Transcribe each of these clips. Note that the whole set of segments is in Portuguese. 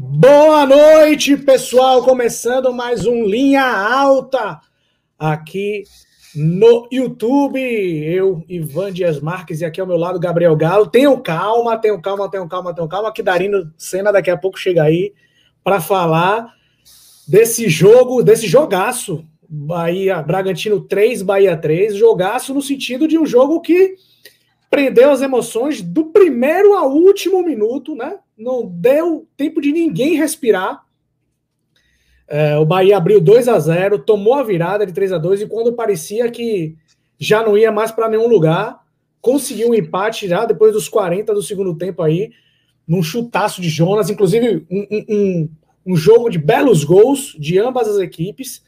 Boa noite, pessoal. Começando mais um Linha Alta aqui no YouTube. Eu, Ivan Dias Marques, e aqui ao meu lado, Gabriel Galo. Tenham calma, tenham calma, tenham calma, tenham calma, que Darino Senna daqui a pouco chega aí para falar desse jogo, desse jogaço. Bahia, Bragantino 3, Bahia 3. Jogaço no sentido de um jogo que prendeu as emoções do primeiro ao último minuto, né? Não deu tempo de ninguém respirar. É, o Bahia abriu 2 a 0 tomou a virada de 3 a 2 e quando parecia que já não ia mais para nenhum lugar, conseguiu um empate já depois dos 40 do segundo tempo aí, num chutaço de Jonas, inclusive um, um, um jogo de belos gols de ambas as equipes.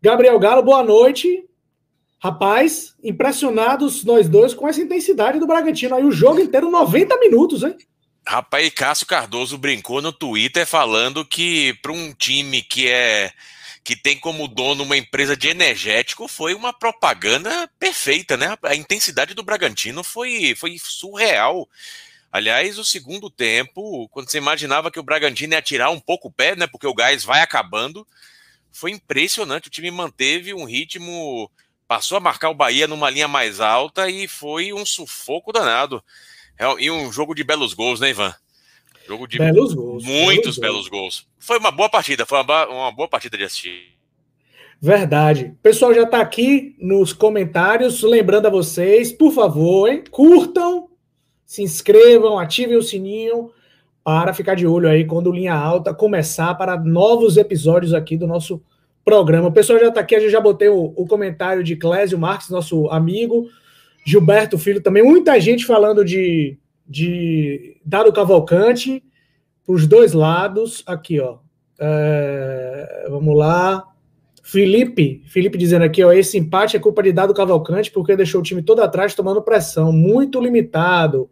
Gabriel Galo, boa noite. Rapaz, impressionados nós dois com essa intensidade do Bragantino. Aí o jogo inteiro, 90 minutos, hein? Rapaz, Cássio Cardoso brincou no Twitter falando que para um time que é que tem como dono uma empresa de energético foi uma propaganda perfeita, né? A intensidade do Bragantino foi, foi surreal. Aliás, o segundo tempo, quando você imaginava que o Bragantino ia tirar um pouco o pé, né? Porque o gás vai acabando, foi impressionante. O time manteve um ritmo passou a marcar o Bahia numa linha mais alta e foi um sufoco danado. É, e um jogo de belos gols, né, Ivan? Jogo de belos gols, muitos belos, belos gols. Foi uma boa partida, foi uma, uma boa partida de assistir. Verdade. O pessoal já está aqui nos comentários, lembrando a vocês, por favor, hein, curtam, se inscrevam, ativem o sininho para ficar de olho aí quando Linha Alta começar para novos episódios aqui do nosso programa. O pessoal já está aqui, a gente já botei o, o comentário de Clésio Marques, nosso amigo, Gilberto Filho também, muita gente falando de, de Dado Cavalcante, os dois lados, aqui, ó. É, vamos lá. Felipe, Felipe dizendo aqui, ó, esse empate é culpa de Dado Cavalcante porque deixou o time todo atrás tomando pressão, muito limitado.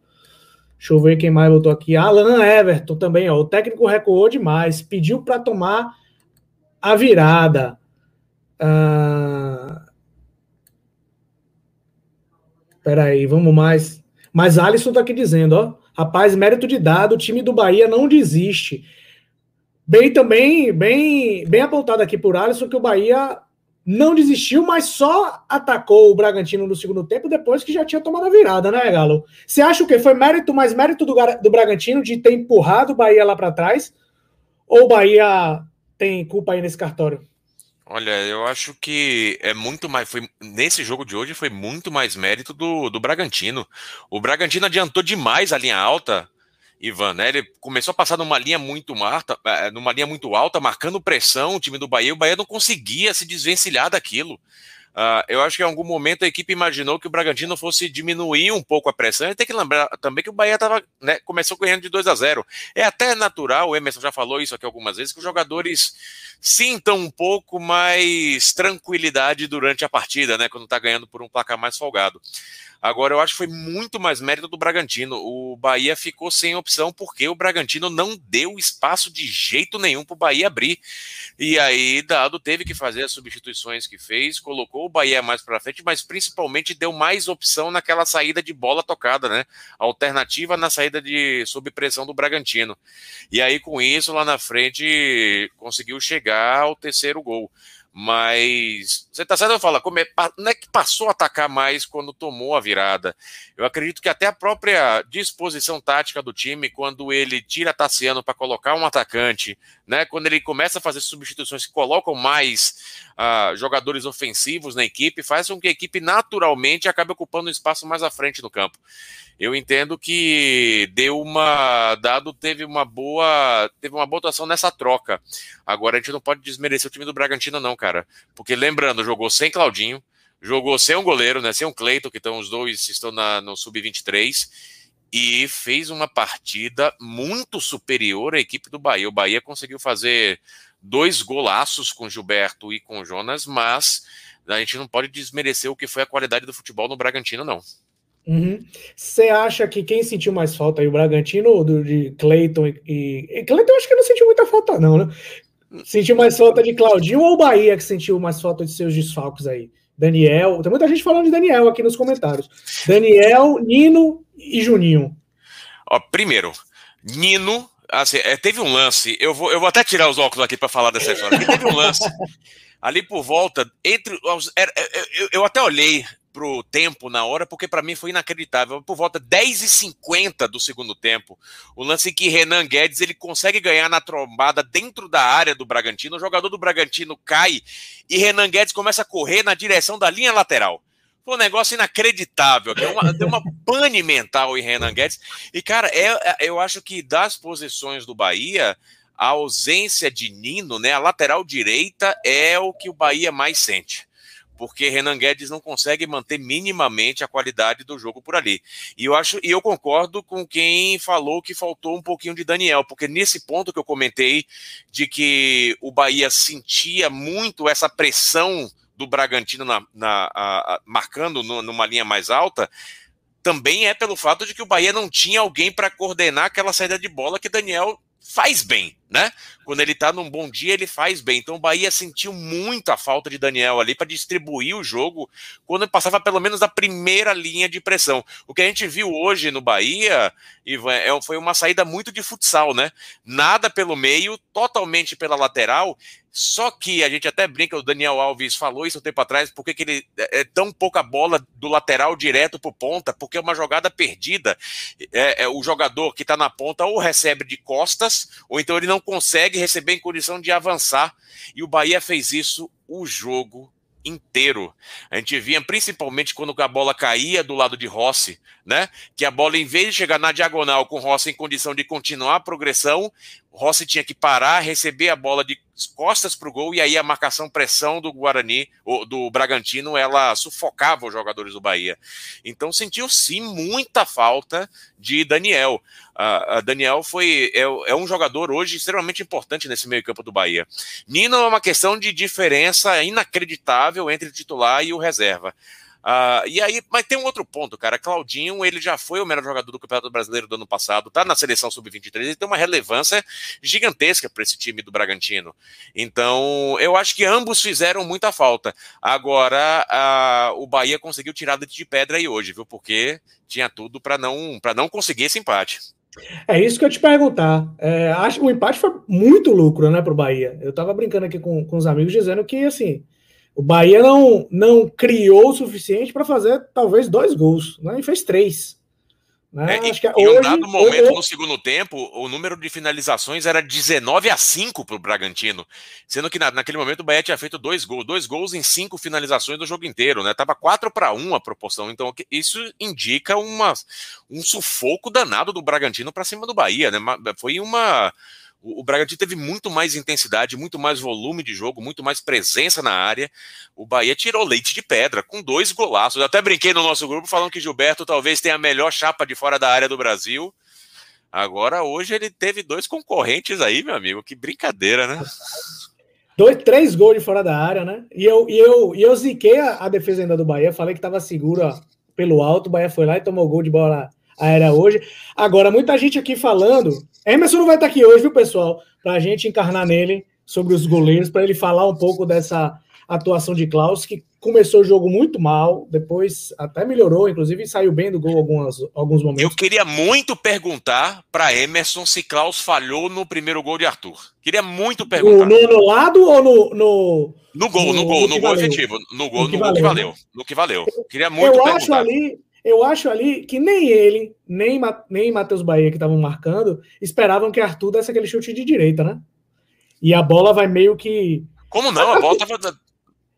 Deixa eu ver quem mais botou aqui. Alan Everton também, ó. O técnico recuou demais, pediu para tomar a virada. Ah... Peraí, vamos mais. Mas Alisson tá aqui dizendo, ó. Rapaz, mérito de dado, o time do Bahia não desiste. Bem também, bem, bem apontado aqui por Alisson que o Bahia não desistiu, mas só atacou o Bragantino no segundo tempo depois que já tinha tomado a virada, né, Galo? Você acha o quê? Foi mérito, mais mérito do, do Bragantino de ter empurrado o Bahia lá para trás? Ou o Bahia tem culpa aí nesse cartório? Olha, eu acho que é muito mais. Foi, nesse jogo de hoje foi muito mais mérito do, do Bragantino. O Bragantino adiantou demais a linha alta, Ivan, né? Ele começou a passar numa linha muito marta, é, numa linha muito alta, marcando pressão o time do Bahia, o Bahia não conseguia se desvencilhar daquilo. Uh, eu acho que em algum momento a equipe imaginou que o Bragantino fosse diminuir um pouco a pressão. Tem que lembrar também que o Bahia tava, né, começou ganhando de 2 a 0. É até natural, o Emerson já falou isso aqui algumas vezes, que os jogadores sintam um pouco mais tranquilidade durante a partida, né, quando está ganhando por um placar mais folgado. Agora, eu acho que foi muito mais mérito do Bragantino. O Bahia ficou sem opção porque o Bragantino não deu espaço de jeito nenhum para o Bahia abrir. E aí, Dado teve que fazer as substituições que fez, colocou o Bahia mais para frente, mas principalmente deu mais opção naquela saída de bola tocada, né? Alternativa na saída de sob pressão do Bragantino. E aí, com isso, lá na frente, conseguiu chegar ao terceiro gol. Mas você está certo falar, como é, não é que passou a atacar mais quando tomou a virada. Eu acredito que até a própria disposição tática do time, quando ele tira Tassiano para colocar um atacante, né, quando ele começa a fazer substituições que colocam mais uh, jogadores ofensivos na equipe, faz com que a equipe naturalmente acabe ocupando um espaço mais à frente no campo eu entendo que deu uma dado teve uma boa teve uma boa atuação nessa troca. Agora a gente não pode desmerecer o time do Bragantino não, cara, porque lembrando jogou sem Claudinho, jogou sem um goleiro, né, sem um Cleiton que estão os dois estão na, no sub 23 e fez uma partida muito superior à equipe do Bahia. O Bahia conseguiu fazer dois golaços com Gilberto e com Jonas, mas a gente não pode desmerecer o que foi a qualidade do futebol no Bragantino não. Você uhum. acha que quem sentiu mais falta aí, o Bragantino ou do, de Cleiton e, e. Cleiton acho que não sentiu muita falta, não, né? Sentiu mais falta de Claudinho ou o Bahia que sentiu mais falta de seus desfalques aí? Daniel, tem muita gente falando de Daniel aqui nos comentários. Daniel, Nino e Juninho. Ó, primeiro, Nino, assim, é, teve um lance, eu vou, eu vou até tirar os óculos aqui para falar dessa história. Teve um lance ali por volta, entre. Era, eu, eu até olhei pro tempo na hora, porque para mim foi inacreditável. Por volta 10 e 50 do segundo tempo, o lance em que Renan Guedes ele consegue ganhar na trombada dentro da área do Bragantino, o jogador do Bragantino cai e Renan Guedes começa a correr na direção da linha lateral. Foi um negócio inacreditável, deu uma, deu uma pane mental em Renan Guedes. E, cara, é, é, eu acho que das posições do Bahia, a ausência de Nino, né, a lateral direita, é o que o Bahia mais sente porque Renan Guedes não consegue manter minimamente a qualidade do jogo por ali. E eu acho, e eu concordo com quem falou que faltou um pouquinho de Daniel, porque nesse ponto que eu comentei de que o Bahia sentia muito essa pressão do Bragantino na, na a, a, marcando no, numa linha mais alta, também é pelo fato de que o Bahia não tinha alguém para coordenar aquela saída de bola que Daniel faz bem, né? Quando ele tá num bom dia, ele faz bem. Então o Bahia sentiu muito a falta de Daniel ali para distribuir o jogo quando passava pelo menos da primeira linha de pressão. O que a gente viu hoje no Bahia, é, foi uma saída muito de futsal, né? Nada pelo meio, totalmente pela lateral só que a gente até brinca, o Daniel Alves falou isso um tempo atrás, porque que ele é, é tão pouca bola do lateral direto para ponta, porque é uma jogada perdida. É, é o jogador que está na ponta ou recebe de costas, ou então ele não consegue receber em condição de avançar. E o Bahia fez isso o jogo inteiro. A gente via principalmente quando a bola caía do lado de Rossi, né? Que a bola, em vez de chegar na diagonal com Rossi em condição de continuar a progressão, Rossi tinha que parar, receber a bola de costas para o gol e aí a marcação pressão do Guarani, do Bragantino, ela sufocava os jogadores do Bahia. Então sentiu sim muita falta de Daniel. Uh, Daniel foi é, é, um jogador hoje extremamente importante nesse meio campo do Bahia. Nino é uma questão de diferença inacreditável entre o titular e o reserva. Uh, e aí, mas tem um outro ponto, cara. Claudinho, ele já foi o melhor jogador do Campeonato Brasileiro do ano passado, tá na seleção sub-23, ele tem uma relevância gigantesca para esse time do Bragantino. Então, eu acho que ambos fizeram muita falta. Agora, uh, o Bahia conseguiu tirar de pedra aí hoje, viu? Porque tinha tudo para não, não conseguir esse empate. É isso que eu te perguntar. É, acho o empate foi muito lucro, né, para o Bahia. Eu estava brincando aqui com, com os amigos dizendo que assim o Bahia não, não criou o suficiente para fazer talvez dois gols, né? E fez três. Né? É, Acho que em um dado momento, hoje... no segundo tempo, o número de finalizações era 19 a 5 para o Bragantino. Sendo que na, naquele momento o Bahia tinha feito dois gols, dois gols em cinco finalizações do jogo inteiro, né? Tava 4 para 1 a proporção. Então, isso indica uma, um sufoco danado do Bragantino para cima do Bahia, né? Foi uma o, o Bragantino teve muito mais intensidade, muito mais volume de jogo, muito mais presença na área. O Bahia tirou leite de pedra com dois golaços. Eu até brinquei no nosso grupo falando que Gilberto talvez tenha a melhor chapa de fora da área do Brasil. Agora, hoje, ele teve dois concorrentes aí, meu amigo. Que brincadeira, né? Dois, três gols de fora da área, né? E eu, e eu, e eu ziquei a, a defesa ainda do Bahia, falei que estava segura pelo alto, o Bahia foi lá e tomou gol de bola aérea hoje. Agora, muita gente aqui falando Emerson não vai estar aqui hoje, viu, pessoal? Para a gente encarnar nele sobre os goleiros, para ele falar um pouco dessa atuação de Klaus, que começou o jogo muito mal, depois até melhorou, inclusive saiu bem do gol algumas, alguns momentos. Eu queria muito perguntar para Emerson se Klaus falhou no primeiro gol de Arthur. Queria muito perguntar. No, no lado ou no. No, no gol, no, no gol, no, no gol valeu. efetivo. No gol, no, que, valeu, que valeu. Né? No que valeu. Queria muito eu perguntar. Acho ali, eu acho ali que nem ele, nem, nem Matheus Bahia, que estavam marcando, esperavam que Arthur desse aquele chute de direita, né? E a bola vai meio que. Como não? A bola tava.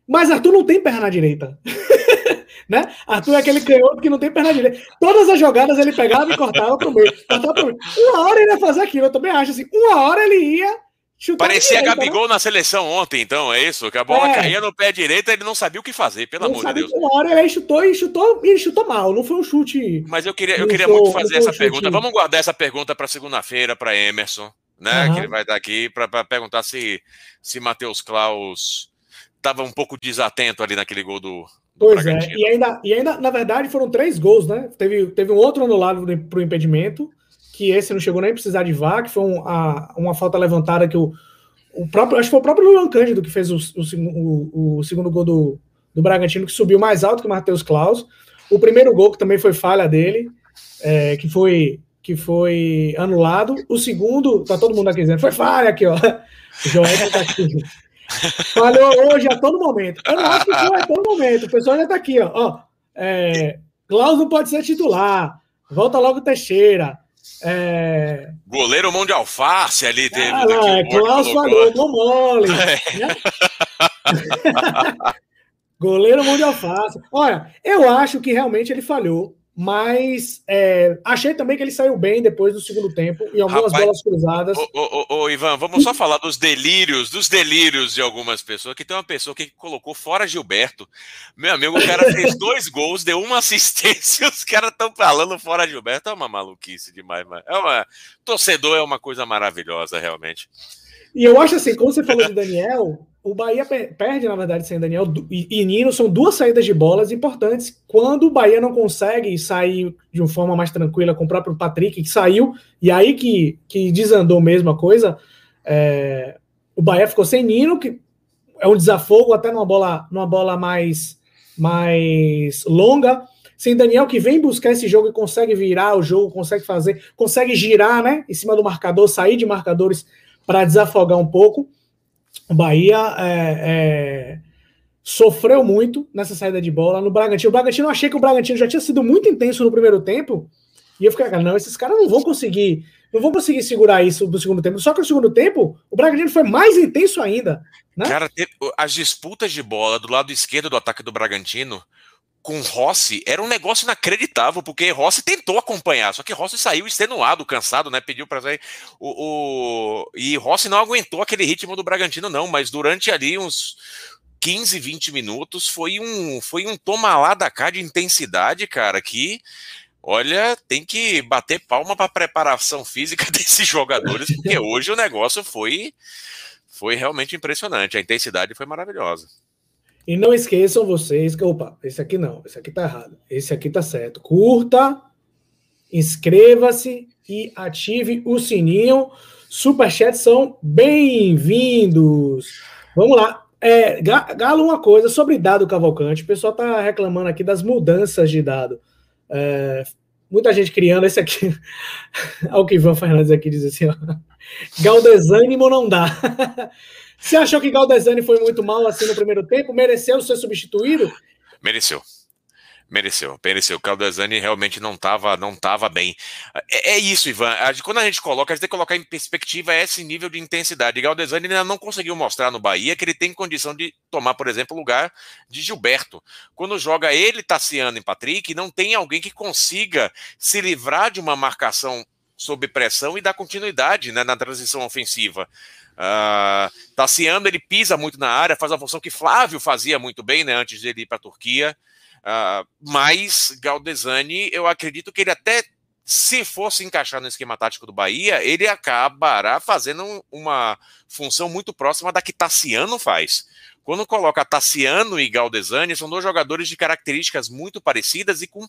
Mas Arthur não tem perna direita. né? Arthur é aquele canhoto que não tem perna direita. Todas as jogadas ele pegava e cortava pro meio. Cortava pro meio. Uma hora ele ia fazer aquilo, eu também acho assim. Uma hora ele ia Parecia direita, Gabigol né? na seleção ontem, então, é isso? Que a bola é. caía no pé direito ele não sabia o que fazer, pelo não amor de Deus. Uma hora ele chutou e chutou, e chutou mal, não foi um chute. Mas eu queria, eu queria muito fazer essa um pergunta. Vamos guardar essa pergunta para segunda-feira, para Emerson, né? Uhum. Que ele vai estar aqui para perguntar se, se Matheus Klaus estava um pouco desatento ali naquele gol do. do pois é, e ainda, e ainda, na verdade, foram três gols, né? Teve, teve um outro anulado para o impedimento que esse não chegou nem a precisar de VAR, que foi um, a, uma falta levantada que o, o próprio, acho que foi o próprio Luan Cândido que fez o, o, o, segundo gol do, do Bragantino, que subiu mais alto que o Matheus Klaus. O primeiro gol, que também foi falha dele, é, que foi que foi anulado. O segundo, tá todo mundo aqui dizendo, foi falha aqui, ó. O Joel tá aqui. Falhou hoje a todo momento. Eu não acho que foi a todo momento. O pessoal já tá aqui, ó. ó é, Klaus não pode ser titular. Volta logo Teixeira. É... Goleiro mão de alface ali teve. Ah, lá, é, Klaus falou, mole. É. Né? Goleiro mão de alface. Olha, eu acho que realmente ele falhou. Mas é, achei também que ele saiu bem depois do segundo tempo e algumas Rapaz, bolas cruzadas. Ô, ô, ô, Ivan, vamos só falar dos delírios, dos delírios de algumas pessoas. Que tem uma pessoa que colocou fora Gilberto. Meu amigo, o cara fez dois gols, deu uma assistência, os caras estão falando fora Gilberto. É uma maluquice demais, mas é uma torcedor é uma coisa maravilhosa, realmente. E eu acho assim, como você falou de Daniel, o Bahia perde, na verdade, sem Daniel e Nino. São duas saídas de bolas importantes. Quando o Bahia não consegue sair de uma forma mais tranquila com o próprio Patrick, que saiu, e aí que, que desandou mesmo a coisa, é, o Bahia ficou sem Nino, que é um desafogo até numa bola, numa bola mais, mais longa. Sem Daniel, que vem buscar esse jogo e consegue virar o jogo, consegue fazer, consegue girar né, em cima do marcador, sair de marcadores para desafogar um pouco. O Bahia é, é, sofreu muito nessa saída de bola no Bragantino. O Bragantino, eu achei que o Bragantino já tinha sido muito intenso no primeiro tempo. E eu fiquei, não, esses caras não vão conseguir, não vão conseguir segurar isso no segundo tempo. Só que no segundo tempo, o Bragantino foi mais intenso ainda. Né? Cara, as disputas de bola do lado esquerdo do ataque do Bragantino com Rossi era um negócio inacreditável, porque Rossi tentou acompanhar, só que Rossi saiu extenuado, cansado, né? Pediu para sair. O, o, e Rossi não aguentou aquele ritmo do Bragantino, não, mas durante ali uns 15, 20 minutos foi um, foi um toma lá da cá de intensidade, cara, que. Olha, tem que bater palma para a preparação física desses jogadores, porque hoje o negócio foi, foi realmente impressionante. A intensidade foi maravilhosa. E não esqueçam vocês que, opa, esse aqui não, esse aqui tá errado, esse aqui tá certo. Curta, inscreva-se e ative o sininho. Superchats são bem-vindos. Vamos lá. É, Galo, uma coisa sobre dado Cavalcante. O pessoal tá reclamando aqui das mudanças de dado. É, muita gente criando esse aqui. Olha o que Ivan Fernandes aqui diz assim: ó. Galdesânimo não dá. Você achou que Galdesani foi muito mal assim no primeiro tempo? Mereceu ser substituído? Mereceu. Mereceu, mereceu. O Caldesani realmente não estava não tava bem. É, é, isso, Ivan. Quando a gente coloca, a gente tem que colocar em perspectiva esse nível de intensidade. Galdesani ainda não conseguiu mostrar no Bahia que ele tem condição de tomar, por exemplo, o lugar de Gilberto. Quando joga ele, Tassiano e Patrick, não tem alguém que consiga se livrar de uma marcação sob pressão e dar continuidade né, na transição ofensiva. Uh, Tassiano, ele pisa muito na área, faz a função que Flávio fazia muito bem, né, antes de ele ir para a Turquia. Uh, mas Galdesani, eu acredito que ele até, se fosse encaixar no esquema tático do Bahia, ele acabará fazendo uma função muito próxima da que Tassiano faz. Quando coloca Tassiano e Galdesani, são dois jogadores de características muito parecidas e com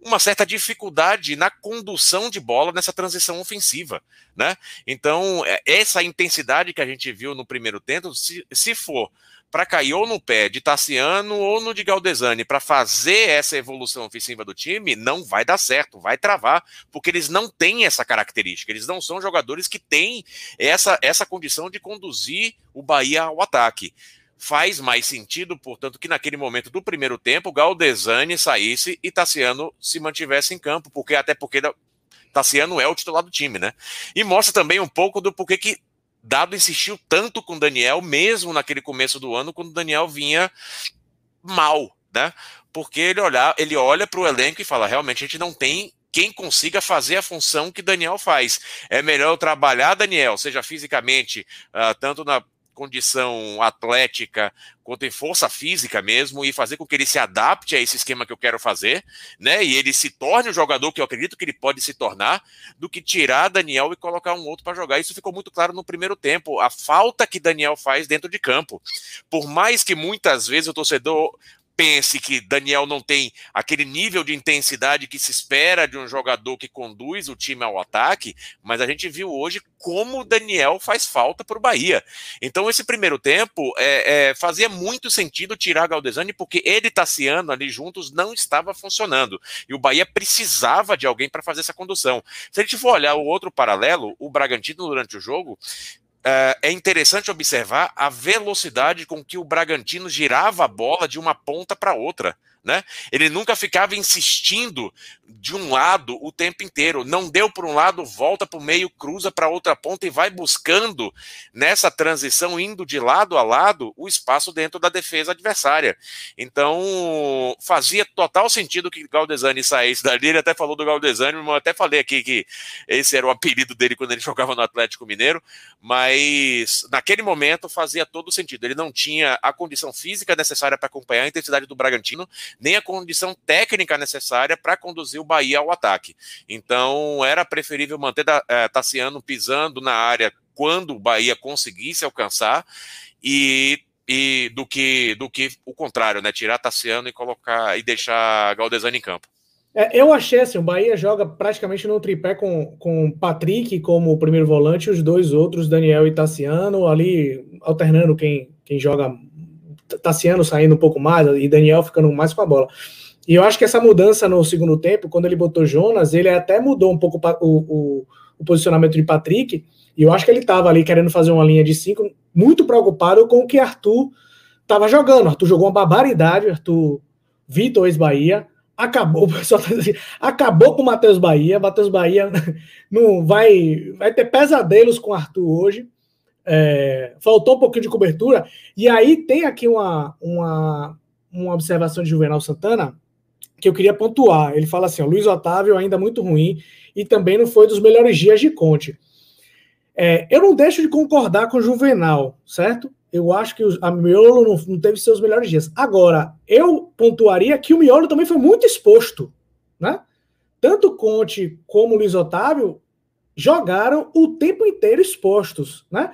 uma certa dificuldade na condução de bola nessa transição ofensiva, né? Então, é, essa intensidade que a gente viu no primeiro tempo, se, se for para cair ou no pé de Tassiano ou no de Galdesani para fazer essa evolução ofensiva do time, não vai dar certo, vai travar, porque eles não têm essa característica, eles não são jogadores que têm essa, essa condição de conduzir o Bahia ao ataque faz mais sentido, portanto, que naquele momento do primeiro tempo, Galdesani saísse e Tassiano se mantivesse em campo, porque até porque Tassiano é o titular do time, né? E mostra também um pouco do porquê que Dado insistiu tanto com Daniel, mesmo naquele começo do ano, quando Daniel vinha mal, né? Porque ele, olha, ele olha para o elenco e fala: realmente a gente não tem quem consiga fazer a função que Daniel faz. É melhor trabalhar, Daniel, seja fisicamente, uh, tanto na condição atlética quanto em força física mesmo e fazer com que ele se adapte a esse esquema que eu quero fazer, né? E ele se torne o jogador que eu acredito que ele pode se tornar, do que tirar Daniel e colocar um outro para jogar. Isso ficou muito claro no primeiro tempo, a falta que Daniel faz dentro de campo. Por mais que muitas vezes o torcedor pense que Daniel não tem aquele nível de intensidade que se espera de um jogador que conduz o time ao ataque, mas a gente viu hoje como Daniel faz falta para o Bahia. Então, esse primeiro tempo é, é, fazia muito sentido tirar Galdesani, porque ele e Tassiano ali juntos não estava funcionando. E o Bahia precisava de alguém para fazer essa condução. Se a gente for olhar o outro paralelo, o Bragantino durante o jogo é, é interessante observar a velocidade com que o Bragantino girava a bola de uma ponta para outra. Né? Ele nunca ficava insistindo de um lado o tempo inteiro. Não deu por um lado, volta para o meio, cruza para outra ponta e vai buscando nessa transição, indo de lado a lado, o espaço dentro da defesa adversária. Então, fazia total sentido que Galdesani saísse dali. Ele até falou do Galdesani, eu até falei aqui que esse era o apelido dele quando ele jogava no Atlético Mineiro, mas naquele momento fazia todo sentido. Ele não tinha a condição física necessária para acompanhar a intensidade do Bragantino nem a condição técnica necessária para conduzir o Bahia ao ataque. Então, era preferível manter é, Tassiano pisando na área quando o Bahia conseguisse alcançar e e do que do que o contrário, né? Tirar Tassiano e colocar e deixar Galdesani em campo. É, eu achei assim, o Bahia joga praticamente no tripé com, com Patrick como o primeiro volante, e os dois outros, Daniel e Tassiano, ali alternando quem, quem joga Tassiano saindo um pouco mais e Daniel ficando mais com a bola. E eu acho que essa mudança no segundo tempo, quando ele botou Jonas, ele até mudou um pouco o, o, o posicionamento de Patrick. E eu acho que ele estava ali querendo fazer uma linha de cinco, muito preocupado com o que Arthur estava jogando. Arthur jogou uma barbaridade, Arthur Vitor ex-Bahia, acabou, o pessoal tá assim, acabou com o Matheus Bahia. Matheus Bahia não vai, vai ter pesadelos com Arthur hoje é, faltou um pouquinho de cobertura. E aí tem aqui uma, uma, uma observação de Juvenal Santana que eu queria pontuar. Ele fala assim: ó, Luiz Otávio ainda muito ruim e também não foi dos melhores dias de Conte. É, eu não deixo de concordar com o Juvenal, certo? Eu acho que a Miolo não, não, teve seus melhores dias. Agora, eu pontuaria que o Miolo também foi muito exposto, né? Tanto Conte como Luiz Otávio jogaram o tempo inteiro expostos, né?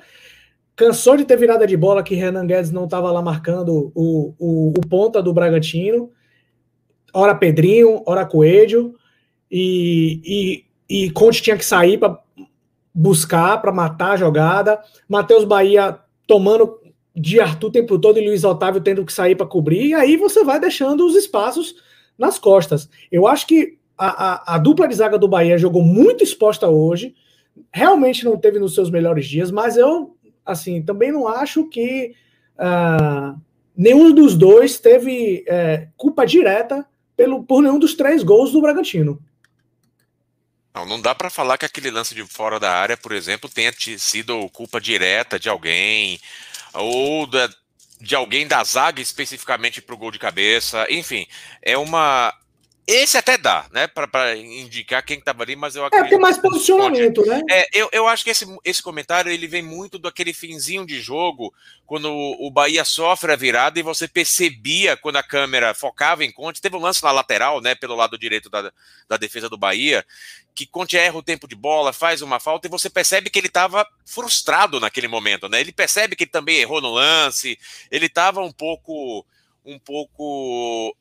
Cansou de ter virada de bola que Renan Guedes não estava lá marcando o, o, o, ponta do Bragantino. Ora Pedrinho, ora Coelho. E, e, e Conte tinha que sair para buscar, para matar a jogada. Matheus Bahia tomando de Arthur o tempo todo e Luiz Otávio tendo que sair para cobrir. E aí você vai deixando os espaços nas costas. Eu acho que a, a, a, dupla de zaga do Bahia jogou muito exposta hoje. Realmente não teve nos seus melhores dias, mas eu, assim, também não acho que uh, nenhum dos dois teve é, culpa direta pelo, por nenhum dos três gols do Bragantino. Não, não dá para falar que aquele lance de fora da área, por exemplo, tenha sido culpa direta de alguém ou da, de alguém da zaga especificamente para o gol de cabeça. Enfim, é uma esse até dá, né? Para indicar quem estava ali, mas eu acredito. É, tem mais posicionamento, pode... né? É, eu, eu acho que esse, esse comentário ele vem muito daquele finzinho de jogo, quando o, o Bahia sofre a virada e você percebia quando a câmera focava em Conte. Teve um lance na lateral, né? Pelo lado direito da, da defesa do Bahia, que Conte erra o tempo de bola, faz uma falta e você percebe que ele estava frustrado naquele momento, né? Ele percebe que ele também errou no lance, ele estava um pouco um pouco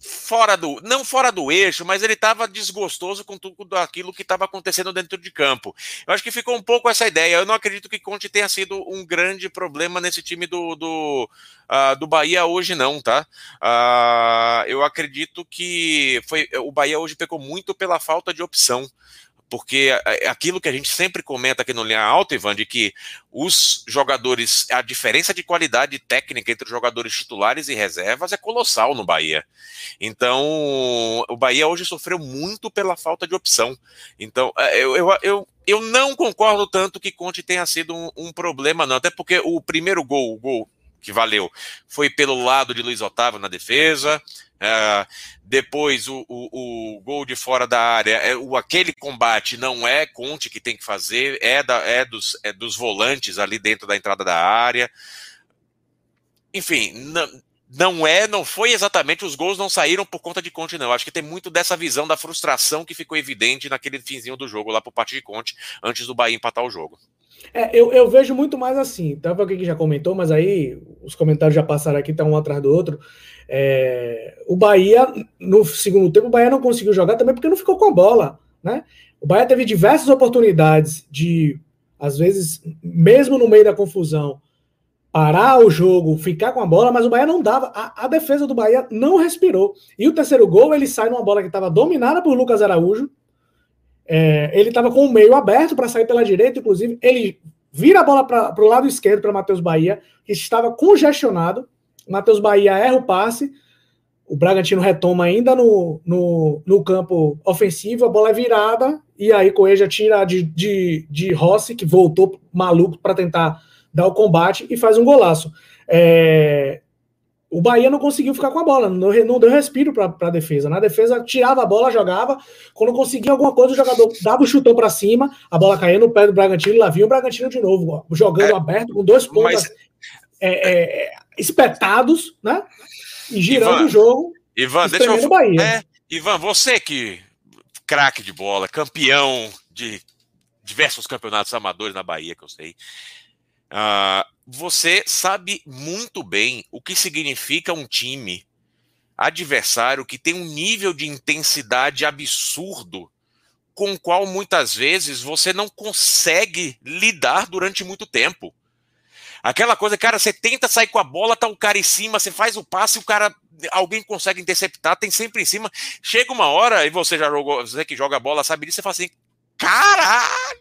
fora do, não fora do eixo, mas ele estava desgostoso com tudo aquilo que estava acontecendo dentro de campo. Eu acho que ficou um pouco essa ideia. Eu não acredito que Conte tenha sido um grande problema nesse time do, do, uh, do Bahia hoje, não, tá? Uh, eu acredito que foi o Bahia hoje pecou muito pela falta de opção porque aquilo que a gente sempre comenta aqui no Linha Alta, Ivan, de que os jogadores, a diferença de qualidade técnica entre os jogadores titulares e reservas é colossal no Bahia. Então, o Bahia hoje sofreu muito pela falta de opção. Então, é, eu, eu, eu, eu não concordo tanto que Conte tenha sido um, um problema, não, até porque o primeiro gol, o gol que valeu, foi pelo lado de Luiz Otávio na defesa. Uh, depois o, o, o, gol de fora da área, é, o, aquele combate não é Conte que tem que fazer, é, da, é, dos, é dos volantes ali dentro da entrada da área. Enfim, não, não é, não foi exatamente, os gols não saíram por conta de Conte, não. Acho que tem muito dessa visão da frustração que ficou evidente naquele finzinho do jogo lá por parte de Conte, antes do Bahia empatar o jogo. É, eu, eu vejo muito mais assim. Tava aqui que já comentou, mas aí os comentários já passaram aqui, tá um atrás do outro. É, o Bahia, no segundo tempo, o Bahia não conseguiu jogar também porque não ficou com a bola, né? O Bahia teve diversas oportunidades de, às vezes, mesmo no meio da confusão, parar o jogo, ficar com a bola, mas o Bahia não dava. A, a defesa do Bahia não respirou. E o terceiro gol, ele sai numa bola que estava dominada por Lucas Araújo. É, ele estava com o meio aberto para sair pela direita, inclusive. Ele vira a bola para o lado esquerdo para Matheus Bahia, que estava congestionado. Matheus Bahia erra o passe. O Bragantino retoma ainda no, no, no campo ofensivo, a bola é virada, e aí Coelho tira de, de, de Rossi, que voltou maluco para tentar dar o combate e faz um golaço. É, o Bahia não conseguiu ficar com a bola, não, não deu respiro para a defesa. Na defesa, tirava a bola, jogava. Quando conseguia alguma coisa, o jogador dava o chutão para cima, a bola caía no pé do Bragantino, lá vinha o Bragantino de novo, jogando é, aberto, com dois pontos mas... é, é, espetados, né? E girando Ivan, o jogo. Ivan, deixa eu. Bahia. É, Ivan, você que craque de bola, campeão de diversos campeonatos amadores na Bahia, que eu sei. Uh, você sabe muito bem o que significa um time adversário que tem um nível de intensidade absurdo com o qual muitas vezes você não consegue lidar durante muito tempo. Aquela coisa, cara, você tenta sair com a bola, tá o cara em cima, você faz o passe, o cara, alguém consegue interceptar, tem sempre em cima. Chega uma hora e você já jogou, você que joga a bola sabe disso, você fala assim: caralho,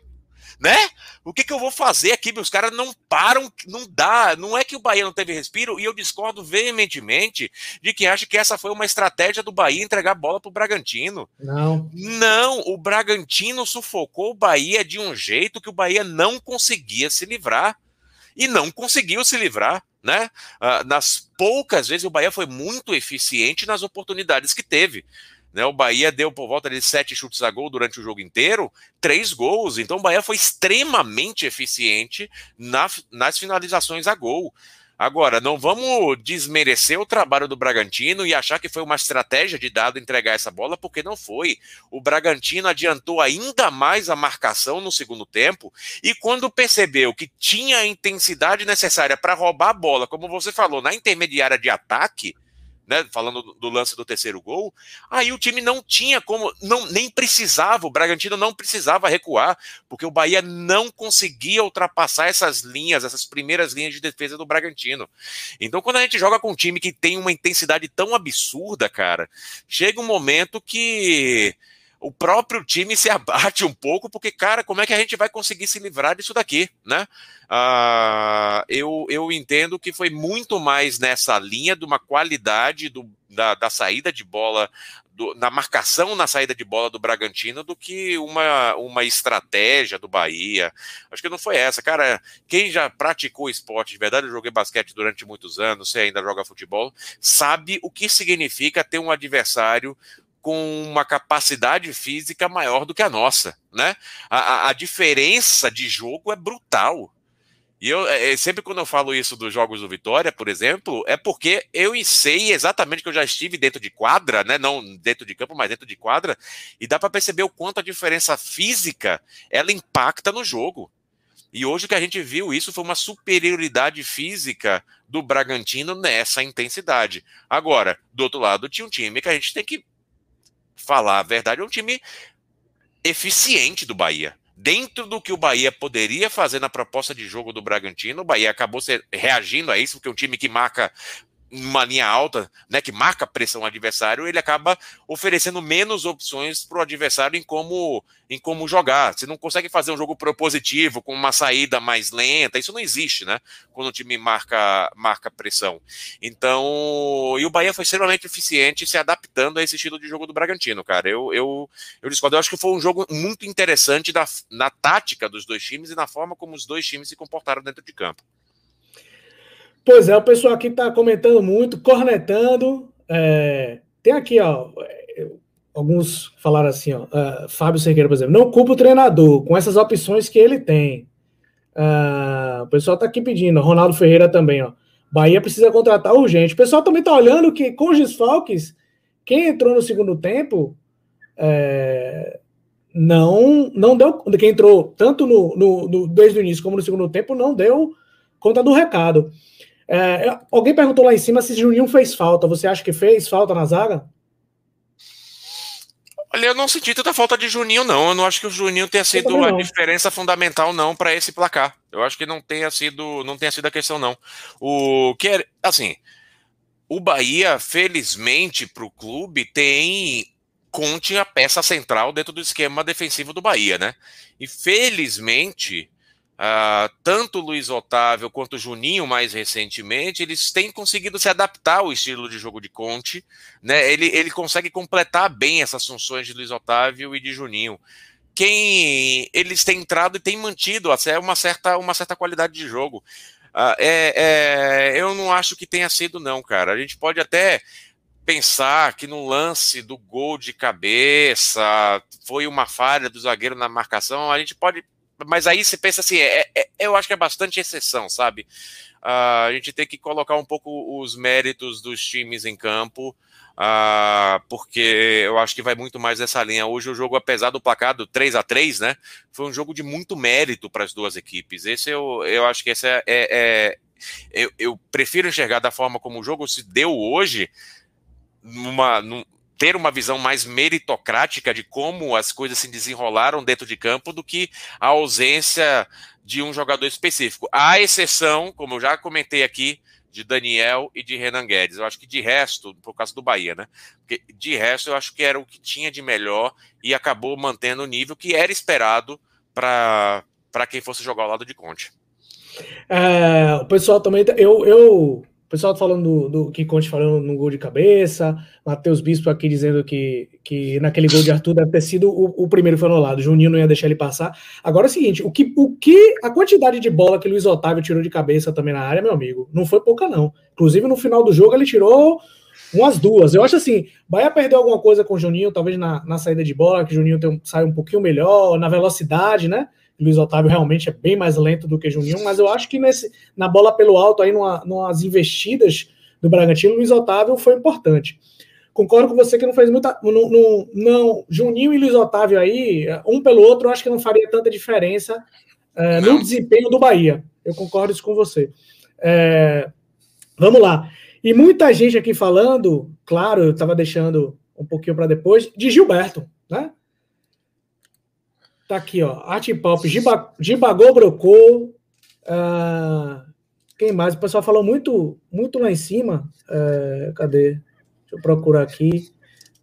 né? O que, que eu vou fazer aqui? Os caras não param, não dá. Não é que o Bahia não teve respiro, e eu discordo veementemente de que acha que essa foi uma estratégia do Bahia entregar a bola para o Bragantino. Não. Não, o Bragantino sufocou o Bahia de um jeito que o Bahia não conseguia se livrar. E não conseguiu se livrar. Né? Uh, nas poucas vezes o Bahia foi muito eficiente nas oportunidades que teve. Né, o Bahia deu por volta de sete chutes a gol durante o jogo inteiro, três gols. Então o Bahia foi extremamente eficiente na, nas finalizações a gol. Agora, não vamos desmerecer o trabalho do Bragantino e achar que foi uma estratégia de dado entregar essa bola, porque não foi. O Bragantino adiantou ainda mais a marcação no segundo tempo e quando percebeu que tinha a intensidade necessária para roubar a bola, como você falou, na intermediária de ataque, né, falando do lance do terceiro gol, aí o time não tinha como, não nem precisava, o Bragantino não precisava recuar, porque o Bahia não conseguia ultrapassar essas linhas, essas primeiras linhas de defesa do Bragantino. Então, quando a gente joga com um time que tem uma intensidade tão absurda, cara, chega um momento que o próprio time se abate um pouco, porque, cara, como é que a gente vai conseguir se livrar disso daqui, né? Uh, eu, eu entendo que foi muito mais nessa linha de uma qualidade do, da, da saída de bola, do, na marcação na saída de bola do Bragantino, do que uma, uma estratégia do Bahia. Acho que não foi essa. Cara, quem já praticou esporte, de verdade, eu joguei basquete durante muitos anos, você ainda joga futebol, sabe o que significa ter um adversário com uma capacidade física maior do que a nossa, né? A, a diferença de jogo é brutal. E eu é, é, sempre quando eu falo isso dos jogos do Vitória, por exemplo, é porque eu sei exatamente que eu já estive dentro de quadra, né? Não dentro de campo, mas dentro de quadra, e dá para perceber o quanto a diferença física ela impacta no jogo. E hoje o que a gente viu isso foi uma superioridade física do Bragantino nessa intensidade. Agora, do outro lado, tinha um time que a gente tem que falar a verdade, é um time eficiente do Bahia. Dentro do que o Bahia poderia fazer na proposta de jogo do Bragantino, o Bahia acabou reagindo a isso, porque é um time que marca uma linha alta, né, que marca a pressão adversário, ele acaba oferecendo menos opções para o adversário em como, em como jogar. Você não consegue fazer um jogo propositivo com uma saída mais lenta, isso não existe, né? Quando o time marca, marca pressão. Então, e o Bahia foi extremamente eficiente se adaptando a esse estilo de jogo do Bragantino, cara. Eu, eu, eu discordo. Eu acho que foi um jogo muito interessante da, na tática dos dois times e na forma como os dois times se comportaram dentro de campo. Pois é, o pessoal aqui está comentando muito, cornetando. É, tem aqui, ó, alguns falaram assim, ó, uh, Fábio Cerqueira, por exemplo, não culpa o treinador com essas opções que ele tem. Uh, o pessoal está aqui pedindo, Ronaldo Ferreira também, ó. Bahia precisa contratar urgente. O pessoal também está olhando que com os desfalques, quem entrou no segundo tempo é, não não deu. Quem entrou tanto no, no, no, desde o início como no segundo tempo não deu conta do recado. É, alguém perguntou lá em cima se Juninho fez falta. Você acha que fez falta na zaga? Olha, eu não senti tanta falta de Juninho, não. Eu não acho que o Juninho tenha sido a diferença fundamental, não, para esse placar. Eu acho que não tenha sido, não tenha sido a questão, não. O que é, assim, o Bahia, felizmente, para o clube, tem Conte a peça central dentro do esquema defensivo do Bahia, né? E felizmente, Uh, tanto o Luiz Otávio quanto o Juninho, mais recentemente, eles têm conseguido se adaptar ao estilo de jogo de Conte. Né? Ele, ele consegue completar bem essas funções de Luiz Otávio e de Juninho. Quem eles têm entrado e têm mantido até uma certa, uma certa qualidade de jogo. Uh, é, é, eu não acho que tenha sido, não, cara. A gente pode até pensar que no lance do gol de cabeça foi uma falha do zagueiro na marcação. A gente pode mas aí você pensa assim, é, é, eu acho que é bastante exceção, sabe? Uh, a gente tem que colocar um pouco os méritos dos times em campo, uh, porque eu acho que vai muito mais nessa linha. Hoje o jogo, apesar do placar do 3 a 3 né? Foi um jogo de muito mérito para as duas equipes. Esse eu, eu acho que esse é. é, é eu, eu, prefiro enxergar da forma como o jogo se deu hoje, numa, num, ter uma visão mais meritocrática de como as coisas se desenrolaram dentro de campo do que a ausência de um jogador específico. A exceção, como eu já comentei aqui, de Daniel e de Renan Guedes. Eu acho que de resto, por causa do Bahia, né? Porque de resto, eu acho que era o que tinha de melhor e acabou mantendo o nível que era esperado para quem fosse jogar ao lado de Conte. É, o pessoal também. Eu, eu o pessoal falando do, do que Conte falando no gol de cabeça, Matheus Bispo aqui dizendo que, que naquele gol de Arthur deve ter sido o, o primeiro que foi anulado. Juninho não ia deixar ele passar. Agora é o seguinte: o que, o que a quantidade de bola que Luiz Otávio tirou de cabeça também na área, meu amigo, não foi pouca, não. Inclusive, no final do jogo, ele tirou umas duas. Eu acho assim, Bahia perdeu alguma coisa com o Juninho, talvez na, na saída de bola, que o Juninho tem, sai um pouquinho melhor, na velocidade, né? Luiz Otávio realmente é bem mais lento do que Juninho, mas eu acho que nesse, na bola pelo alto, aí, numa, numas investidas do Bragantino, Luiz Otávio foi importante. Concordo com você que não fez muita. Não, não, não, Juninho e Luiz Otávio aí, um pelo outro, eu acho que não faria tanta diferença é, no desempenho do Bahia. Eu concordo isso com você. É, vamos lá. E muita gente aqui falando, claro, eu estava deixando um pouquinho para depois, de Gilberto, né? Tá aqui, ó. Art Pop, Gibagô Brocô. Uh, quem mais? O pessoal falou muito, muito lá em cima. Uh, cadê? Deixa eu procurar aqui.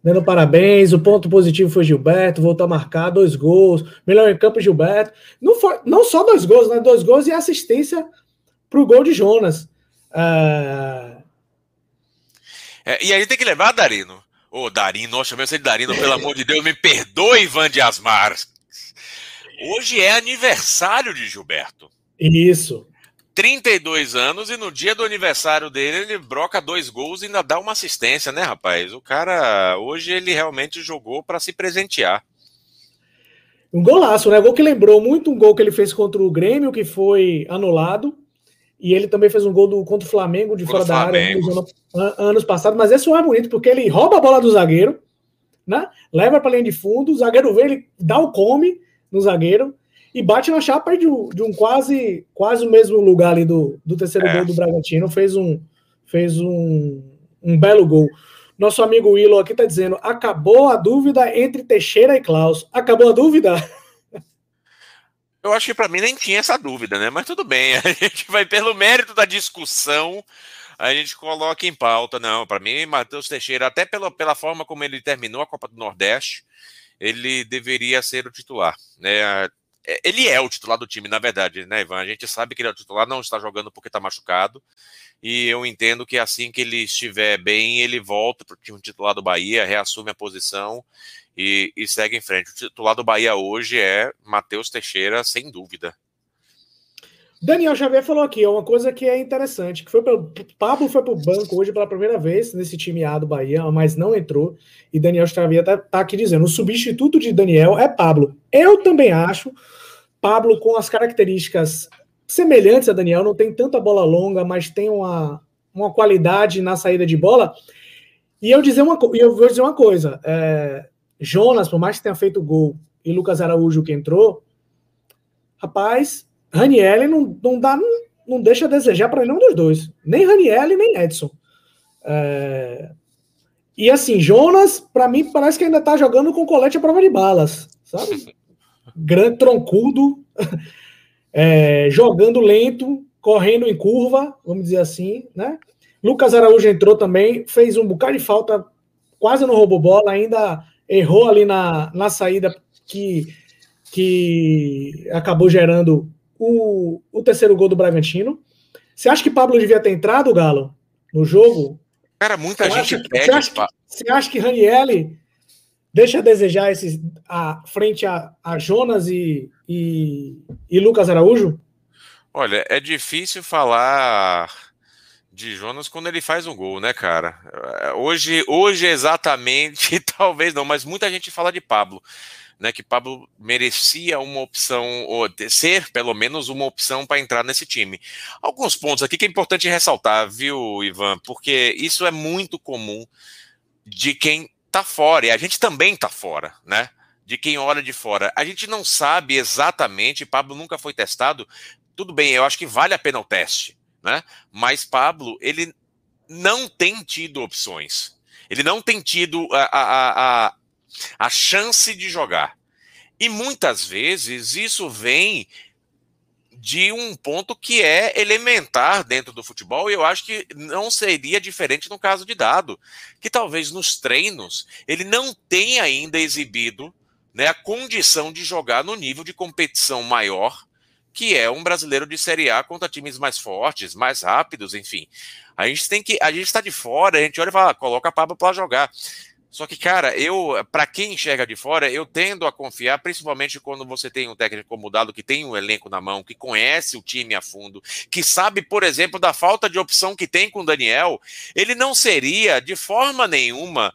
Dando parabéns. O ponto positivo foi Gilberto, voltou a marcar dois gols. Melhor em campo, Gilberto. Não, foi, não só dois gols, né? Dois gols e assistência para o gol de Jonas. Uh... É, e aí tem que levar, Darino. Ô, oh, Darino, nossa, chamei você de Darino, pelo amor de Deus, me perdoe, Ivan de Asmar. Hoje é aniversário de Gilberto. Isso. 32 anos e no dia do aniversário dele ele broca dois gols e ainda dá uma assistência, né, rapaz? O cara, hoje ele realmente jogou para se presentear. Um golaço, né? Gol que lembrou muito um gol que ele fez contra o Grêmio, que foi anulado. E ele também fez um gol do, contra o Flamengo de fora da área anos, anos passados. Mas esse é bonito, porque ele rouba a bola do zagueiro, né? leva para linha de fundo, o zagueiro vê, ele dá o come no zagueiro e bate na chapa de, de um quase quase o mesmo lugar ali do, do terceiro é. gol do Bragantino. Fez um, fez um, um belo gol. Nosso amigo Willow aqui está dizendo: acabou a dúvida entre Teixeira e Klaus. Acabou a dúvida? Eu acho que para mim nem tinha essa dúvida, né? Mas tudo bem, a gente vai pelo mérito da discussão, a gente coloca em pauta. Não, para mim, Matheus Teixeira, até pela, pela forma como ele terminou a Copa do Nordeste, ele deveria ser o titular. Né? É, ele é o titular do time, na verdade, né, Ivan? A gente sabe que ele é o titular, não está jogando porque está machucado. E eu entendo que assim que ele estiver bem, ele volta para o time titular do Bahia, reassume a posição e, e segue em frente. O titular do Bahia hoje é Matheus Teixeira, sem dúvida. Daniel Xavier falou aqui, uma coisa que é interessante, que foi pelo Pablo foi para o banco hoje pela primeira vez nesse time A do Bahia, mas não entrou. E Daniel Xavier tá, tá aqui dizendo, o substituto de Daniel é Pablo. Eu também acho Pablo com as características semelhantes a Daniel, não tem tanta bola longa, mas tem uma, uma qualidade na saída de bola. E eu dizer uma, eu vou dizer uma coisa, é, Jonas, por mais que tenha feito gol e Lucas Araújo que entrou, rapaz, Raniel não, não dá, não, não deixa a desejar para nenhum dos dois, nem Raniel nem Edson. É... E assim, Jonas, para mim, parece que ainda tá jogando com colete à prova de balas, sabe? Grande troncudo, é, jogando lento, correndo em curva, vamos dizer assim, né? Lucas Araújo entrou também, fez um bocado de falta, quase não roubou bola, ainda errou ali na, na saída que, que acabou gerando o, o terceiro gol do Bragantino. Você acha que Pablo devia ter entrado, Galo, no jogo? Cara, muita você gente acha, pede. Você acha, que, você acha que Ranielli deixa a desejar esses, a, frente a, a Jonas e, e, e Lucas Araújo? Olha, é difícil falar de Jonas quando ele faz um gol, né, cara? Hoje, hoje exatamente, talvez não, mas muita gente fala de Pablo, né? Que Pablo merecia uma opção, ou ser pelo menos uma opção para entrar nesse time. Alguns pontos aqui que é importante ressaltar, viu, Ivan? Porque isso é muito comum de quem tá fora, e a gente também tá fora, né? De quem olha de fora. A gente não sabe exatamente, Pablo nunca foi testado. Tudo bem, eu acho que vale a pena o teste né? Mas Pablo, ele não tem tido opções. Ele não tem tido a, a, a, a chance de jogar. E muitas vezes isso vem de um ponto que é elementar dentro do futebol, e eu acho que não seria diferente no caso de Dado, que talvez nos treinos ele não tenha ainda exibido né, a condição de jogar no nível de competição maior que é um brasileiro de Série A contra times mais fortes, mais rápidos, enfim. A gente tem que, a gente está de fora, a gente olha e fala, ah, coloca a Pablo para jogar. Só que, cara, eu, para quem enxerga de fora, eu tendo a confiar, principalmente quando você tem um técnico como Dado que tem um elenco na mão, que conhece o time a fundo, que sabe, por exemplo, da falta de opção que tem com o Daniel, ele não seria de forma nenhuma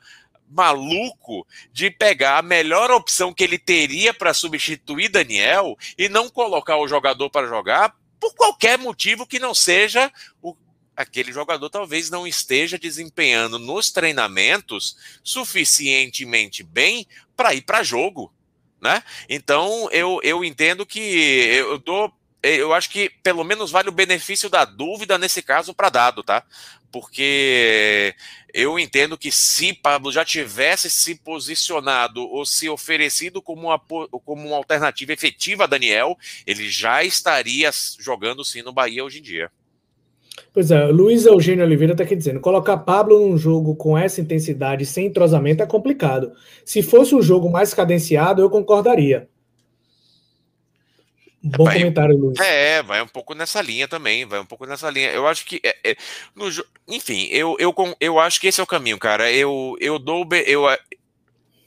maluco de pegar a melhor opção que ele teria para substituir Daniel e não colocar o jogador para jogar por qualquer motivo que não seja o, aquele jogador talvez não esteja desempenhando nos treinamentos suficientemente bem para ir para jogo, né? Então eu, eu entendo que eu tô eu acho que pelo menos vale o benefício da dúvida nesse caso para dado, tá? Porque eu entendo que se Pablo já tivesse se posicionado ou se oferecido como uma, como uma alternativa efetiva a Daniel, ele já estaria jogando sim no Bahia hoje em dia. Pois é, Luiz Eugênio Oliveira está aqui dizendo: colocar Pablo num jogo com essa intensidade sem entrosamento é complicado. Se fosse um jogo mais cadenciado, eu concordaria. Bom vai, comentário, Luiz. É, vai um pouco nessa linha também, vai um pouco nessa linha. Eu acho que, é, é, no, enfim, eu, eu, eu acho que esse é o caminho, cara. Eu, eu dou eu,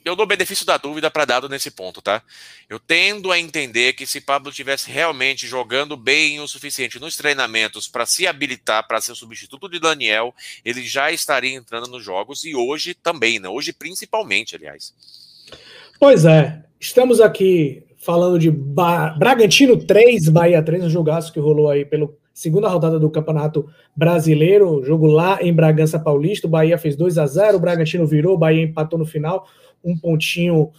eu dou benefício da dúvida para dado nesse ponto, tá? Eu tendo a entender que se Pablo tivesse realmente jogando bem o suficiente nos treinamentos para se habilitar para ser substituto de Daniel, ele já estaria entrando nos jogos e hoje também, né? Hoje principalmente, aliás. Pois é, estamos aqui falando de ba Bragantino 3, Bahia 3, um jogaço que rolou aí pela segunda rodada do Campeonato Brasileiro, jogo lá em Bragança Paulista, o Bahia fez 2 a 0 o Bragantino virou, o Bahia empatou no final, um pontinho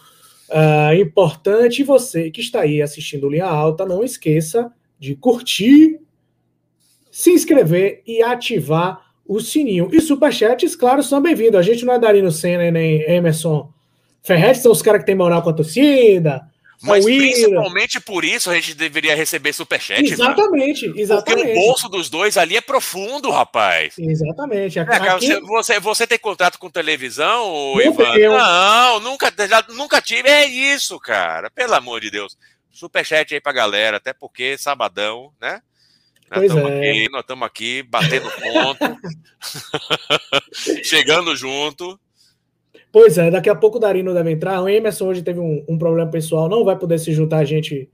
uh, importante. E você que está aí assistindo Linha Alta, não esqueça de curtir, se inscrever e ativar o sininho. E superchats, claro, são bem-vindos. A gente não é Darino Senna nem Emerson Ferretti, são os caras que têm moral com a torcida, mas principalmente por isso a gente deveria receber superchat. Exatamente, exatamente. Porque o bolso dos dois ali é profundo, rapaz. Exatamente. É, cara, você, você, você, tem contrato com televisão, Ivan? Não, nunca, já, nunca tive. É isso, cara. Pelo amor de Deus. Superchat aí pra galera, até porque sabadão, né? Nós estamos é. aqui, nós aqui batendo ponto, chegando junto. Pois é, daqui a pouco o Darino deve entrar. O Emerson hoje teve um, um, problema pessoal, não vai poder se juntar a gente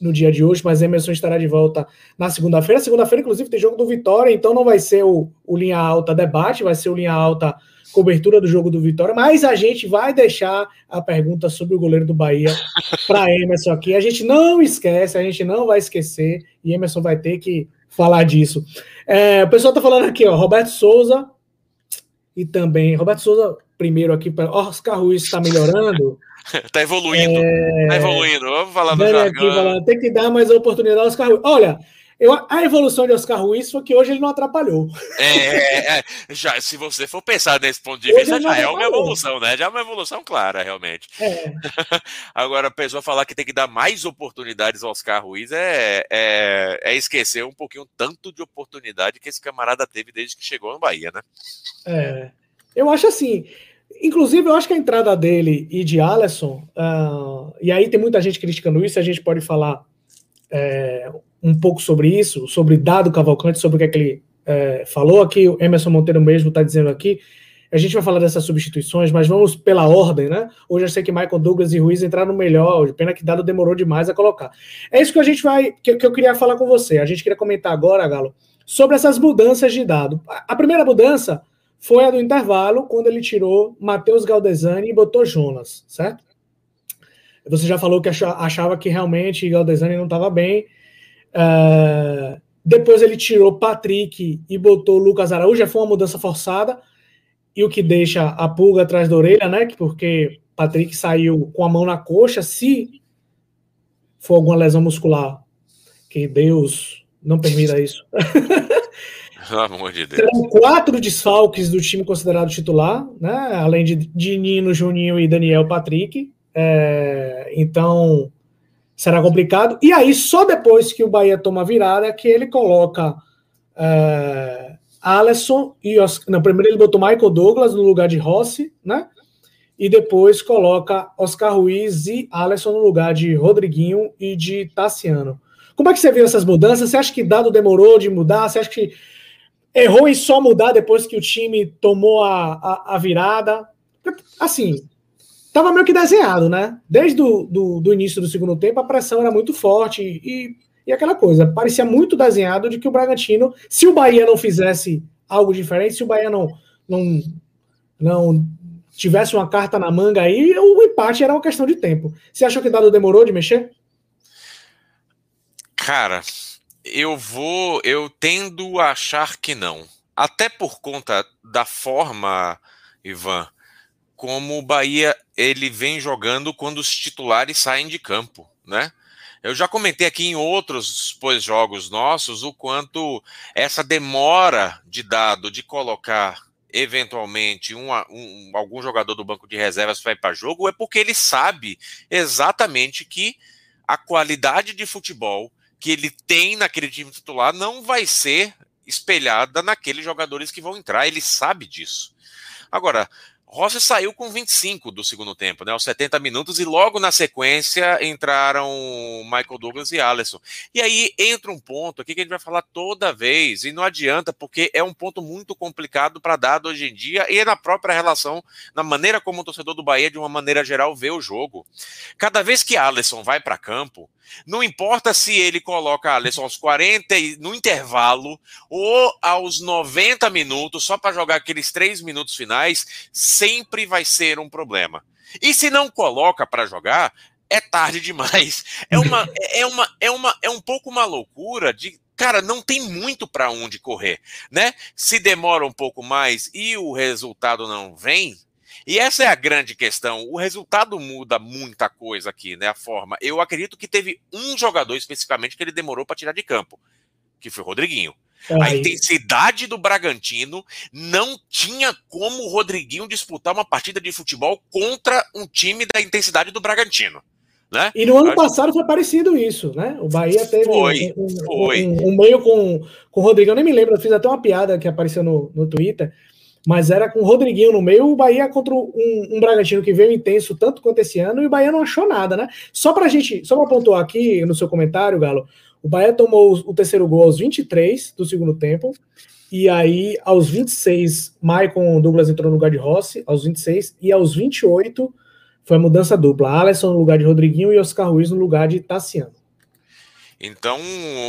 no dia de hoje, mas Emerson estará de volta na segunda-feira. Segunda-feira, inclusive, tem jogo do Vitória, então não vai ser o, o linha alta debate, vai ser o linha alta cobertura do jogo do Vitória, mas a gente vai deixar a pergunta sobre o goleiro do Bahia para Emerson aqui. A gente não esquece, a gente não vai esquecer, e Emerson vai ter que falar disso. É, o pessoal está falando aqui, ó, Roberto Souza e também Roberto Souza primeiro aqui para Oscar Ruiz está melhorando. tá evoluindo. É... Tá evoluindo. Vamos falar no jargão. tem que dar mais oportunidade ao Oscar Ruiz. Olha, eu, a evolução de Oscar Ruiz foi que hoje ele não atrapalhou. É, é, já, se você for pensar nesse ponto de vista, já é uma evolução, né? Já é uma evolução clara, realmente. É. Agora, a pessoa falar que tem que dar mais oportunidades ao Oscar Ruiz é, é, é, esquecer um pouquinho tanto de oportunidade que esse camarada teve desde que chegou no Bahia, né? É. Eu acho assim. Inclusive, eu acho que a entrada dele e de Alisson, uh, e aí tem muita gente criticando isso, a gente pode falar é, um pouco sobre isso, sobre Dado Cavalcante, sobre o que, é que ele é, falou aqui, o Emerson Monteiro mesmo está dizendo aqui. A gente vai falar dessas substituições, mas vamos pela ordem, né? Hoje eu sei que Michael Douglas e Ruiz entraram melhor, pena que Dado demorou demais a colocar. É isso que a gente vai, que, que eu queria falar com você. A gente queria comentar agora, Galo, sobre essas mudanças de dado. A primeira mudança foi a do intervalo, quando ele tirou Matheus Galdesani e botou Jonas, certo? Você já falou que achava que realmente Galdesani não estava bem. Uh, depois ele tirou Patrick e botou Lucas Araújo. Já foi uma mudança forçada. E o que deixa a pulga atrás da orelha, né? Porque Patrick saiu com a mão na coxa. Se for alguma lesão muscular, que Deus não permita isso. Pelo amor de Deus. Serão quatro desfalques do time considerado titular, né? Além de, de Nino, Juninho e Daniel Patrick. É, então, será complicado. E aí, só depois que o Bahia toma a virada, é que ele coloca é, Alisson e Oscar, não, primeiro ele botou Michael Douglas no lugar de Rossi, né? E depois coloca Oscar Ruiz e Alisson no lugar de Rodriguinho e de Tassiano. Como é que você viu essas mudanças? Você acha que Dado demorou de mudar? Você acha que errou em só mudar depois que o time tomou a, a, a virada? Assim, estava meio que desenhado, né? Desde o do, do, início do segundo tempo, a pressão era muito forte e, e aquela coisa, parecia muito desenhado de que o Bragantino, se o Bahia não fizesse algo diferente, se o Bahia não, não, não tivesse uma carta na manga aí, o empate era uma questão de tempo. Você achou que o Dado demorou de mexer? Cara, eu vou, eu tendo a achar que não. Até por conta da forma, Ivan, como o Bahia ele vem jogando quando os titulares saem de campo, né? Eu já comentei aqui em outros pós-jogos nossos o quanto essa demora de dado de colocar eventualmente um, um, algum jogador do banco de reservas vai para jogo é porque ele sabe exatamente que a qualidade de futebol que ele tem naquele time titular não vai ser espelhada naqueles jogadores que vão entrar. Ele sabe disso. Agora, Rossi saiu com 25 do segundo tempo, né, aos 70 minutos, e logo na sequência entraram Michael Douglas e Alisson. E aí entra um ponto aqui que a gente vai falar toda vez, e não adianta, porque é um ponto muito complicado para dado hoje em dia, e é na própria relação, na maneira como o torcedor do Bahia, de uma maneira geral, vê o jogo. Cada vez que Alisson vai para campo, não importa se ele coloca Alisson aos 40 no intervalo ou aos 90 minutos, só para jogar aqueles três minutos finais, sempre vai ser um problema. E se não coloca para jogar, é tarde demais. É uma, é uma, é uma, é um pouco uma loucura de cara, não tem muito para onde correr, né? Se demora um pouco mais e o resultado não vem, e essa é a grande questão. O resultado muda muita coisa aqui, né? A forma. Eu acredito que teve um jogador especificamente que ele demorou para tirar de campo, que foi o Rodriguinho. A intensidade do Bragantino não tinha como o Rodriguinho disputar uma partida de futebol contra um time da intensidade do Bragantino. Né? E no ano passado foi parecido isso, né? O Bahia teve foi, um, foi. Um, um, meio com, com o Rodriguinho, eu nem me lembro, eu fiz até uma piada que apareceu no, no Twitter, mas era com o Rodriguinho no meio, o Bahia contra um, um Bragantino que veio intenso tanto quanto esse ano, e o Bahia não achou nada, né? Só pra gente, só pra pontuar aqui no seu comentário, Galo, o Bahia tomou o terceiro gol aos 23 do segundo tempo, e aí aos 26, Maicon Douglas entrou no lugar de Rossi, aos 26, e aos 28 foi a mudança dupla, Alisson no lugar de Rodriguinho e Oscar Ruiz no lugar de Tassiano. Então,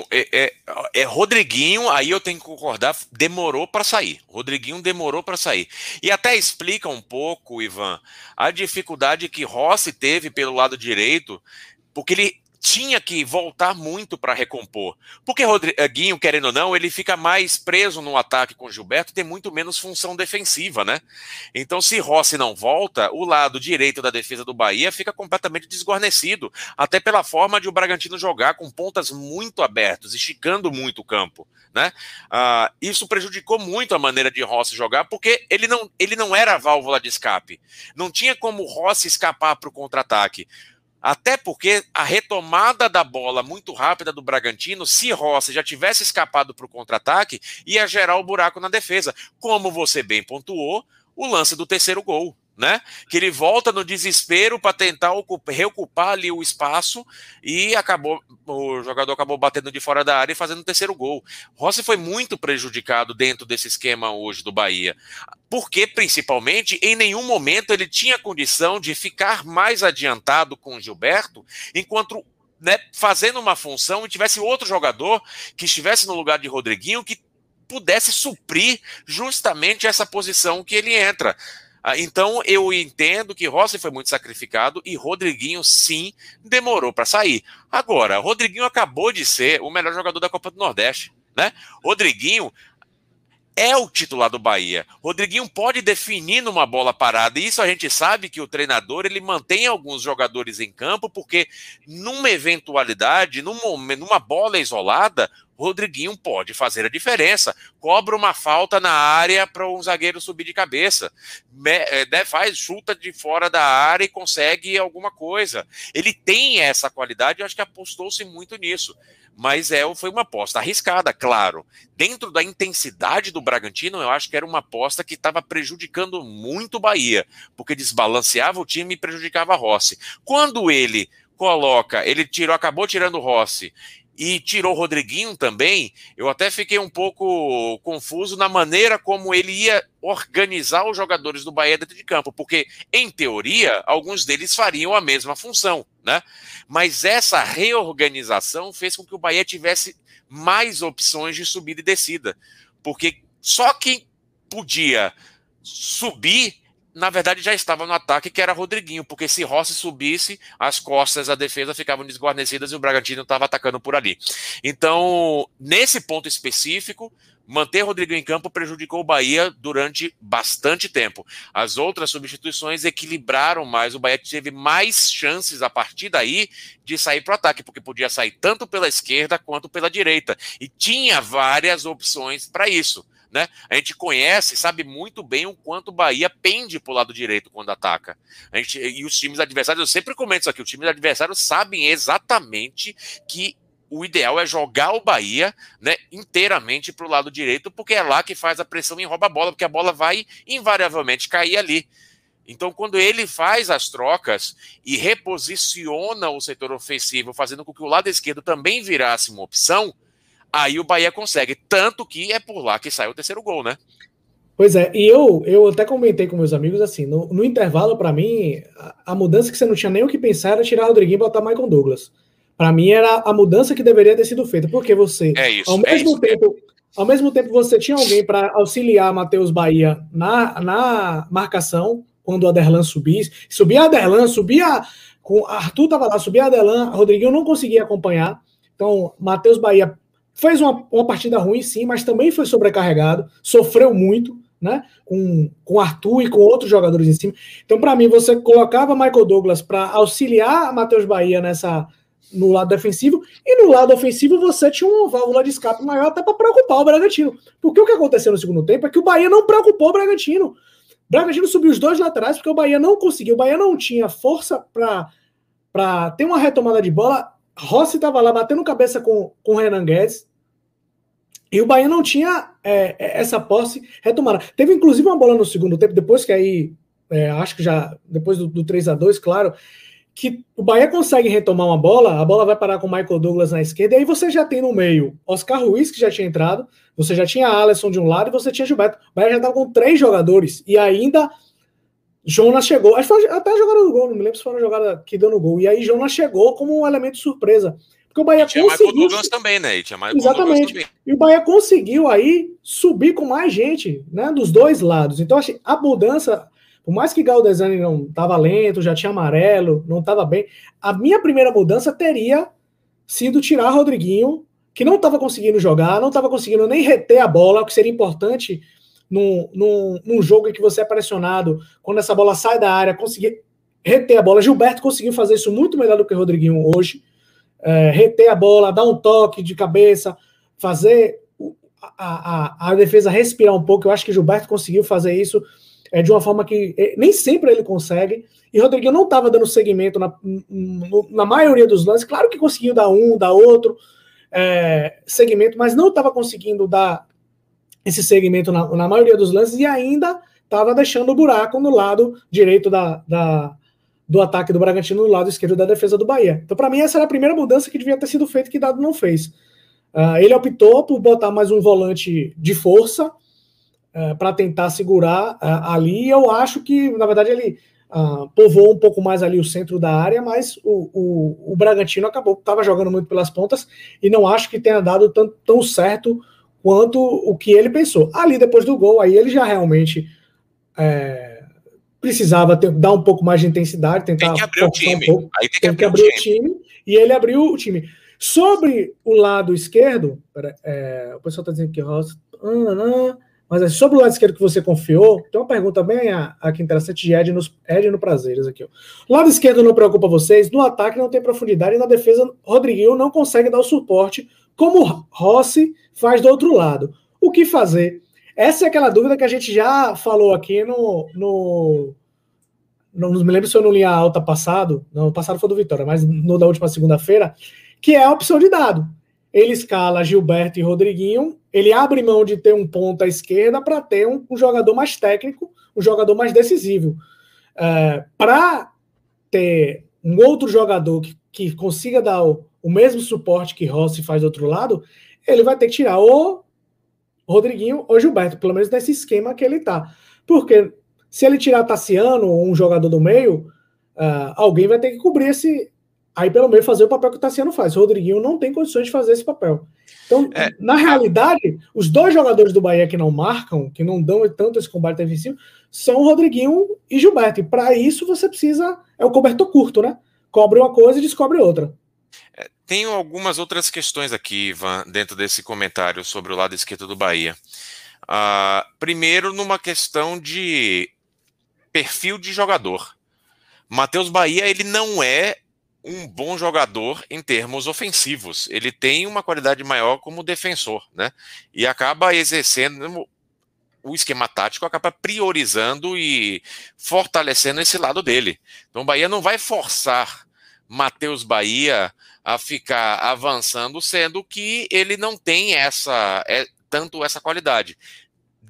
é, é, é, Rodriguinho, aí eu tenho que concordar, demorou para sair. Rodriguinho demorou para sair. E até explica um pouco, Ivan, a dificuldade que Rossi teve pelo lado direito, porque ele tinha que voltar muito para recompor. Porque Rodriguinho, querendo ou não, ele fica mais preso no ataque com Gilberto tem muito menos função defensiva, né? Então, se Rossi não volta, o lado direito da defesa do Bahia fica completamente desguarnecido, até pela forma de o Bragantino jogar com pontas muito abertas, esticando muito o campo, né? Ah, isso prejudicou muito a maneira de Rossi jogar, porque ele não, ele não era a válvula de escape. Não tinha como Rossi escapar para o contra-ataque. Até porque a retomada da bola muito rápida do Bragantino, se Rossi já tivesse escapado para o contra-ataque, ia gerar o buraco na defesa. Como você bem pontuou, o lance do terceiro gol né? Que ele volta no desespero para tentar ocupar, reocupar ali o espaço e acabou o jogador acabou batendo de fora da área e fazendo o terceiro gol. Rossi foi muito prejudicado dentro desse esquema hoje do Bahia, porque principalmente em nenhum momento ele tinha condição de ficar mais adiantado com o Gilberto, enquanto né, fazendo uma função e tivesse outro jogador que estivesse no lugar de Rodriguinho que pudesse suprir justamente essa posição que ele entra. Ah, então eu entendo que Rossi foi muito sacrificado e Rodriguinho sim demorou para sair. Agora, Rodriguinho acabou de ser o melhor jogador da Copa do Nordeste, né? Rodriguinho é o titular do Bahia. Rodriguinho pode definir numa bola parada. E isso a gente sabe que o treinador ele mantém alguns jogadores em campo, porque numa eventualidade, num momento, numa bola isolada, Rodriguinho pode fazer a diferença. Cobra uma falta na área para um zagueiro subir de cabeça. É, né, faz, chuta de fora da área e consegue alguma coisa. Ele tem essa qualidade, eu acho que apostou-se muito nisso. Mas é, foi uma aposta arriscada, claro. Dentro da intensidade do Bragantino, eu acho que era uma aposta que estava prejudicando muito o Bahia, porque desbalanceava o time e prejudicava a Rossi. Quando ele coloca, ele tirou, acabou tirando o Rossi e tirou o Rodriguinho também, eu até fiquei um pouco confuso na maneira como ele ia organizar os jogadores do Bahia dentro de campo, porque, em teoria, alguns deles fariam a mesma função, né? Mas essa reorganização fez com que o Bahia tivesse mais opções de subida e descida, porque só quem podia subir na verdade já estava no ataque, que era Rodriguinho, porque se Rossi subisse, as costas da defesa ficavam desguarnecidas e o Bragantino estava atacando por ali. Então, nesse ponto específico, manter Rodriguinho em campo prejudicou o Bahia durante bastante tempo. As outras substituições equilibraram mais, o Bahia teve mais chances a partir daí de sair para o ataque, porque podia sair tanto pela esquerda quanto pela direita, e tinha várias opções para isso. Né? A gente conhece, sabe muito bem o quanto o Bahia pende para o lado direito quando ataca. A gente, e os times adversários, eu sempre comento isso aqui, os times adversários sabem exatamente que o ideal é jogar o Bahia né, inteiramente para o lado direito, porque é lá que faz a pressão e rouba a bola, porque a bola vai invariavelmente cair ali. Então, quando ele faz as trocas e reposiciona o setor ofensivo, fazendo com que o lado esquerdo também virasse uma opção, Aí o Bahia consegue. Tanto que é por lá que sai o terceiro gol, né? Pois é, e eu, eu até comentei com meus amigos assim: no, no intervalo, para mim, a, a, mudança que você não tinha nem o que pensar era tirar Rodriguinho e botar Michael Douglas. Para mim, era a mudança que deveria ter sido feita, porque você, é isso, ao é mesmo é isso, tempo, ao mesmo tempo, você tinha alguém para auxiliar Matheus Bahia na, na marcação, quando o Aderlan subisse. Subia Aderlan, subia. Com, Arthur estava lá, subia Aderlan, Rodriguinho não conseguia acompanhar. Então, Matheus Bahia Fez uma, uma partida ruim, sim, mas também foi sobrecarregado, sofreu muito, né? Com, com Arthur e com outros jogadores em cima. Então, para mim, você colocava Michael Douglas para auxiliar Matheus Bahia nessa no lado defensivo, e no lado ofensivo você tinha uma válvula de escape maior até para preocupar o Bragantino. Porque o que aconteceu no segundo tempo é que o Bahia não preocupou o Bragantino. O Bragantino subiu os dois laterais porque o Bahia não conseguiu, o Bahia não tinha força para ter uma retomada de bola Rossi estava lá batendo cabeça com, com o Renan Guedes. E o Bahia não tinha é, é, essa posse retomada. Teve inclusive uma bola no segundo tempo, depois que aí, é, acho que já, depois do, do 3 a 2 claro, que o Bahia consegue retomar uma bola, a bola vai parar com o Michael Douglas na esquerda, e aí você já tem no meio Oscar Ruiz, que já tinha entrado, você já tinha Alisson de um lado e você tinha Gilberto. O Bahia já estava com três jogadores, e ainda Jonas chegou, acho que até a jogada do gol, não me lembro se foi a jogada que deu no gol. E aí Jonas chegou como um elemento de surpresa. Porque o Bahia e tinha conseguiu. Michael Douglas também, né? E tinha Michael Exatamente. Também. E o Bahia conseguiu aí subir com mais gente, né? Dos dois lados. Então, assim, a mudança Por mais que Galdesani não estava lento, já tinha amarelo, não estava bem, a minha primeira mudança teria sido tirar Rodriguinho, que não estava conseguindo jogar, não estava conseguindo nem reter a bola, o que seria importante num, num, num, jogo em que você é pressionado, quando essa bola sai da área, conseguir reter a bola. Gilberto conseguiu fazer isso muito melhor do que o Rodriguinho hoje. É, reter a bola, dar um toque de cabeça, fazer a, a, a defesa respirar um pouco. Eu acho que Gilberto conseguiu fazer isso é, de uma forma que é, nem sempre ele consegue. E Rodriguinho não estava dando segmento na, na maioria dos lances. Claro que conseguiu dar um, dar outro é, segmento, mas não estava conseguindo dar esse segmento na, na, maioria dos lances e ainda estava deixando o buraco no lado direito da, da, do ataque do Bragantino, no lado esquerdo da defesa do Bahia. Então, para mim, essa era a primeira mudança que devia ter sido feita que Dado não fez. Uh, ele optou por botar mais um volante de força, é, para tentar segurar uh, ali. Eu acho que, na verdade, ele uh, povoou um pouco mais ali o centro da área, mas o, o, o Bragantino acabou, estava jogando muito pelas pontas e não acho que tenha dado tão, tão certo quanto o que ele pensou. Ali, depois do gol, aí ele já realmente é, precisava ter, dar um pouco mais de intensidade, tentar tem que abrir o time. Um pouco, aí tem que, tem abrir, que abrir o, time. o, time. e ele abriu o time. Sobre o lado esquerdo, é, o pessoal está dizendo que Rosa. Ah, mas assim, sobre o lado esquerdo que você confiou, tem uma pergunta bem aqui interessante de Edno, Edno Prazeres aqui. Ó. O lado esquerdo não preocupa vocês, no ataque não tem profundidade e na defesa Rodriguinho não consegue dar o suporte como Rossi faz do outro lado. O que fazer? Essa é aquela dúvida que a gente já falou aqui no. no não me lembro se eu não li a alta passado, não, passado foi do Vitória, mas no da última segunda-feira, que é a opção de dado. Ele escala Gilberto e Rodriguinho ele abre mão de ter um ponto à esquerda para ter um, um, jogador mais técnico, um jogador mais decisivo. É, para ter um outro jogador que, que consiga dar o, o, mesmo suporte que Rossi faz do outro lado, ele vai ter que tirar o Rodriguinho ou Gilberto, pelo menos nesse esquema que ele está. Porque se ele tirar Tassiano ou um jogador do meio, uh, alguém vai ter que cobrir esse, aí pelo meio fazer o papel que o Tassiano faz. O Rodriguinho não tem condições de fazer esse papel. Então, é. na realidade, os dois jogadores do Bahia que não marcam, que não dão tanto esse combate defensivo, são o Rodriguinho e Gilberto. E para isso você precisa. É o cobertor curto, né? Cobre uma coisa e descobre outra. É, tenho algumas outras questões aqui, Ivan, dentro desse comentário sobre o lado esquerdo do Bahia. Uh, primeiro, numa questão de perfil de jogador. Matheus Bahia, ele não é um bom jogador em termos ofensivos. Ele tem uma qualidade maior como defensor, né? E acaba exercendo o esquema tático, acaba priorizando e fortalecendo esse lado dele. Então o Bahia não vai forçar Matheus Bahia a ficar avançando, sendo que ele não tem essa é, tanto essa qualidade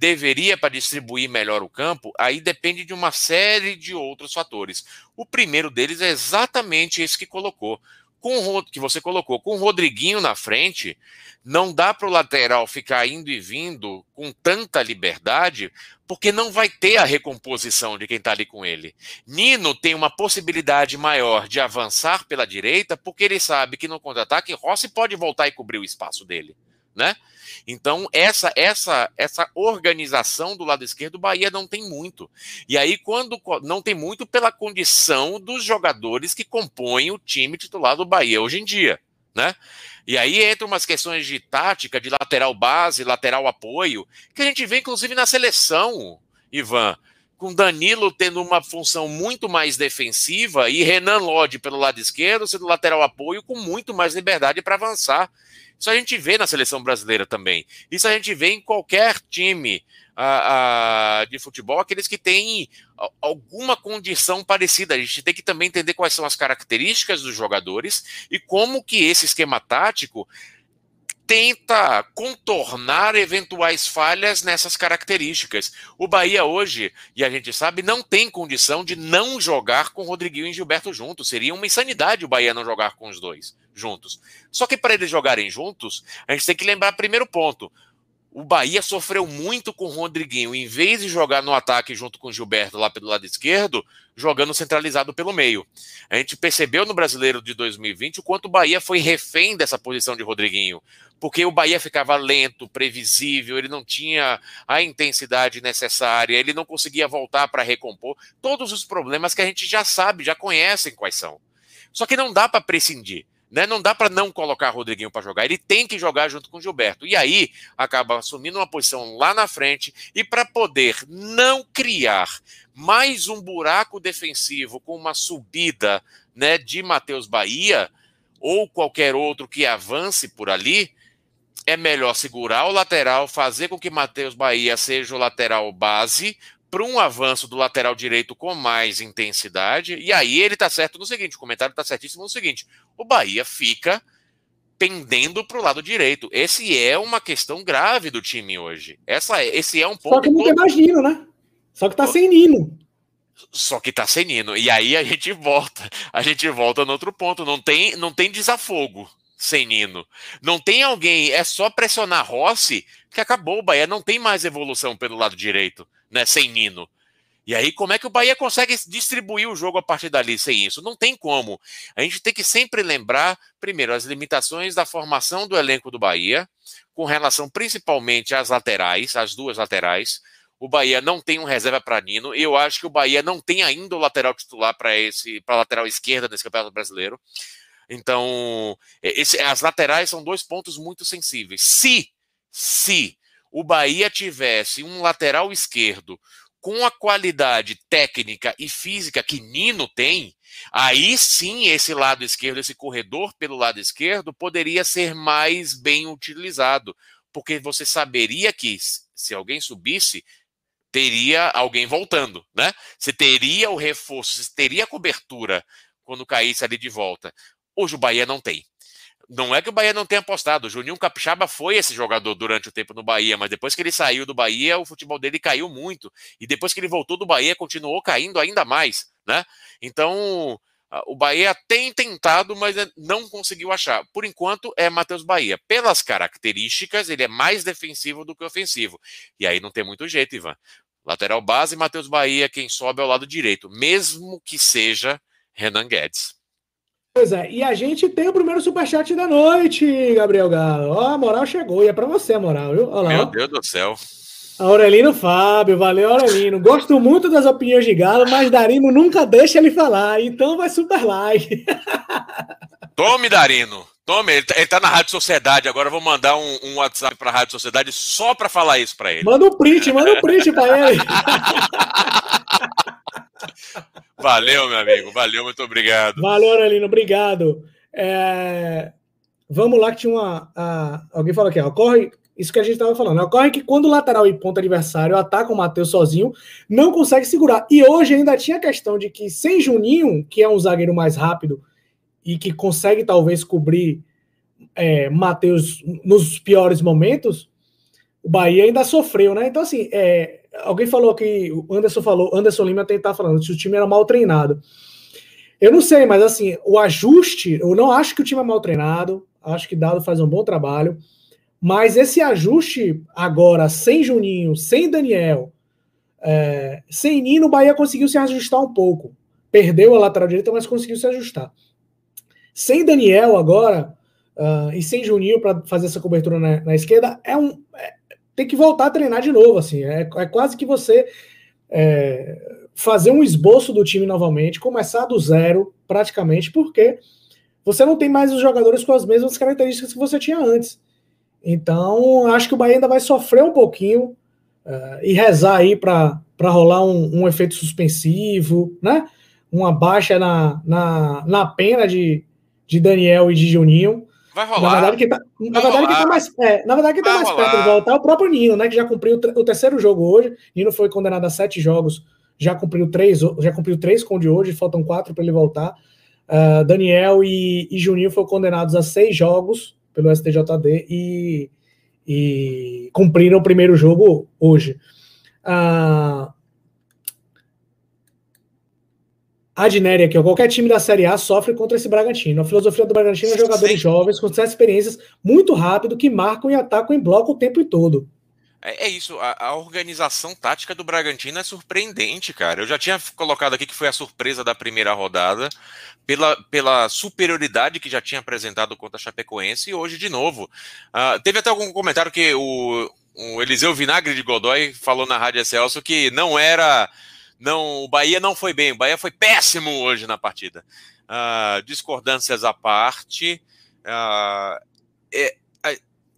deveria para distribuir melhor o campo, aí depende de uma série de outros fatores. O primeiro deles é exatamente esse que colocou. Com o que você colocou, com o Rodriguinho na frente, não dá para o lateral ficar indo e vindo com tanta liberdade, porque não vai ter a recomposição de quem está ali com ele. Nino tem uma possibilidade maior de avançar pela direita, porque ele sabe que no contra-ataque Rossi pode voltar e cobrir o espaço dele né? Então, essa essa essa organização do lado esquerdo, o Bahia não tem muito. E aí, quando não tem muito pela condição dos jogadores que compõem o time titular do Bahia hoje em dia, né? E aí entra umas questões de tática, de lateral base, lateral apoio, que a gente vê inclusive na seleção, Ivan, com Danilo tendo uma função muito mais defensiva e Renan Lodge pelo lado esquerdo sendo lateral apoio com muito mais liberdade para avançar. Isso a gente vê na seleção brasileira também. Isso a gente vê em qualquer time uh, uh, de futebol, aqueles que têm alguma condição parecida. A gente tem que também entender quais são as características dos jogadores e como que esse esquema tático tenta contornar eventuais falhas nessas características. O Bahia hoje, e a gente sabe, não tem condição de não jogar com Rodriguinho e Gilberto juntos. Seria uma insanidade o Bahia não jogar com os dois juntos. Só que para eles jogarem juntos, a gente tem que lembrar primeiro ponto. o Bahia sofreu muito com o Rodriguinho. Em vez de jogar no ataque junto com o Gilberto lá pelo lado esquerdo, jogando centralizado pelo meio. A gente percebeu no Brasileiro de 2020 o quanto o Bahia foi refém dessa posição de Rodriguinho. Porque o Bahia ficava lento, previsível, ele não tinha a intensidade necessária, ele não conseguia voltar para recompor. Todos os problemas que a gente já sabe, já conhecem quais são. Só que não dá para prescindir. Né? Não dá para não colocar Rodriguinho para jogar, ele tem que jogar junto com Gilberto. E aí acaba assumindo uma posição lá na frente e para poder não criar mais um buraco defensivo com uma subida né, de Matheus Bahia ou qualquer outro que avance por ali, é melhor segurar o lateral, fazer com que Matheus Bahia seja o lateral base, para um avanço do lateral direito com mais intensidade. E aí ele está certo no seguinte: o comentário está certíssimo no seguinte: o Bahia fica pendendo para o lado direito. Esse é uma questão grave do time hoje. Essa, esse é um ponto. Só que não tem mais Nino, né? Só que tá sem Nino. Só que tá sem Nino. E aí a gente volta. A gente volta no outro ponto. Não tem, não tem desafogo sem Nino. Não tem alguém. É só pressionar Rossi que acabou. O Bahia não tem mais evolução pelo lado direito né, sem Nino. E aí, como é que o Bahia consegue distribuir o jogo a partir dali sem isso? Não tem como. A gente tem que sempre lembrar, primeiro, as limitações da formação do elenco do Bahia, com relação principalmente às laterais, às duas laterais. O Bahia não tem um reserva para Nino. Eu acho que o Bahia não tem ainda o lateral titular para esse, para lateral esquerda nesse Campeonato Brasileiro. Então, esse, as laterais são dois pontos muito sensíveis. Se, se o Bahia tivesse um lateral esquerdo com a qualidade técnica e física que Nino tem, aí sim esse lado esquerdo, esse corredor pelo lado esquerdo, poderia ser mais bem utilizado, porque você saberia que se alguém subisse, teria alguém voltando, né? Você teria o reforço, você teria a cobertura quando caísse ali de volta. Hoje o Bahia não tem. Não é que o Bahia não tenha apostado. O Juninho Capixaba foi esse jogador durante o tempo no Bahia, mas depois que ele saiu do Bahia, o futebol dele caiu muito. E depois que ele voltou do Bahia, continuou caindo ainda mais, né? Então, o Bahia tem tentado, mas não conseguiu achar. Por enquanto, é Matheus Bahia. Pelas características, ele é mais defensivo do que ofensivo. E aí não tem muito jeito, Ivan. Lateral base, Matheus Bahia, quem sobe ao lado direito, mesmo que seja Renan Guedes. Pois é, e a gente tem o primeiro superchat da noite, Gabriel Galo. Ó, a moral chegou, e é pra você a moral, viu? Olha lá, Meu Deus do céu. Aurelino Fábio, valeu Aurelino. Gosto muito das opiniões de Galo, mas Darino nunca deixa ele falar, então vai super like. Tome, Darino. Tome, ele tá, ele tá na Rádio Sociedade, agora eu vou mandar um, um WhatsApp pra Rádio Sociedade só pra falar isso pra ele. Manda um print, manda um print pra ele. Valeu, meu amigo. Valeu, muito obrigado. Valeu, Aurelino. Obrigado. É... Vamos lá, que tinha uma. A... Alguém falou aqui. Ocorre. Isso que a gente estava falando. Ocorre que quando o lateral e ponta adversário ataca o Matheus sozinho, não consegue segurar. E hoje ainda tinha a questão de que sem Juninho, que é um zagueiro mais rápido e que consegue talvez cobrir é, Matheus nos piores momentos, o Bahia ainda sofreu, né? Então, assim, é, alguém falou que o Anderson falou, Anderson Lima tentar falando se o time era mal treinado. Eu não sei, mas assim, o ajuste, eu não acho que o time é mal treinado, acho que Dado faz um bom trabalho, mas esse ajuste agora, sem Juninho, sem Daniel, é, sem Nino, o Bahia conseguiu se ajustar um pouco. Perdeu a lateral direita, mas conseguiu se ajustar. Sem Daniel agora, uh, e sem Juninho para fazer essa cobertura na, na esquerda, é um, é, tem que voltar a treinar de novo, assim. É, é quase que você é, fazer um esboço do time novamente, começar do zero, praticamente, porque você não tem mais os jogadores com as mesmas características que você tinha antes. Então, acho que o Bahia ainda vai sofrer um pouquinho uh, e rezar aí para rolar um, um, efeito suspensivo, né? Uma baixa na, na, na pena de, de Daniel e de Juninho Vai rolar. Na verdade, quem tá, na verdade, quem tá mais, é, na verdade, quem tá mais perto de voltar é o próprio Nino, né? Que já cumpriu o terceiro jogo hoje. Nino foi condenado a sete jogos, já cumpriu três, já cumpriu três com o de hoje, faltam quatro para ele voltar. Uh, Daniel e, e Juninho foram condenados a seis jogos pelo STJD e, e cumpriram o primeiro jogo hoje. Uh, Adnéria aqui, ó, qualquer time da Série A sofre contra esse Bragantino. A filosofia do Bragantino é jogadores Sim. jovens com sucesso experiências muito rápido que marcam e atacam em bloco o tempo todo. É, é isso, a, a, organização tática do Bragantino é surpreendente, cara. Eu já tinha colocado aqui que foi a surpresa da primeira rodada, pela, pela superioridade que já tinha apresentado contra a Chapecoense, e hoje de novo. Uh, teve até algum comentário que o, o Eliseu Vinagre de Godoy falou na Rádio Celso que não era. Não, o Bahia não foi bem, o Bahia foi péssimo hoje na partida. Uh, discordâncias à parte. Uh, é,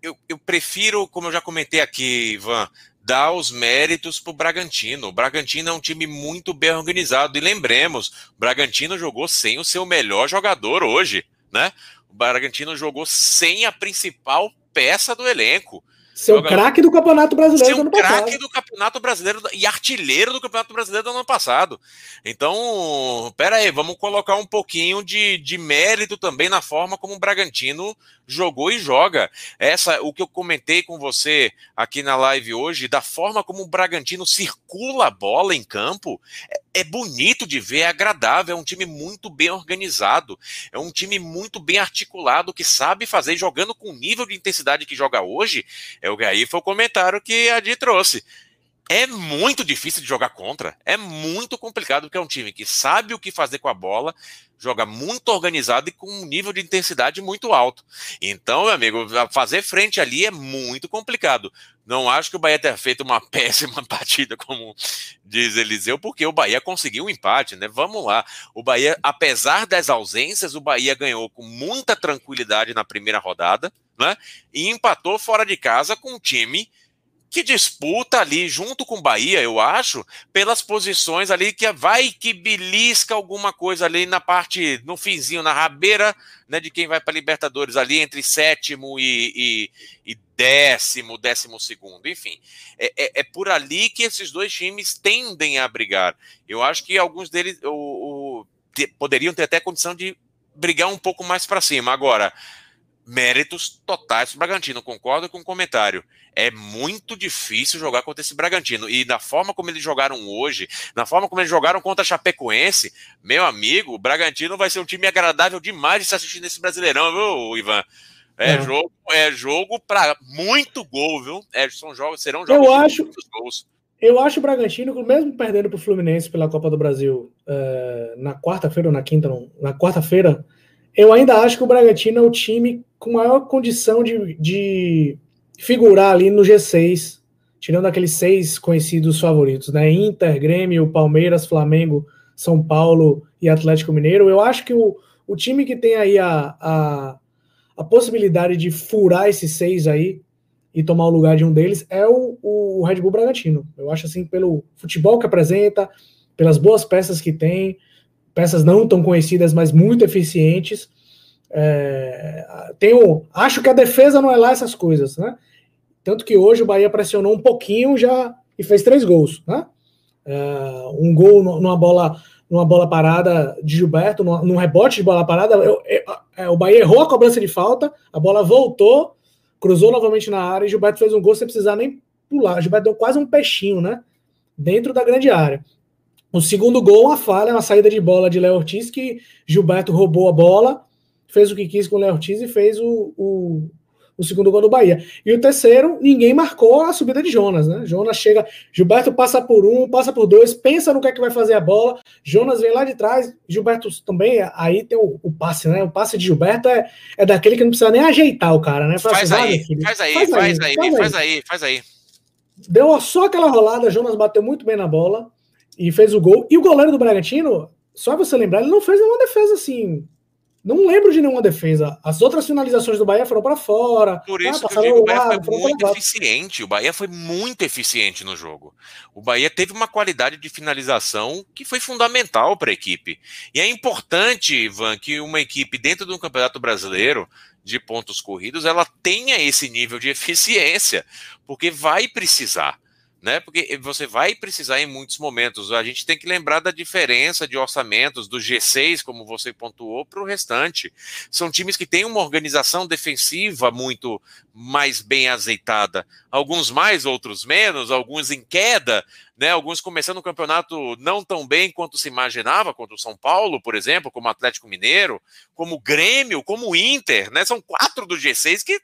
eu, eu prefiro, como eu já comentei aqui, Ivan, dar os méritos para o Bragantino. O Bragantino é um time muito bem organizado. E lembremos, o Bragantino jogou sem o seu melhor jogador hoje, né? O Bragantino jogou sem a principal peça do elenco. Seu craque do Campeonato Brasileiro do ano passado. craque do Campeonato Brasileiro e artilheiro do Campeonato Brasileiro do ano passado. Então, pera aí, vamos colocar um pouquinho de, de mérito também na forma como o Bragantino jogou e joga. Essa, o que eu comentei com você aqui na live hoje, da forma como o Bragantino circula a bola em campo, é, bonito de ver, é agradável, é um time muito bem organizado, é um time muito bem articulado, que sabe fazer, jogando com o nível de intensidade que joga hoje, é o que aí foi o comentário que a Di trouxe é muito difícil de jogar contra. É muito complicado, porque é um time que sabe o que fazer com a bola, joga muito organizado e com um nível de intensidade muito alto. Então, meu amigo, fazer frente ali é muito complicado. Não acho que o Bahia tenha feito uma péssima partida, como diz Eliseu, porque o Bahia conseguiu um empate, né? Vamos lá. O Bahia, apesar das ausências, o Bahia ganhou com muita tranquilidade na primeira rodada, né? E empatou fora de casa com um time que disputa ali junto com o Bahia, eu acho, pelas posições ali que vai que belisca alguma coisa ali na parte, no finzinho, na rabeira, né, de quem vai para Libertadores ali entre sétimo e, e, e, décimo, décimo segundo, enfim, é, é, é, por ali que esses dois times tendem a brigar. Eu acho que alguns deles o, o, te, poderiam ter até condição de brigar um pouco mais para cima. Agora, méritos totais do Bragantino. Concordo com o comentário. É muito difícil jogar contra esse Bragantino. E da forma como eles jogaram hoje, na forma como eles jogaram contra a Chapecoense, meu amigo, o Bragantino vai ser um time agradável demais de se assistir nesse Brasileirão, viu, Ivan? É, é. jogo, é jogo para muito gol, viu? É, são jogos, serão jogos eu acho, muitos gols. Eu acho o Bragantino, mesmo perdendo para o Fluminense pela Copa do Brasil uh, na quarta-feira ou na quinta, não, na quarta-feira, eu ainda acho que o Bragantino é o time com maior condição de, de figurar ali no G6, tirando aqueles seis conhecidos favoritos, né? Inter, Grêmio, Palmeiras, Flamengo, São Paulo e Atlético Mineiro. Eu acho que o, o time que tem aí a, a, a possibilidade de furar esses seis aí e tomar o lugar de um deles é o, o Red Bull Bragantino. Eu acho assim, pelo futebol que apresenta, pelas boas peças que tem, peças não tão conhecidas, mas muito eficientes. É, tenho, acho que a defesa não é lá essas coisas, né? Tanto que hoje o Bahia pressionou um pouquinho já e fez três gols, né? É, um gol numa bola numa bola parada de Gilberto, num, rebote de bola parada. Eu, eu, é, o Bahia errou a cobrança de falta, a bola voltou, cruzou novamente na área e Gilberto fez um gol sem precisar nem pular. Gilberto deu quase um peixinho, né? Dentro da grande área. O segundo gol, uma falha, uma saída de bola de Léo Ortiz, que Gilberto roubou a bola, fez o que quis com o Léo Ortiz e fez o, o, o, segundo gol do Bahia. E o terceiro, ninguém marcou a subida de Jonas, né? Jonas chega, Gilberto passa por um, passa por dois, pensa no que é que vai fazer a bola, Jonas vem lá de trás, Gilberto também, aí tem o, o passe, né? O passe de Gilberto é, é daquele que não precisa nem ajeitar o cara, né? Faz, assim, aí, faz, aí, faz, aí, faz aí, faz aí, faz aí, faz aí. Deu só aquela rolada, Jonas bateu muito bem na bola e fez o gol. E o goleiro do Bragantino, só você lembrar, ele não fez nenhuma defesa assim. Não lembro de nenhuma defesa. As outras finalizações do Bahia foram para fora. Por ah, isso ah, que eu digo, o Bahia lado, foi muito eficiente. O Bahia foi muito eficiente no jogo. O Bahia teve uma qualidade de finalização que foi fundamental para a equipe. E é importante, Ivan, que uma equipe dentro do Campeonato Brasileiro de pontos corridos, ela tenha esse nível de eficiência, porque vai precisar né? Porque você vai precisar em muitos momentos. A gente tem que lembrar da diferença de orçamentos do G6, como você pontuou, para o restante. São times que têm uma organização defensiva muito mais bem azeitada. Alguns mais, outros menos, alguns em queda, né? Alguns começando o campeonato não tão bem quanto se imaginava, quanto o São Paulo, por exemplo, como Atlético Mineiro, como Grêmio, como o Inter, né? São quatro do G6 que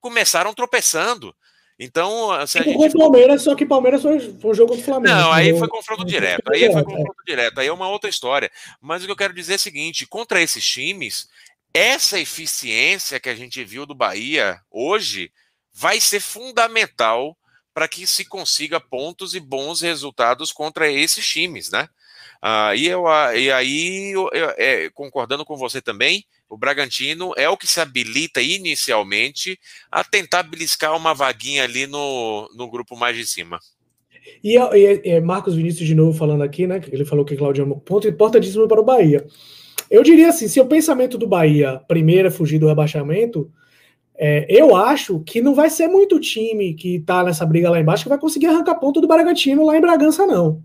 começaram tropeçando. Então, se tipo, gente... com o Palmeiras, só que Palmeiras foi, foi um jogo do Flamengo. Não, aí foi confronto direto. Aí foi confronto direto. Aí é uma outra história. Mas o que eu quero dizer é o seguinte: contra esses times, essa eficiência que a gente viu do Bahia hoje vai ser fundamental para que se consiga pontos e bons resultados contra esses times, né? Ah, e, eu, e aí, eu, eu, é, concordando com você também, o Bragantino é o que se habilita inicialmente a tentar beliscar uma vaguinha ali no, no grupo mais de cima. E, e, e Marcos Vinícius de novo falando aqui, né? Ele falou que Claudio é um ponto importantíssimo para o Bahia. Eu diria assim, se o pensamento do Bahia primeiro é fugir do rebaixamento, é, eu acho que não vai ser muito time que está nessa briga lá embaixo que vai conseguir arrancar ponto do Bragantino lá em Bragança, não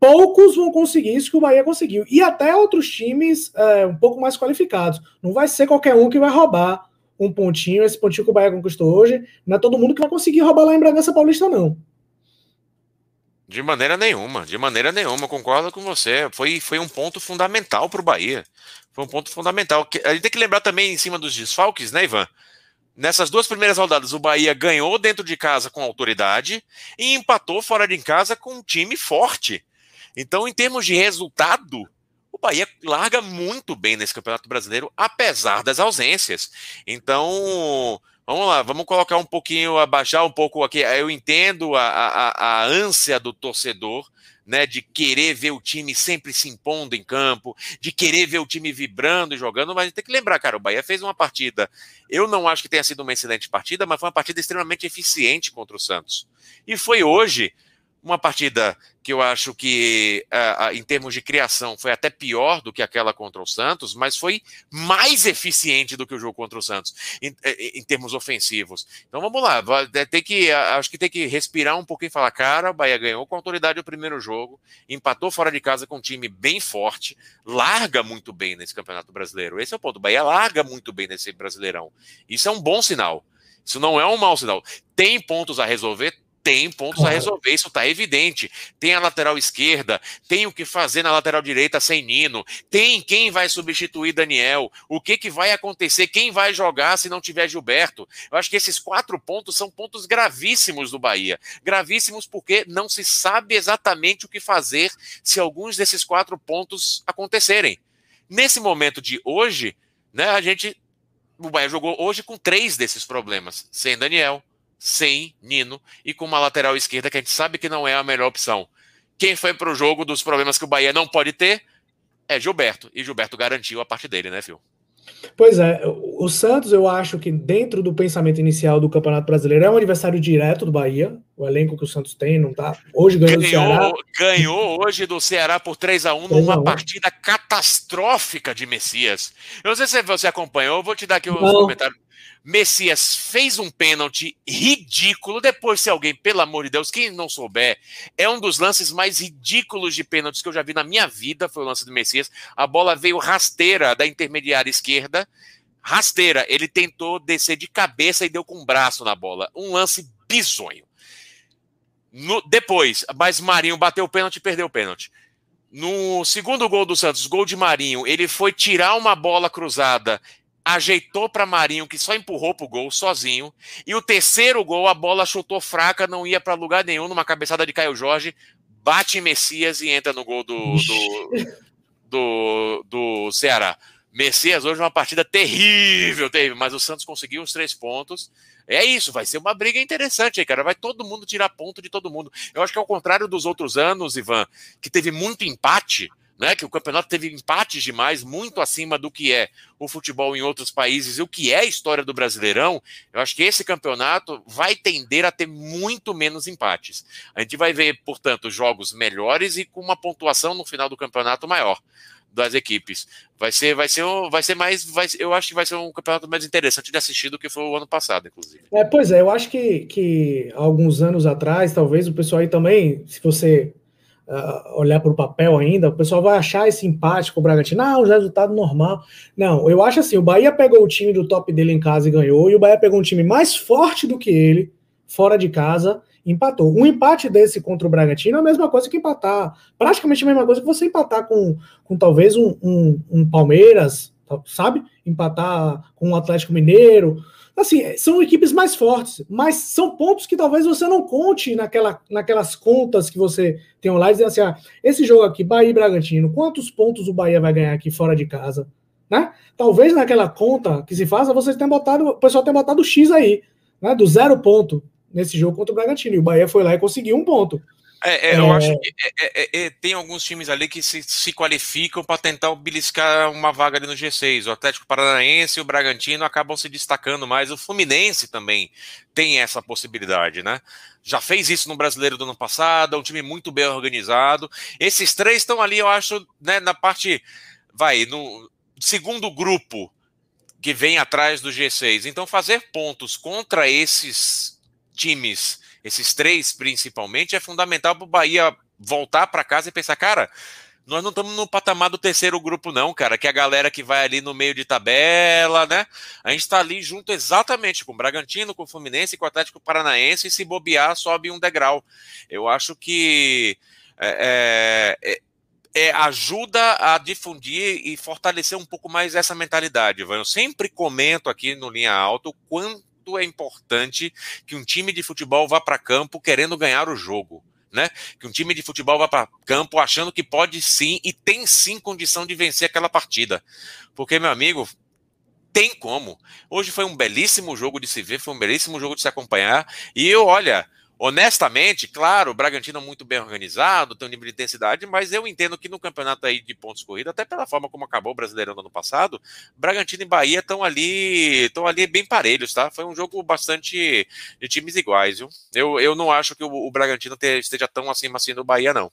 poucos vão conseguir isso que o Bahia conseguiu. E até outros times é, um pouco mais qualificados. Não vai ser qualquer um que vai roubar um pontinho, esse pontinho que o Bahia conquistou hoje. Não é todo mundo que vai conseguir roubar lá em Bragança Paulista, não. De maneira nenhuma, de maneira nenhuma, concordo com você. Foi, foi um ponto fundamental para o Bahia. Foi um ponto fundamental. A gente tem que lembrar também em cima dos desfalques, né, Ivan? Nessas duas primeiras rodadas, o Bahia ganhou dentro de casa com autoridade e empatou fora de casa com um time forte. Então, em termos de resultado, o Bahia larga muito bem nesse Campeonato Brasileiro, apesar das ausências. Então, vamos lá, vamos colocar um pouquinho, abaixar um pouco aqui. Eu entendo a, a, a ânsia do torcedor. Né, de querer ver o time sempre se impondo em campo, de querer ver o time vibrando e jogando, mas tem que lembrar, cara, o Bahia fez uma partida. Eu não acho que tenha sido uma excelente partida, mas foi uma partida extremamente eficiente contra o Santos. E foi hoje uma partida que eu acho que, uh, em termos de criação, foi até pior do que aquela contra o Santos, mas foi mais eficiente do que o jogo contra o Santos, em, em termos ofensivos. Então vamos lá, tem que, acho que tem que respirar um pouquinho e falar, cara, o Bahia ganhou com autoridade o primeiro jogo, empatou fora de casa com um time bem forte, larga muito bem nesse Campeonato Brasileiro. Esse é o ponto, o Bahia larga muito bem nesse Brasileirão. Isso é um bom sinal. Isso não é um mau sinal. Tem pontos a resolver? Tem pontos a resolver, isso está evidente. Tem a lateral esquerda, tem o que fazer na lateral direita sem Nino, tem quem vai substituir Daniel, o que, que vai acontecer, quem vai jogar se não tiver Gilberto. Eu acho que esses quatro pontos são pontos gravíssimos do Bahia. Gravíssimos porque não se sabe exatamente o que fazer se alguns desses quatro pontos acontecerem. Nesse momento de hoje, né, a gente. O Bahia jogou hoje com três desses problemas, sem Daniel, sem Nino e com uma lateral esquerda que a gente sabe que não é a melhor opção. Quem foi para o jogo dos problemas que o Bahia não pode ter é Gilberto. E Gilberto garantiu a parte dele, né, Phil? Pois é, o Santos, eu acho que dentro do pensamento inicial do Campeonato Brasileiro é um adversário direto do Bahia. O elenco que o Santos tem, não tá. Hoje ganhou, ganhou do Ceará. Ganhou hoje do Ceará por 3 a 1 numa partida catastrófica de Messias. Eu não sei se você acompanhou, eu vou te dar aqui os comentários. Messias fez um pênalti ridículo. Depois, se alguém, pelo amor de Deus, quem não souber, é um dos lances mais ridículos de pênaltis que eu já vi na minha vida. Foi o lance do Messias. A bola veio rasteira da intermediária esquerda. Rasteira. Ele tentou descer de cabeça e deu com o braço na bola. Um lance bizonho. No, depois, mas Marinho bateu o pênalti e perdeu o pênalti. No segundo gol do Santos, gol de Marinho, ele foi tirar uma bola cruzada ajeitou para Marinho, que só empurrou pro gol sozinho. E o terceiro gol, a bola chutou fraca, não ia para lugar nenhum, numa cabeçada de Caio Jorge, bate Messias e entra no gol do, do, do, do Ceará. Messias hoje uma partida terrível, terrível, mas o Santos conseguiu os três pontos. É isso, vai ser uma briga interessante aí, cara. Vai todo mundo tirar ponto de todo mundo. Eu acho que ao contrário dos outros anos, Ivan, que teve muito empate, né, que o campeonato teve empates demais, muito acima do que é o futebol em outros países e o que é a história do Brasileirão, eu acho que esse campeonato vai tender a ter muito menos empates. A gente vai ver, portanto, jogos melhores e com uma pontuação no final do campeonato maior das equipes. Vai ser, vai ser, vai ser mais, vai, eu acho que vai ser um campeonato mais interessante de assistir do que foi o ano passado, inclusive. É, pois é, eu acho que, que alguns anos atrás, talvez o pessoal aí também, se você uh, olhar para o papel ainda, o pessoal vai achar esse empate com o Bragantino, ah, o resultado normal. Não, eu acho assim, o Bahia pegou o time do top dele em casa e ganhou, e o Bahia pegou um time mais forte do que ele, fora de casa, empatou. Um empate desse contra o Bragantino é a mesma coisa que empatar, praticamente a mesma coisa que você empatar com, com talvez um, um, um Palmeiras, sabe? Empatar com o um Atlético Mineiro. Assim, são equipes mais fortes, mas são pontos que talvez você não conte naquela, naquelas contas que você tem online, dizendo assim, ah, esse jogo aqui, Bahia e Bragantino, quantos pontos o Bahia vai ganhar aqui fora de casa? Né? Talvez naquela conta que se faça, vocês tenham botado, o pessoal tenha botado X aí, né? Do zero ponto nesse jogo contra o Bragantino. E o Bahia foi lá e conseguiu um ponto. É, é, eu acho que é, é, é, tem alguns times ali que se, se qualificam para tentar beliscar uma vaga ali no G6. O Atlético Paranaense e o Bragantino acabam se destacando mais. O Fluminense também tem essa possibilidade, né? Já fez isso no Brasileiro do ano passado, é um time muito bem organizado. Esses três estão ali, eu acho, né, na parte. Vai, no segundo grupo que vem atrás do G6. Então, fazer pontos contra esses times esses três principalmente, é fundamental para o Bahia voltar para casa e pensar, cara, nós não estamos no patamar do terceiro grupo, não, cara, que é a galera que vai ali no meio de tabela, né? A gente está ali junto exatamente com o Bragantino, com o Fluminense, com o Atlético Paranaense, e se bobear, sobe um degrau. Eu acho que é, é, é, é ajuda a difundir e fortalecer um pouco mais essa mentalidade. Eu sempre comento aqui no Linha Alta o quanto quanto é importante que um time de futebol vá para campo querendo ganhar o jogo. Né? Que um time de futebol vá para campo achando que pode sim e tem sim condição de vencer aquela partida. Porque, meu amigo, tem como. Hoje foi um belíssimo jogo de se ver, foi um belíssimo jogo de se acompanhar. E eu, olha, honestamente, claro, o Bragantino é muito bem organizado, tem um nível de intensidade, mas eu entendo que no campeonato aí de pontos corridos, até pela forma como acabou o Brasileirão no ano passado, Bragantino e Bahia estão ali, estão ali bem parelhos, tá? Foi um jogo bastante de times iguais, viu? Eu, eu não acho que o, o Bragantino te, esteja tão acima assim do Bahia, não.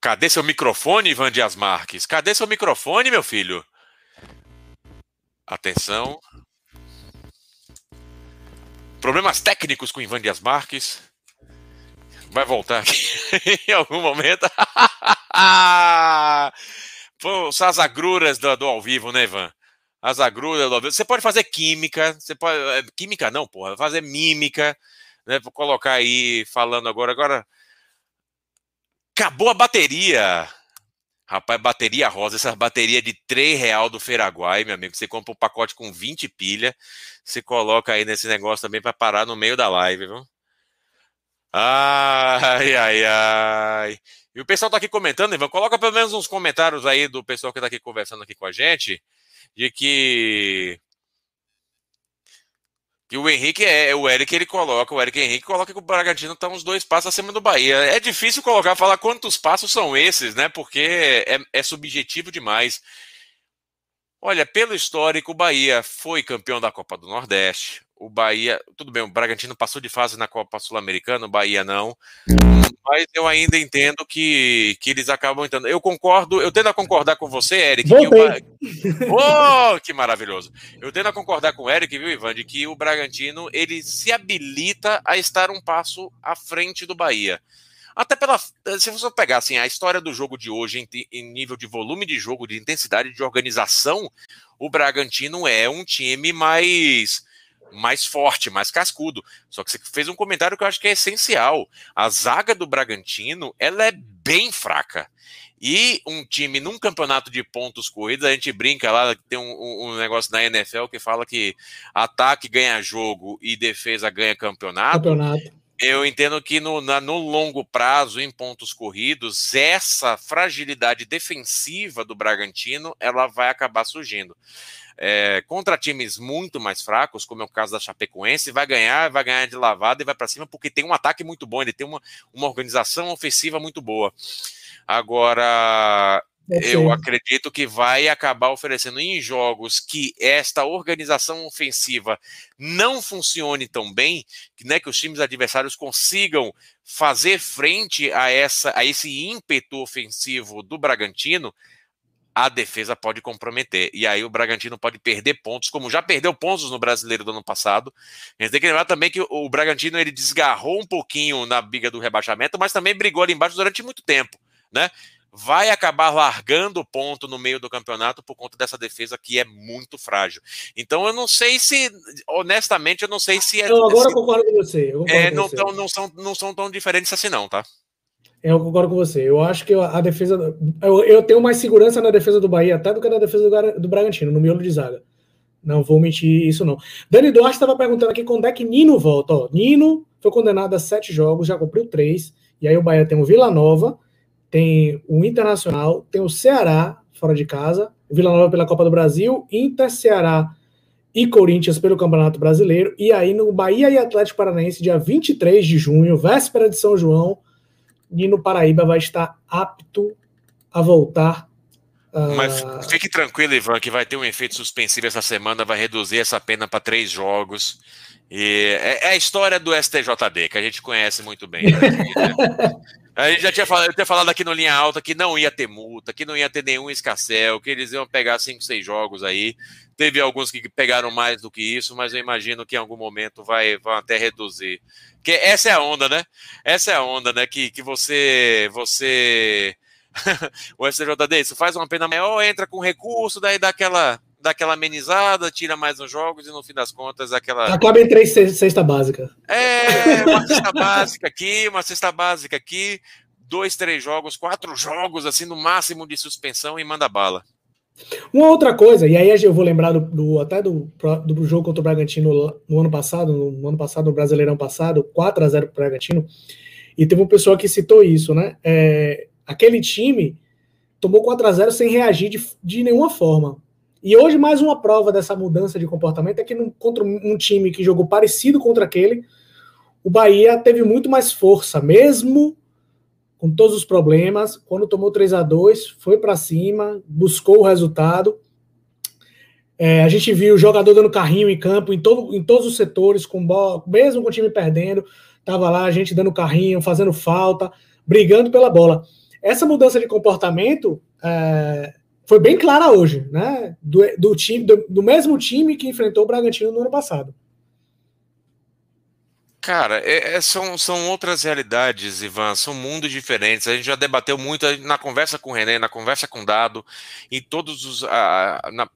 Cadê seu microfone, Ivan Dias Marques? Cadê seu microfone, meu filho? Atenção. Problemas técnicos com Ivan Dias Marques. Vai voltar aqui em algum momento. São as agruras do, do, ao vivo, né, Ivan? As agruras do ao vivo. Você pode fazer química, você pode. É, química não, porra. Fazer mímica, né? Vou colocar aí falando agora. Agora. Acabou a bateria. Rapaz, bateria rosa, essa bateria de 3 real do Feiraguai, meu amigo. Você compra um pacote com 20 pilha, você coloca aí nesse negócio também para parar no meio da live, viu? Ai, ai, ai. E o pessoal tá aqui comentando, Ivan, coloca pelo menos uns comentários aí do pessoal que tá aqui conversando aqui com a gente, de que que o Henrique é, o Eric ele coloca, o Eric Henrique coloca que o Bragantino está uns dois passos acima do Bahia. É difícil colocar, falar quantos passos são esses, né? Porque é, é subjetivo demais. Olha, pelo histórico, o Bahia foi campeão da Copa do Nordeste. O Bahia, tudo bem, o Bragantino passou de fase na Copa Sul-Americana, o Bahia não mas eu ainda entendo que, que eles acabam entrando. Eu concordo, eu tendo a concordar com você, Eric. Que, o... oh, que maravilhoso! Eu tendo a concordar com o Eric, viu, Ivan, de que o Bragantino ele se habilita a estar um passo à frente do Bahia. Até pela. Se você pegar assim, a história do jogo de hoje em, em nível de volume de jogo, de intensidade de organização, o Bragantino é um time mais mais forte, mais cascudo. Só que você fez um comentário que eu acho que é essencial. A zaga do Bragantino, ela é bem fraca. E um time num campeonato de pontos corridos, a gente brinca lá, tem um, um, negócio na NFL que fala que ataque ganha jogo e defesa ganha campeonato. campeonato. Eu entendo que no, na, no longo prazo, em pontos corridos, essa fragilidade defensiva do Bragantino, ela vai acabar surgindo é, contra times muito mais fracos, como é o caso da Chapecoense, vai ganhar, vai ganhar de lavada e vai para cima, porque tem um ataque muito bom, ele tem uma, uma organização ofensiva muito boa. Agora, eu acredito que vai acabar oferecendo em jogos que esta organização ofensiva não funcione tão bem, que, né, que os times adversários consigam fazer frente a, essa, a esse ímpeto ofensivo do Bragantino, a defesa pode comprometer. E aí o Bragantino pode perder pontos, como já perdeu pontos no brasileiro do ano passado. A gente tem que lembrar também que o Bragantino ele desgarrou um pouquinho na briga do rebaixamento, mas também brigou ali embaixo durante muito tempo, né? Vai acabar largando ponto no meio do campeonato por conta dessa defesa que é muito frágil. Então eu não sei se, honestamente, eu não sei se é. Eu agora se, concordo com você. É, não, tão, não, são, não são tão diferentes assim, não, tá? Eu concordo com você. Eu acho que a defesa. Eu, eu tenho mais segurança na defesa do Bahia até do que na defesa do, do Bragantino, no miolo de zaga. Não vou mentir isso, não. Dani Duarte estava perguntando aqui quando é que Nino volta. Ó, Nino foi condenado a sete jogos, já cumpriu três. E aí o Bahia tem o Vila Nova, tem o Internacional, tem o Ceará fora de casa, Vila Nova pela Copa do Brasil, Inter, Ceará e Corinthians pelo Campeonato Brasileiro. E aí no Bahia e Atlético Paranaense, dia 23 de junho, véspera de São João, Nino Paraíba vai estar apto a voltar mas ah. fique tranquilo, Ivan, que vai ter um efeito suspensivo essa semana, vai reduzir essa pena para três jogos. E é, é, a história do STJD, que a gente conhece muito bem. Né? A gente já tinha falado, eu tinha falado aqui no Linha Alta que não ia ter multa, que não ia ter nenhum escassel, que eles iam pegar cinco, seis jogos aí. Teve alguns que pegaram mais do que isso, mas eu imagino que em algum momento vai, vão até reduzir. Que essa é a onda, né? Essa é a onda, né? Que, que você, você o STJD, isso faz uma pena maior, entra com recurso, daí dá aquela, dá aquela amenizada, tira mais uns jogos e no fim das contas aquela. Acaba em três cesta básica. É, uma cesta básica aqui, uma cesta básica aqui, dois, três jogos, quatro jogos, assim, no máximo de suspensão e manda bala. Uma outra coisa, e aí eu vou lembrar do, do até do, do jogo contra o Bragantino no ano passado, no, no ano passado, no Brasileirão passado, 4 a 0 para o Bragantino, e teve um pessoal que citou isso, né? É, Aquele time tomou 4 a 0 sem reagir de, de nenhuma forma. E hoje, mais uma prova dessa mudança de comportamento é que num, contra um time que jogou parecido contra aquele, o Bahia teve muito mais força, mesmo com todos os problemas. Quando tomou 3 a 2 foi para cima, buscou o resultado. É, a gente viu o jogador dando carrinho em campo, em, todo, em todos os setores, com bola, mesmo com o time perdendo, tava lá a gente dando carrinho, fazendo falta, brigando pela bola essa mudança de comportamento é, foi bem clara hoje, né? Do, do time, do, do, mesmo time que enfrentou o Bragantino no ano passado. Cara, é, é, são, são outras realidades, Ivan, são mundos diferentes. A gente já debateu muito na conversa com o René, na conversa com o Dado, em todos os. A, na,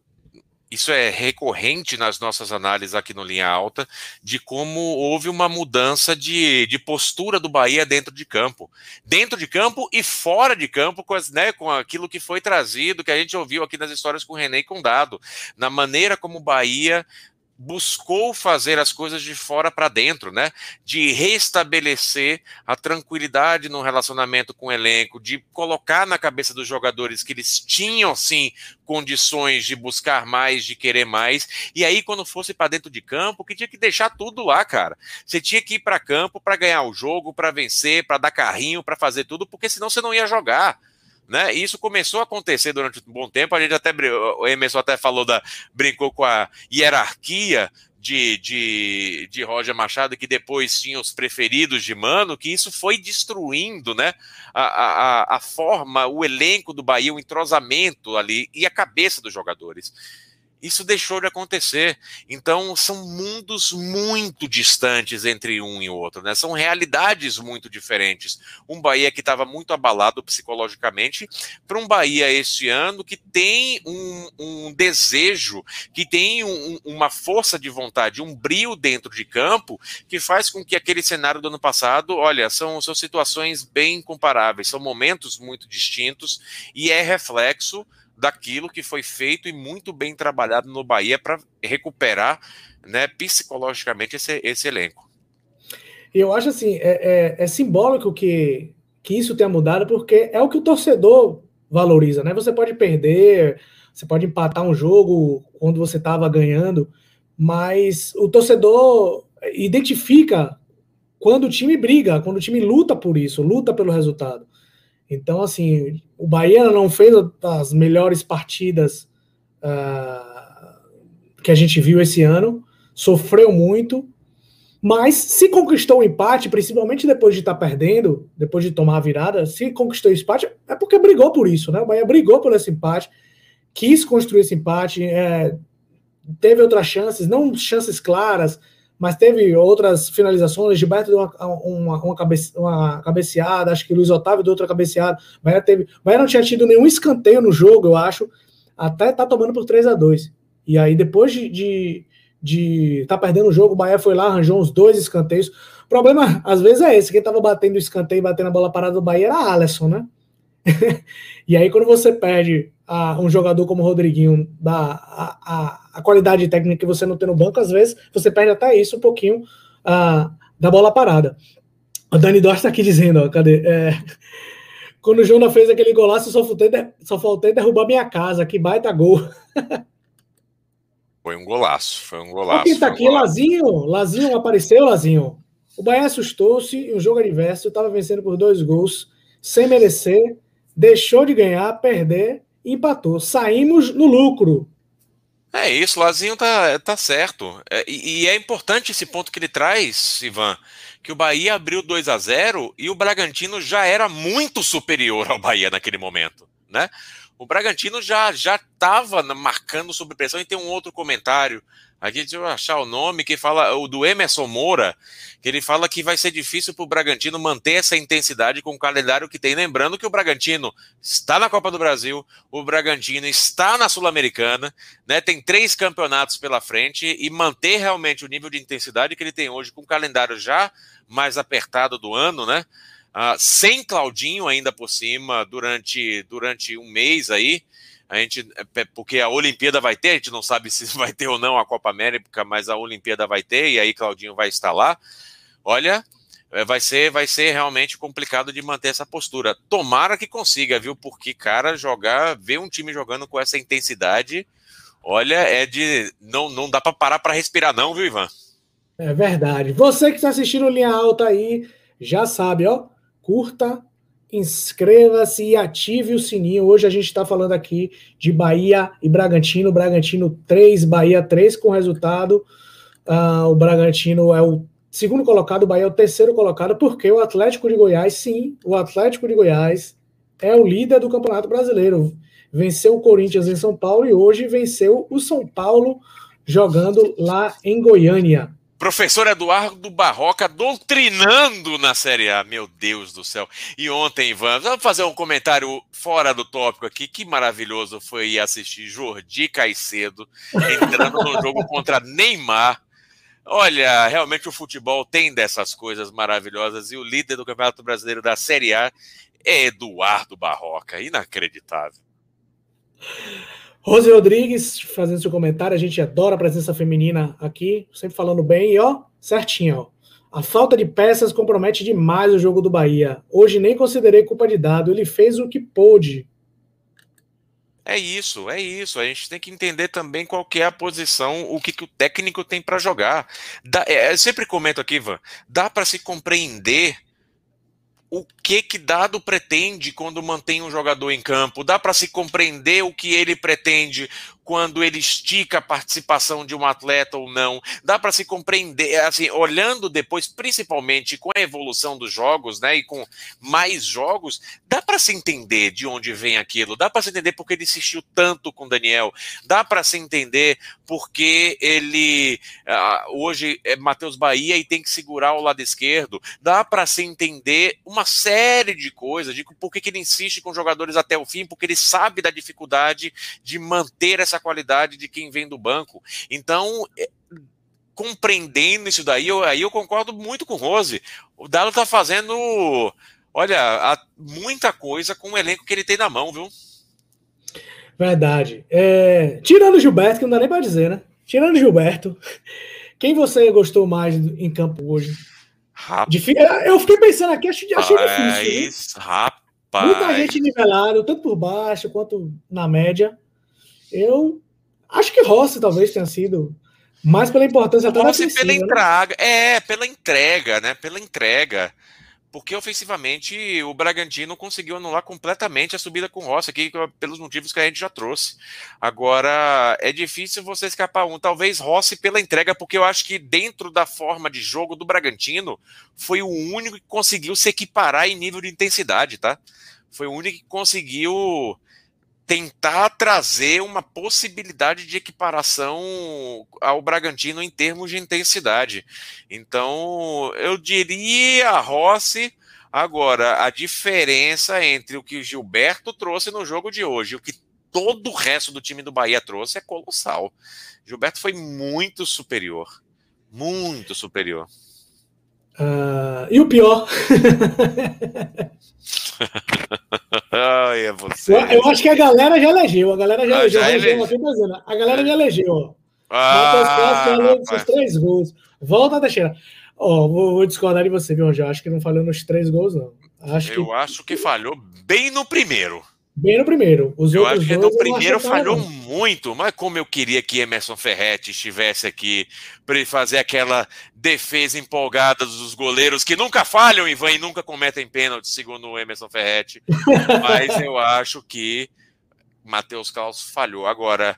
isso é recorrente nas nossas análises aqui no Linha Alta, de como houve uma mudança de, de postura do Bahia dentro de campo. Dentro de campo e fora de campo, com, as, né, com aquilo que foi trazido, que a gente ouviu aqui nas histórias com o René e com o Dado, na maneira como o Bahia buscou fazer as coisas de fora para dentro, né? De restabelecer a tranquilidade no relacionamento com o elenco, de colocar na cabeça dos jogadores que eles tinham sim condições de buscar mais, de querer mais. E aí quando fosse para dentro de campo, que tinha que deixar tudo lá, cara. Você tinha que ir para campo para ganhar o jogo, para vencer, para dar carrinho, para fazer tudo, porque senão você não ia jogar. Né? E isso começou a acontecer durante um bom tempo. A gente até o Emerson até falou da brincou com a hierarquia de, de, de Roger Machado, que depois tinha os preferidos de Mano, que isso foi destruindo né, a, a, a forma, o elenco do Bahia, o entrosamento ali e a cabeça dos jogadores. Isso deixou de acontecer. Então, são mundos muito distantes entre um e outro, né? São realidades muito diferentes. Um Bahia que estava muito abalado psicologicamente, para um Bahia este ano que tem um, um desejo, que tem um, uma força de vontade, um brilho dentro de campo, que faz com que aquele cenário do ano passado, olha, são, são situações bem comparáveis, são momentos muito distintos e é reflexo daquilo que foi feito e muito bem trabalhado no Bahia para recuperar né, psicologicamente esse, esse elenco. Eu acho assim, é, é, é, simbólico que, que isso tenha mudado, porque é o que o torcedor valoriza, né? Você pode perder, você pode empatar um jogo quando você estava ganhando, mas o torcedor identifica quando o time briga, quando o time luta por isso, luta pelo resultado. Então, assim, o Bahia não fez as melhores partidas uh, que a gente viu esse ano, sofreu muito, mas se conquistou o empate, principalmente depois de estar tá perdendo, depois de tomar a virada, se conquistou o empate, é porque brigou por isso, né? O Bahia brigou por esse empate, quis construir esse empate, é, teve outras chances, não chances claras, mas teve outras finalizações. Gilberto deu uma, uma, uma, uma cabeceada, acho que Luiz Otávio deu outra cabeceada. Bahia, teve, Bahia não tinha tido nenhum escanteio no jogo, eu acho, até tá tomando por 3 a 2 E aí, depois de, de, de tá perdendo o jogo, o Bahia foi lá, arranjou uns dois escanteios. O problema, às vezes, é esse: quem tava batendo o escanteio, batendo a bola parada do Bahia era Alisson, né? e aí, quando você perde a, um jogador como o Rodriguinho, da, a, a, a, qualidade técnica que você não tem no banco, às vezes você perde até isso um pouquinho a, da bola parada. O Dani Dorst está aqui dizendo, ó, cadê? É, quando o Jona fez aquele golaço, só faltei, só faltei derrubar minha casa, que baita gol. Foi um golaço, foi um golaço. Quem tá aqui, um Lazinho, Lazinho apareceu, Lazinho. O Bahia assustou-se e o jogo adverso estava vencendo por dois gols, sem merecer, deixou de ganhar, perder e empatou. Saímos no lucro. É isso, Lazinho tá, tá certo. É, e, e, é importante esse ponto que ele traz, Ivan, que o Bahia abriu 2 a 0 e o Bragantino já era muito superior ao Bahia naquele momento, né? O Bragantino já já estava marcando sob pressão e tem um outro comentário Aqui deixa eu achar o nome que fala, o do Emerson Moura, que ele fala que vai ser difícil para o Bragantino manter essa intensidade com o calendário que tem. Lembrando que o Bragantino está na Copa do Brasil, o Bragantino está na Sul-Americana, né? Tem três campeonatos pela frente e manter realmente o nível de intensidade que ele tem hoje, com o calendário já mais apertado do ano, né? Uh, sem Claudinho ainda por cima durante, durante um mês aí. A gente, é, porque a Olimpíada vai ter, a gente não sabe se vai ter ou não a Copa América, mas a Olimpíada vai ter, e aí Claudinho vai estar lá. Olha, é, vai ser, vai ser realmente complicado de manter essa postura. Tomara que consiga, viu? Porque, cara, jogar, ver um time jogando com essa intensidade, olha, é de. Não, não dá para parar para respirar, não, viu, Ivan? É verdade. Você que está assistindo linha alta aí, já sabe, ó. Curta, inscreva-se e ative o sininho. Hoje a gente está falando aqui de Bahia e Bragantino. Bragantino 3, Bahia 3 com resultado. Uh, o Bragantino é o segundo colocado, o Bahia é o terceiro colocado, porque o Atlético de Goiás, sim, o Atlético de Goiás é o líder do Campeonato Brasileiro. Venceu o Corinthians em São Paulo e hoje venceu o São Paulo jogando lá em Goiânia. Professor Eduardo Barroca doutrinando na Série A. Meu Deus do céu. E ontem, Ivan, vamos fazer um comentário fora do tópico aqui. Que maravilhoso foi assistir Jordi Caicedo entrando no jogo contra Neymar. Olha, realmente o futebol tem dessas coisas maravilhosas e o líder do Campeonato Brasileiro da Série A é Eduardo Barroca. Inacreditável. Rose Rodrigues fazendo seu comentário, a gente adora a presença feminina aqui, sempre falando bem, e ó, certinho, ó. A falta de peças compromete demais o jogo do Bahia. Hoje nem considerei culpa de dado, ele fez o que pôde. É isso, é isso. A gente tem que entender também qual que é a posição, o que, que o técnico tem para jogar. Dá, é, eu sempre comento aqui, Ivan, dá para se compreender o que que dado pretende quando mantém um jogador em campo? Dá para se compreender o que ele pretende quando ele estica a participação de um atleta ou não. Dá para se compreender, assim, olhando depois, principalmente com a evolução dos jogos, né, e com mais jogos, dá para se entender de onde vem aquilo. Dá para se entender porque ele insistiu tanto com Daniel. Dá para se entender porque ele uh, hoje é Matheus Bahia e tem que segurar o lado esquerdo. Dá para se entender uma série de coisas, de por que ele insiste com jogadores até o fim, porque ele sabe da dificuldade de manter essa qualidade de quem vem do banco. Então, é, compreendendo isso daí, eu, aí eu concordo muito com o Rose. O Dalo tá fazendo, olha, muita coisa com o elenco que ele tem na mão, viu? Verdade. É, tirando o Gilberto, que não dá nem para dizer, né? Tirando o Gilberto, quem você gostou mais em campo hoje? Rapaz. Eu fiquei pensando aqui, achei, achei difícil. Isso, rapaz. Muita gente nivelada, tanto por baixo quanto na média. Eu acho que Rossi talvez tenha sido mais pela importância Rossi pela né? entrega, né? é, pela entrega, né? Pela entrega. Porque ofensivamente o Bragantino conseguiu anular completamente a subida com Rossi aqui, pelos motivos que a gente já trouxe. Agora, é difícil você escapar um. Talvez Rossi pela entrega, porque eu acho que dentro da forma de jogo do Bragantino, foi o único que conseguiu se equiparar em nível de intensidade, tá? Foi o único que conseguiu tentar trazer uma possibilidade de equiparação ao Bragantino em termos de intensidade. Então, eu diria Rossi. Agora, a diferença entre o que o Gilberto trouxe no jogo de hoje e o que todo o resto do time do Bahia trouxe é colossal. Gilberto foi muito superior. Muito superior. Uh, e o pior. Ai, é você. Eu, eu, acho que a galera já elegeu. A galera já ah, elegeu. Já elegeu. A galera já elegeu. Ah, Matheus Castro três gols. Volta Teixeira. Ó, oh, vou, vou, discordar de você, viu, Angel? Acho que não falhou nos três gols, não. Acho eu que... acho que falhou bem no primeiro. Bem no primeiro. Os eu acho que no primeiro falhou não. muito, mas como eu queria que Emerson Ferretti estivesse aqui para ele fazer aquela defesa empolgada dos goleiros que nunca falham, Ivan, e nunca cometem pênalti, segundo o Emerson Ferretti. mas eu acho que Matheus Claus falhou. Agora,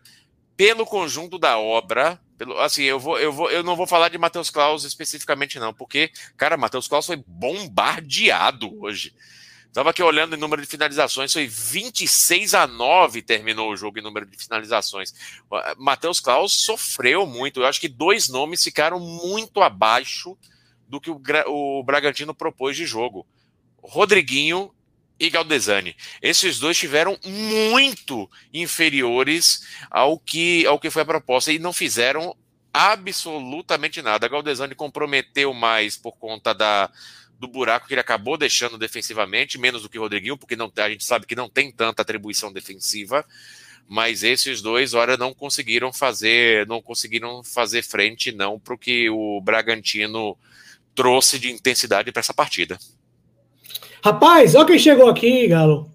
pelo conjunto da obra, pelo, assim, eu vou, eu vou, eu não vou falar de Matheus Claus especificamente não, porque, cara, Matheus Claus foi bombardeado hoje. Estava aqui olhando o número de finalizações, foi 26 a 9 terminou o jogo em número de finalizações. Matheus Klaus sofreu muito. Eu acho que dois nomes ficaram muito abaixo do que o, o Bragantino propôs de jogo. Rodriguinho e Galdesani. Esses dois tiveram muito inferiores ao que, ao que foi a proposta e não fizeram absolutamente nada. A Galdesani comprometeu mais por conta da do buraco que ele acabou deixando defensivamente, menos do que o Rodriguinho, porque não, a gente sabe que não tem tanta atribuição defensiva, mas esses dois, olha, não conseguiram fazer, não conseguiram fazer frente não para o que o Bragantino trouxe de intensidade para essa partida. Rapaz, olha quem chegou aqui, Galo.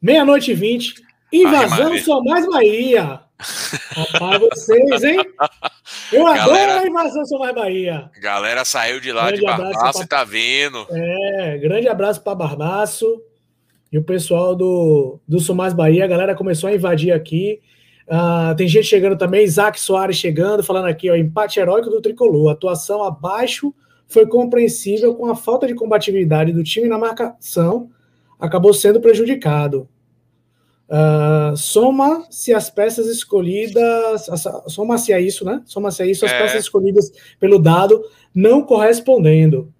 Meia-noite e vinte. Invasão só mais Bahia. Rapaz, vocês, hein? Eu galera, adoro a invasão São Mais Bahia. Galera saiu de lá grande de Barbaço e tá vindo. É, grande abraço para Barbaço e o pessoal do, do São Mais Bahia. A galera começou a invadir aqui. Uh, tem gente chegando também, Isaac Soares chegando, falando aqui, ó, empate heróico do Tricolor. Atuação abaixo foi compreensível com a falta de combatividade do time na marcação, acabou sendo prejudicado. Uh, Soma-se as peças escolhidas, soma-se a isso, né? Soma-se a isso as é. peças escolhidas pelo dado não correspondendo.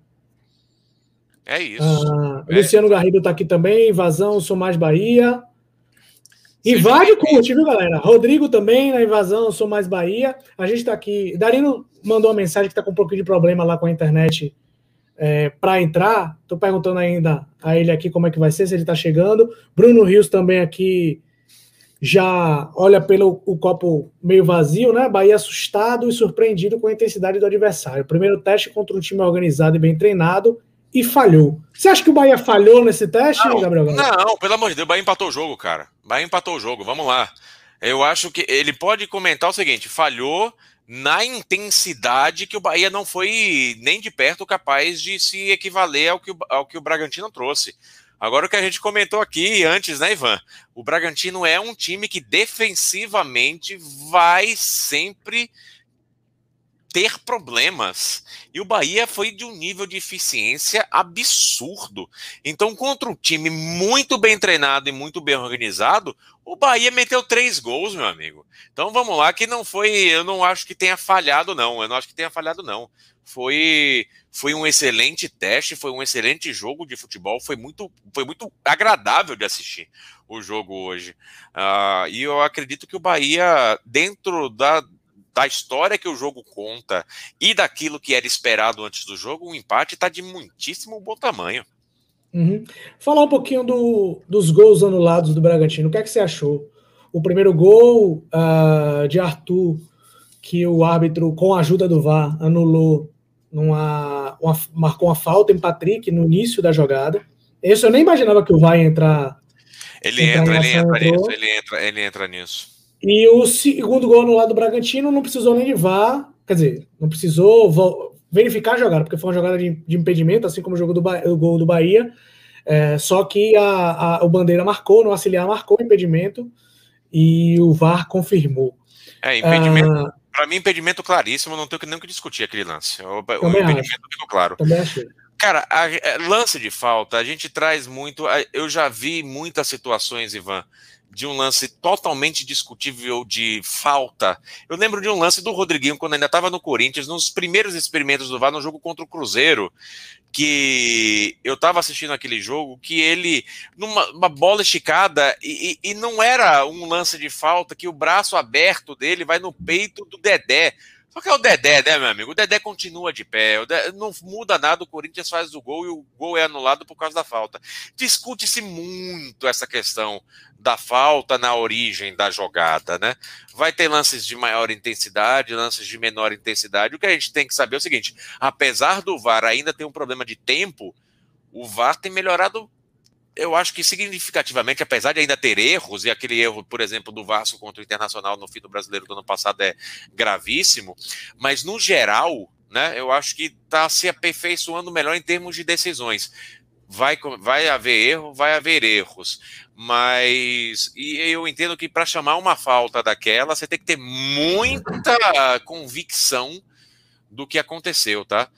É isso. Uh, é. Luciano Garrido está aqui também, invasão, sou mais Bahia. Invade curte, viu, galera? Rodrigo também na invasão, sou mais Bahia. A gente está aqui. Darino mandou uma mensagem que está com um pouquinho de problema lá com a internet é, para entrar. Estou perguntando ainda a ele aqui como é que vai ser, se ele está chegando. Bruno Rios também aqui já olha pelo o copo meio vazio, né? Bahia assustado e surpreendido com a intensidade do adversário. Primeiro teste contra um time organizado e bem treinado e falhou. Você acha que o Bahia falhou nesse teste, não, Gabriel? Não, pelo amor de Deus, o Bahia empatou o jogo, cara. O Bahia empatou o jogo, vamos lá. Eu acho que ele pode comentar o seguinte: falhou na intensidade que o Bahia não foi nem de perto capaz de se equivaler ao que o, ao que o Bragantino trouxe. Agora o que a gente comentou aqui antes, né, Ivan? O Bragantino é um time que defensivamente vai sempre ter problemas. E o Bahia foi de um nível de eficiência absurdo. Então, contra um time muito bem treinado e muito bem organizado, o Bahia meteu três gols, meu amigo. Então vamos lá, que não foi. Eu não acho que tenha falhado, não. Eu não acho que tenha falhado, não. Foi, foi um excelente teste, foi um excelente jogo de futebol, foi muito, foi muito agradável de assistir o jogo hoje. Uh, e eu acredito que o Bahia, dentro da, da história que o jogo conta e daquilo que era esperado antes do jogo, o empate está de muitíssimo bom tamanho. Uhum. Falar um pouquinho do, dos gols anulados do Bragantino. O que é que você achou? O primeiro gol uh, de Arthur, que o árbitro, com a ajuda do VAR, anulou, numa, uma, marcou uma falta em Patrick no início da jogada. Esse eu nem imaginava que o VAR ia entrar. Ele entra, ele entra nisso, ele entra, ele entra nisso. E o segundo gol no lado do Bragantino não precisou nem de VAR, quer dizer, não precisou verificar a jogada, porque foi uma jogada de, de impedimento, assim como o jogo do o gol do Bahia. É, só que a, a, o Bandeira marcou, no auxiliar marcou o impedimento e o VAR confirmou. É, impedimento. Ah, para mim, impedimento claríssimo, não tenho nem que discutir aquele lance. O, o impedimento ficou claro. Também achei. Cara, a, é, lance de falta, a gente traz muito. Eu já vi muitas situações, Ivan, de um lance totalmente discutível de falta. Eu lembro de um lance do Rodriguinho, quando ainda estava no Corinthians, nos primeiros experimentos do VAR no jogo contra o Cruzeiro, que eu estava assistindo aquele jogo, que ele, numa bola esticada, e, e, não era um lance de falta, que o braço aberto dele vai no peito do Dedé. Só que é o Dedé, né, meu amigo? O Dedé continua de pé, Dedé, não muda nada, o Corinthians faz o gol e o gol é anulado por causa da falta. Discute-se muito essa questão da falta na origem da jogada, né? Vai ter lances de maior intensidade, lances de menor intensidade. O que a gente tem que saber é o seguinte: apesar do VAR ainda ter um problema de tempo, o VAR tem melhorado eu acho que significativamente, apesar de ainda ter erros, e aquele erro, por exemplo, do Vasco contra o Internacional no fim do brasileiro do ano passado é gravíssimo, mas no geral, né, eu acho que está se aperfeiçoando melhor em termos de decisões. Vai, vai haver erro, vai haver erros, mas e eu entendo que para chamar uma falta daquela, você tem que ter muita convicção do que aconteceu, tá?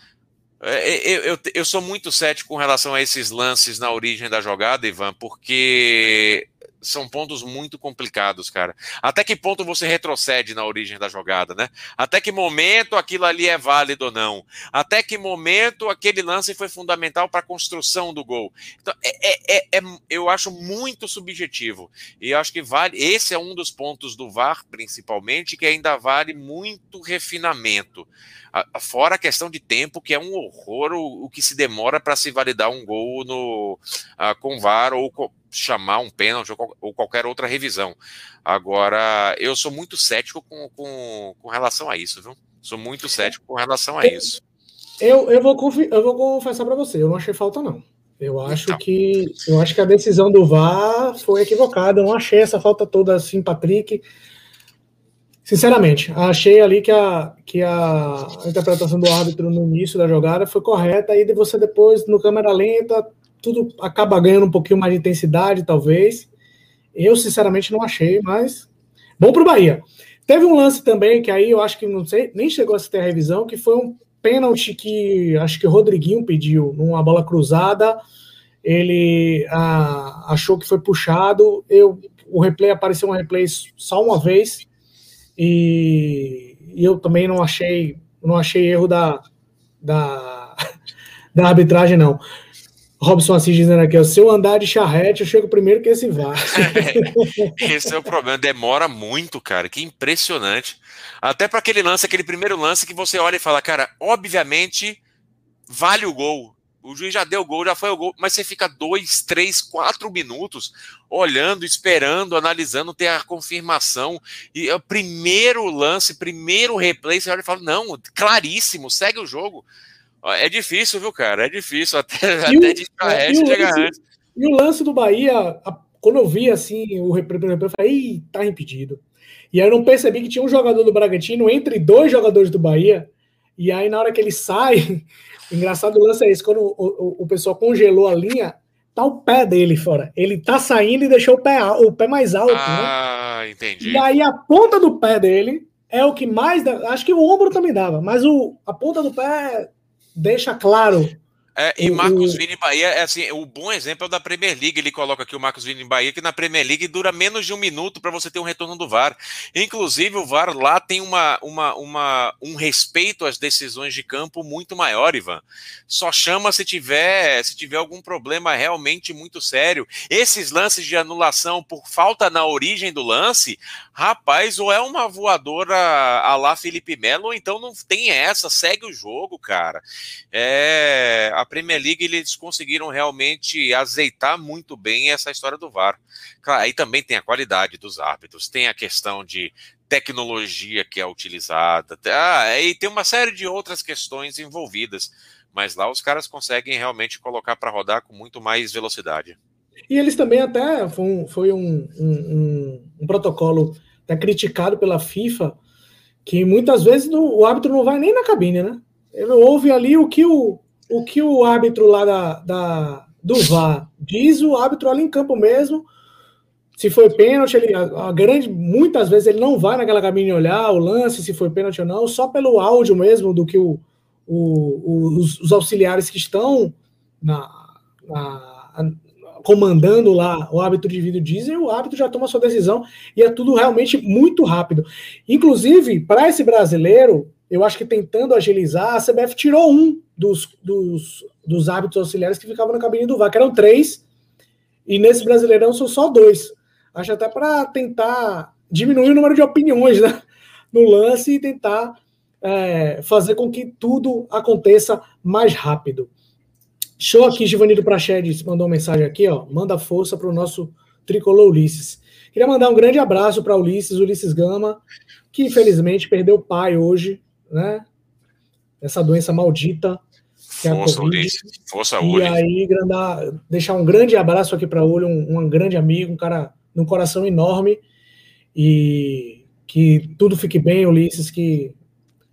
É, eu, eu, eu, sou muito cético com relação a esses lances na origem da jogada, Ivan, porque são pontos muito complicados, cara. Até que ponto você retrocede na origem da jogada, né? Até que momento aquilo ali é válido ou não? Até que momento aquele lance foi fundamental para a construção do gol? Então, é, é, é, é, eu acho muito subjetivo. E acho que vale. Esse é um dos pontos do VAR, principalmente, que ainda vale muito refinamento. Fora a questão de tempo, que é um horror o, o que se demora para se validar um gol no, uh, com VAR ou chamar um pênalti ou, ou, qualquer outra revisão. Agora, eu sou muito cético com, com, com relação a isso, viu? Sou muito cético com relação a isso. Eu, eu, vou, eu vou confessar para você, eu não achei falta, não. Eu acho então. que eu acho que a decisão do VAR foi equivocada. Eu não achei essa falta toda assim, Patrick. Sinceramente, achei ali que a, que a interpretação do árbitro no início da jogada foi correta, e você depois, no câmera lenta, tudo acaba ganhando um pouquinho mais de intensidade, talvez. Eu, sinceramente, não achei, mas bom para o Bahia. Teve um lance também que aí eu acho que não sei, nem chegou a ter a revisão, que foi um pênalti que acho que o Rodriguinho pediu numa bola cruzada. Ele ah, achou que foi puxado. Eu, o replay apareceu um replay só uma vez e, e eu também não achei não achei erro da, da, da arbitragem não. Robson Assis dizendo aqui, se eu andar de charrete, eu chego primeiro que esse VAR. É, esse é o problema, demora muito, cara, que impressionante. Até para aquele lance, aquele primeiro lance que você olha e fala, cara, obviamente vale o gol. O juiz já deu o gol, já foi o gol, mas você fica dois, três, quatro minutos olhando, esperando, analisando, ter a confirmação. E o primeiro lance, primeiro replay, você olha e fala: não, claríssimo, segue o jogo. É difícil, viu, cara? É difícil até, até de é, chegar antes. E o lance do Bahia, a, quando eu vi assim o replay, eu falei: Ih, tá impedido. E aí eu não percebi que tinha um jogador do Bragantino entre dois jogadores do Bahia. E aí, na hora que ele sai, engraçado o lance é esse: quando o, o, o, pessoal congelou a linha, tá o pé dele fora. Ele tá saindo e deixou o pé, o pé mais alto. Né? Ah, né? entendi. E aí a ponta do pé dele é o que mais. Acho que o ombro também dava, mas o, a ponta do pé deixa claro é, e Marcos Vini Bahia, é assim, o bom exemplo é o da Premier League. Ele coloca aqui o Marcos Vini Bahia, que na Premier League dura menos de um minuto para você ter um retorno do VAR. Inclusive, o VAR lá tem uma, uma, uma, um respeito às decisões de campo muito maior, Ivan. Só chama se tiver, se tiver algum problema realmente muito sério. Esses lances de anulação por falta na origem do lance, rapaz, ou é uma voadora a lá Felipe Melo, ou então não tem essa, segue o jogo, cara. É. A Premier League eles conseguiram realmente azeitar muito bem essa história do VAR. Claro, aí também tem a qualidade dos árbitros, tem a questão de tecnologia que é utilizada, ah, e tem uma série de outras questões envolvidas, mas lá os caras conseguem realmente colocar para rodar com muito mais velocidade. E eles também até foi um, foi um, um, um protocolo até criticado pela FIFA, que muitas vezes o árbitro não vai nem na cabine, né? Ele ouve ali o que o, o que o árbitro lá da, da, do VAR diz, o árbitro ali em campo mesmo. Se foi pênalti, ele, a, a, grande, muitas vezes ele não vai naquela cabine olhar o lance, se foi pênalti ou não, só pelo áudio mesmo do que o, o, os, os, auxiliares que estão na, na, comandando lá o árbitro de vídeo dizem, o árbitro já toma sua decisão e é tudo realmente muito rápido. Inclusive, para esse brasileiro, eu acho que tentando agilizar, a CBF tirou um dos, dos, dos árbitros auxiliares que ficavam na cabine do VAR, que eram três, e nesse Brasileirão são só dois. Acho até para tentar diminuir o número de opiniões né, no lance e tentar é, fazer com que tudo aconteça mais rápido. Show aqui, Givanildo Prachedes mandou uma mensagem aqui, ó. Manda força para o nosso tricolor Ulisses. Queria mandar um grande abraço para Ulisses, Ulisses Gama, que infelizmente perdeu o pai hoje, né? Essa doença maldita. Que Força, é a. Força, Ulisses. E aí, grandar, deixar um grande abraço aqui para o um, um grande amigo, um cara de um coração enorme. E que tudo fique bem, Ulisses, que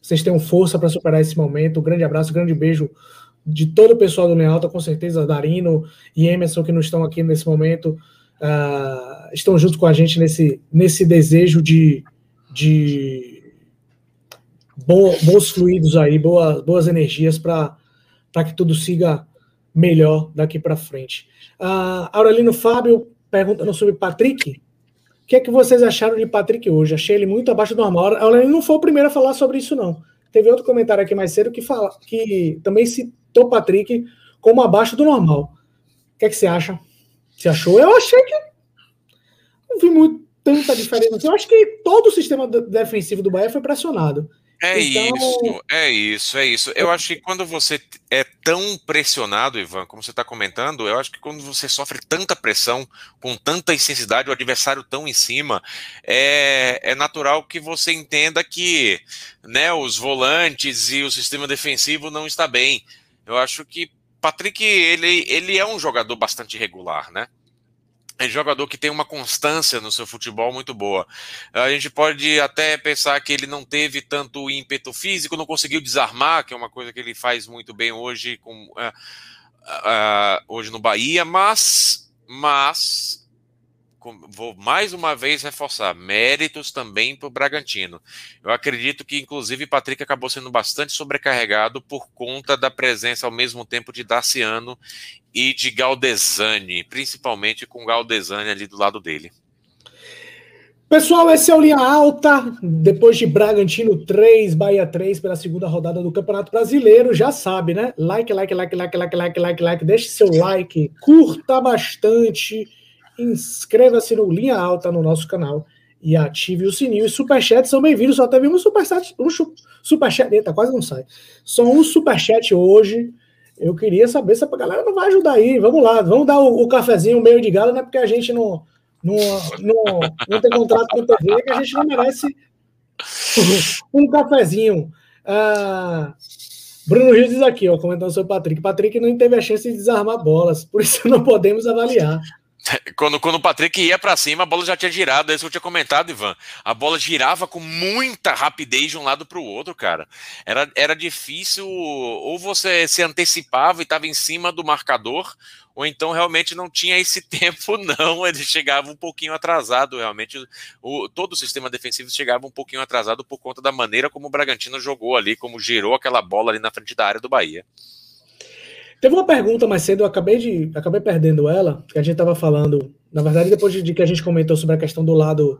vocês tenham força para superar esse momento. Um grande abraço, um grande beijo de todo o pessoal do Lealta, com certeza, Darino e Emerson, que não estão aqui nesse momento, uh, estão junto com a gente nesse, nesse desejo de, de bons fluidos aí, boas, boas energias para que tudo siga melhor daqui para frente. Uh, Aurelino Fábio perguntando sobre Patrick. O que é que vocês acharam de Patrick hoje? Achei ele muito abaixo do normal. Aurelino não foi o primeiro a falar sobre isso, não. Teve outro comentário aqui mais cedo que, fala, que também o Patrick como abaixo do normal. O que, é que você acha? Você achou? Eu achei que não vi muito tanta diferença. Eu acho que todo o sistema defensivo do Bahia foi pressionado. É então... isso, é isso, é isso. Eu acho que quando você é tão pressionado, Ivan, como você está comentando, eu acho que quando você sofre tanta pressão, com tanta intensidade, o adversário tão em cima, é, é natural que você entenda que né, os volantes e o sistema defensivo não está bem. Eu acho que Patrick, ele, ele é um jogador bastante regular, né? É jogador que tem uma constância no seu futebol muito boa. A gente pode até pensar que ele não teve tanto ímpeto físico, não conseguiu desarmar, que é uma coisa que ele faz muito bem hoje, com, uh, uh, hoje no Bahia, mas, mas vou mais uma vez reforçar, méritos também para o Bragantino. Eu acredito que, inclusive, Patrick acabou sendo bastante sobrecarregado por conta da presença ao mesmo tempo de Daciano e de Galdesani, principalmente com Galdesani ali do lado dele. Pessoal, esse é o Linha Alta, depois de Bragantino 3, Bahia 3, pela segunda rodada do Campeonato Brasileiro, já sabe, né? Like, like, like, like, like, like, like, like, deixe seu like, curta bastante, inscreva-se no Linha Alta no nosso canal e ative o sininho. E superchats são bem-vindos. Só teve um superchat, um superchat, eita, quase não sai. Só um superchat hoje. Eu queria saber se a galera não vai ajudar aí. Vamos lá, vamos dar o, o cafezinho meio de galo, não é porque a gente não, não, não, não tem contrato com a TV que a gente não merece um cafezinho. Ah, Bruno Rios diz aqui, ó, comentando sobre o Patrick. Patrick não teve a chance de desarmar bolas, por isso não podemos avaliar. Quando, quando o Patrick ia para cima, a bola já tinha girado. É isso eu tinha comentado, Ivan. A bola girava com muita rapidez de um lado para o outro, cara. Era, era difícil. Ou você se antecipava e estava em cima do marcador, ou então realmente não tinha esse tempo, não. Ele chegava um pouquinho atrasado, realmente. O, todo o sistema defensivo chegava um pouquinho atrasado por conta da maneira como o Bragantino jogou ali, como girou aquela bola ali na frente da área do Bahia. Teve uma pergunta mais cedo, eu acabei de acabei perdendo ela, que a gente estava falando, na verdade, depois de, de, que a gente comentou sobre a questão do lado